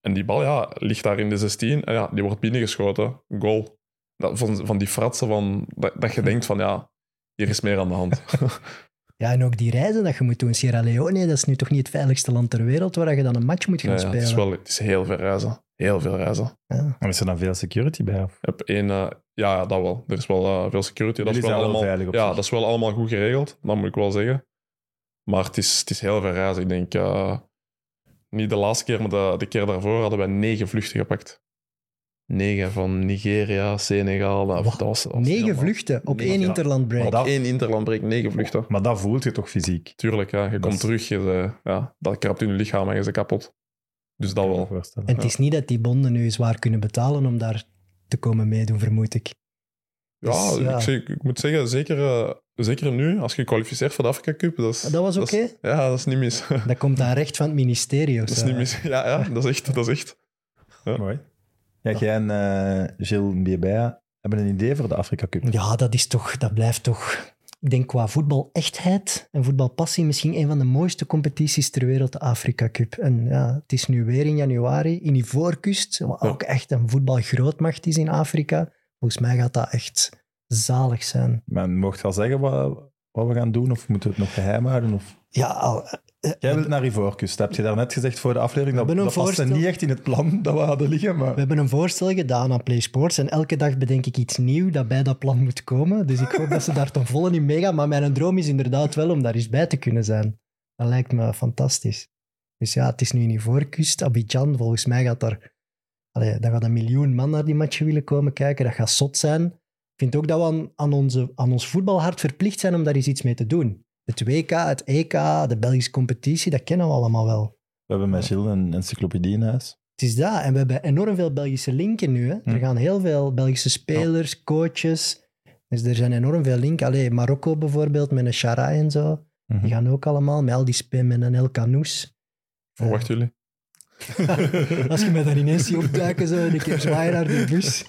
En die bal ja, ligt daar in de 16. En ja, die wordt binnengeschoten. Goal. Dat, van, van die fratsen van, dat, dat je denkt van ja, hier is meer aan de hand. Ja, en ook die reizen dat je moet doen. Sierra Leone, dat is nu toch niet het veiligste land ter wereld waar je dan een match moet gaan Nee, ja, spelen. het, is wel, het is heel veel reizen. Heel veel reizen. Ja. En is er dan veel security bij? Of? Heb één, eh, ja, dat wel. Er is wel eh, veel security. Dat is Jullie wel allemaal, veilig op ja, zich. dat is wel allemaal goed geregeld. Dat moet ik wel zeggen. Maar het is, het is heel veel reizen. Ik denk, eh, niet de laatste keer, maar de, de keer daarvoor hadden wij negen vluchten gepakt. Negen van Nigeria, Senegal. Dat, dat was, dat was Negen helemaal- vluchten op Negen, één ja. interlandbreak. Op dat- één interlandbreek, negen vluchten. Maar dat voelt je toch fysiek? Tuurlijk, ja. Je Dat komt is- terug, je, eh, ja, dat krapt in je lichaam en je bent kapot. Dus dat wel. En het is niet dat die bonden nu zwaar kunnen betalen om daar te komen meedoen, vermoed ik. Ja, Dus, ja. Ik, zeg- ik moet zeggen, zeker, eh, zeker nu, als je kwalificeert voor de Afrika Cup. Dat, is, Dat was oké? is- Ja, dat is niet mis. dat Dat komt aan recht van het ministerie of is zo. niet mis. Ja, ja dat is echt. Dat is echt. Mooi. Ja, jij en eh Gilles Biebea hebben een idee voor de Afrika Cup. Ja, dat is toch, dat blijft toch. Ik denk qua voetbal-echtheid en voetbalpassie misschien een van de mooiste competities ter wereld, de Afrika Cup. En ja, het is nu weer in januari in Ivoorkust, wat ook echt een voetbalgrootmacht is in Afrika. Volgens mij gaat dat echt zalig zijn. Maar mocht je al zeggen wat, wat we gaan doen, of moeten we het nog geheim houden? Of... Ja, al, Jij wilt naar Ivoorkust, heb je daarnet gezegd voor de aflevering. Dat, dat voorstel. niet echt in het plan dat we hadden liggen, maar... We hebben een voorstel gedaan aan Play Sports en elke dag bedenk ik iets nieuws dat bij dat plan moet komen. Dus ik hoop dat ze daar ten volle in meegaan. Maar mijn droom is inderdaad wel om daar eens bij te kunnen zijn. Dat lijkt me fantastisch. Dus ja, het is nu in Ivoorkust, Abidjan. Volgens mij gaat daar, allee, daar gaat een miljoen man naar die matchen willen komen kijken. Dat gaat zot zijn. Ik vind ook dat we aan, aan, onze, aan ons voetbalhart verplicht zijn om daar eens iets mee te doen. Het WK, het EK, de Belgische competitie, dat kennen we allemaal wel. We hebben met Gilles een encyclopedie in huis. Het is dat. En we hebben enorm veel Belgische linken nu. Hè. Hm. Er gaan heel veel Belgische spelers, coaches. Dus er zijn enorm veel linken. Allee, Marokko bijvoorbeeld, met een Shara en zo. Mhm. Die gaan ook allemaal, met al die spin met een El Canoes. Verwachten jullie? Als je mij daar ineens ziet opduiken, zo, en een keer zwaaien naar de bus.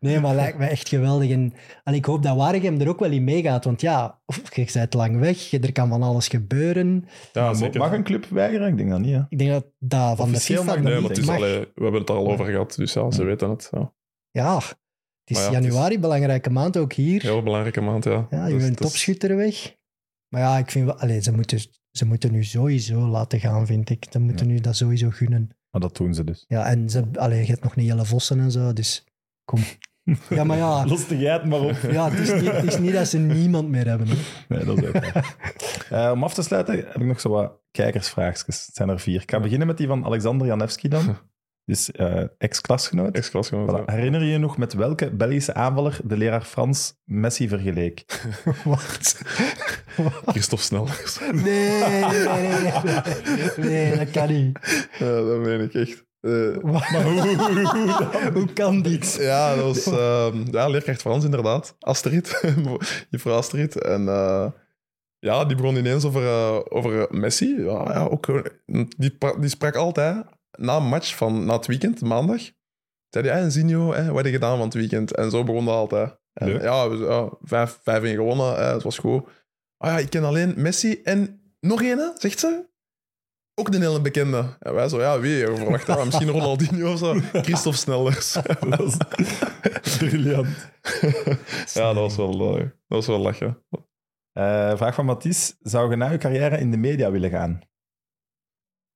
nee, maar lijkt me echt geweldig. En, en ik hoop dat Waregem er ook wel in meegaat. Want ja, je bent lang weg, er kan van alles gebeuren. Ja, Mo- zeker. Mag een club weigeren? Ik denk dat niet, hè? Ik denk dat dat van de Officieel FIFA mag Nee, maar niet het is, mag. allee, we hebben het er al over gehad, dus ja, ze Ja. weten het. Ja. Ja, het is het januari, belangrijke maand ook hier. Heel belangrijke maand, ja. Ja, je Dus bent topschutter weg. Maar ja, ik vind wel... Allee, ze, moeten, ze moeten nu sowieso laten gaan, vind ik. Ze moeten nu dat sowieso gunnen. Maar dat doen ze dus. Ja, en ze, allee, je hebt nog niet Jelle Vossen en zo, dus kom. Ja, maar ja, Los de geit maar op. ja het, is niet, het is niet dat ze niemand meer hebben. Hè. Nee, dat is ook waar. Eh, om af te sluiten heb ik nog zo wat kijkersvraagjes. Het zijn er vier. Ik ga beginnen met die van Alexander Janewski dan. Dus eh, ex-klasgenoot. Ex-klasgenoot. Voilà. Herinner je je nog met welke Belgische aanvaller de leraar Frans Messi vergeleek? Wat? Christophe Snellers. Nee, nee, nee, nee, nee. Dat kan niet. ja, dat meen ik echt. Eh, Maar hoe, hoe kan dit? Ja, dat was ehm, ja, leerkracht Frans inderdaad. Astrid, juffrouw Astrid. En eh, ja, die begon ineens over, over Messi. Ja, ja, ook, die, die sprak altijd na een match van na het weekend, maandag. Zei hij, hey, Zinho, hè, wat heb je gedaan van het weekend? En zo begon dat altijd. En, ja, we, ja, vijf, vijf in gewonnen, hè, het was goed. Ah ja, ik ken alleen Messi en nog een, hè, zegt ze. Ook een hele bekende. En wij zo, ja, wie? Je verwacht dat? Misschien Ronaldinho of zo. Christophe Snellers. Dat was briljant. Ja, dat was wel, eh, dat was wel lachen. Eh, vraag van Mathies. Zou je na je carrière in de media willen gaan?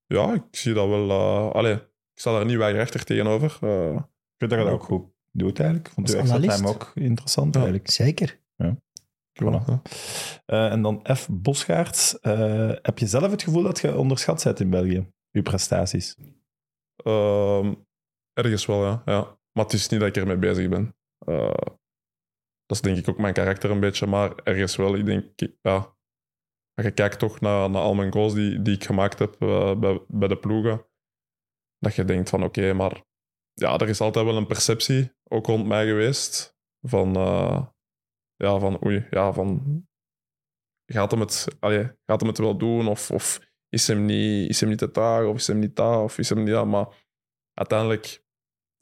Ja, ik zie dat wel. eh allee, ik sta daar niet weigerachtig tegenover. Eh, Ik vind dat je dat ook goed doet eigenlijk. Ik vond Als je extra ook interessant Ja. eigenlijk. Zeker. Voilà. ja. Eh, en dan F. Bosgaerts. Eh, heb je zelf het gevoel dat je onderschat bent in België? Je prestaties? Ehm, ergens wel, ja. ja. Maar het is niet dat ik ermee bezig ben. Eh, dat is denk ik ook mijn karakter een beetje, maar ergens wel. Ik denk, ja. Als je kijkt toch naar, naar al mijn goals die, die ik gemaakt heb eh, bij, bij de ploegen, dat je denkt van oké, maar ja, er is altijd wel een perceptie, ook rond mij geweest, van, eh, ja, van oei, ja, van gaat hem het, allee, gaat hem het wel doen of, of is, hem niet, is hem niet te traag of is hem niet daar of is hem niet maar uiteindelijk,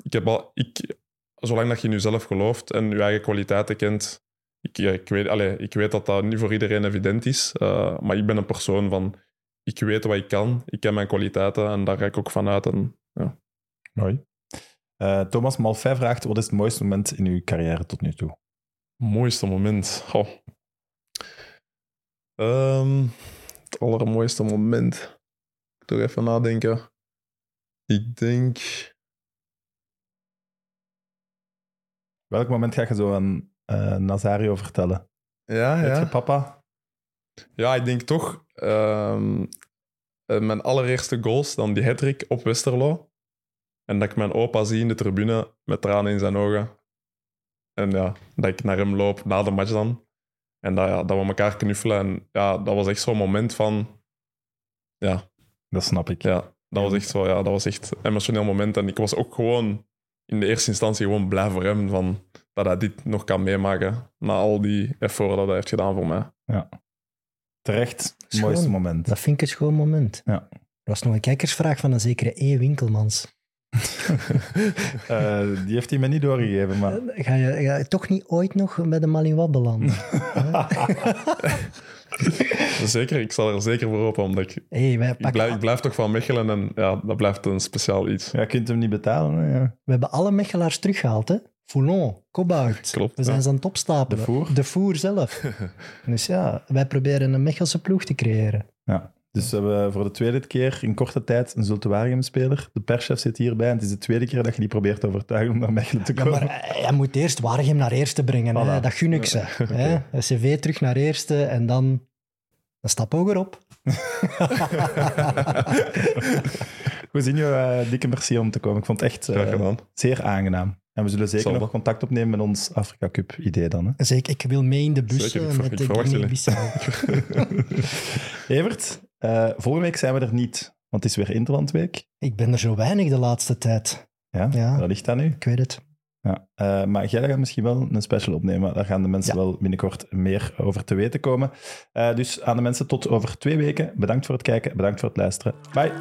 ik heb al, ik, zolang dat je in jezelf gelooft en je eigen kwaliteiten kent, ik, ik, weet, allee, ik weet dat dat niet voor iedereen evident is, eh, maar ik ben een persoon van, ik weet wat ik kan, ik ken mijn kwaliteiten en daar ga ik ook vanuit. En, ja. Mooi. Eh, Thomas Malfay vraagt, wat is het mooiste moment in uw carrière tot nu toe? Mooiste moment. Oh. Ehm, het allermooiste moment. Ik toch even nadenken. Ik denk. Welk moment ga je zo aan eh, Nazario vertellen? Ja, Weet je, ja. papa? Ja, ik denk toch. ehm, eh, mijn allereerste goals, dan die hattrick op Westerlo. En dat ik mijn opa zie in de tribune met tranen in zijn ogen. En ja, dat ik naar hem loop na de match dan. En dat, ja, dat we elkaar knuffelen. En ja, dat was echt zo'n moment van. Ja, Dat snap ik. Ja, Dat was echt zo, ja, dat was echt een emotioneel moment. En ik was ook gewoon in de eerste instantie gewoon blij voor hem van dat hij dit nog kan meemaken na al die effort dat hij heeft gedaan voor mij. Terecht, het Schoon. mooiste moment. Dat vind ik een schoon moment. Ja. Er was nog een kijkersvraag van een zekere E. Winkelmans. Eh, die heeft hij me niet doorgegeven, maar... Ga je, ga je toch niet ooit nog bij de Malinois belanden? Zeker, ik zal er zeker voor open, omdat ik, hey, wij ik, blijf, ik blijf toch van Mechelen en ja, dat blijft een speciaal iets. Ja, je kunt hem niet betalen. Hè? Ja. we hebben alle Mechelaars teruggehaald. Hè? Foulon, Cobalt. Klopt, We zijn ja. ze aan het opstapelen. De Voer. De Voer zelf. dus ja, wij proberen een Mechelse ploeg te creëren. Ja. Dus we hebben voor de tweede keer in korte tijd een Zulte Waregem-speler. De perschef zit hierbij en het is de tweede keer dat je die probeert te overtuigen om naar Mechelen te Ja, komen. maar hij moet eerst Waregem naar eerste brengen. Hè? Dat gun ik ze. Hè? Een cv terug naar eerste en dan een stap hogerop. Goed, Zinjo, eh dikke merci om te komen. Ik vond het echt eh, zeer aangenaam. En we zullen zeker Zal nog wel. contact opnemen met ons Afrika Cup-idee dan. Hè. Zeker, ik wil mee in de bus eh, met ik de. Guinea-Bissau. Evert, eh, volgende week zijn we er niet, want het is weer Interlandweek. Ik ben er zo weinig de laatste tijd. Ja, Ja. waar ligt dat nu? Ik weet het. Ja. eh, maar jij gaat misschien wel een special opnemen. Daar gaan de mensen Ja. wel binnenkort meer over te weten komen. Eh, dus aan de mensen tot over twee weken. Bedankt voor het kijken, bedankt voor het luisteren. Bye.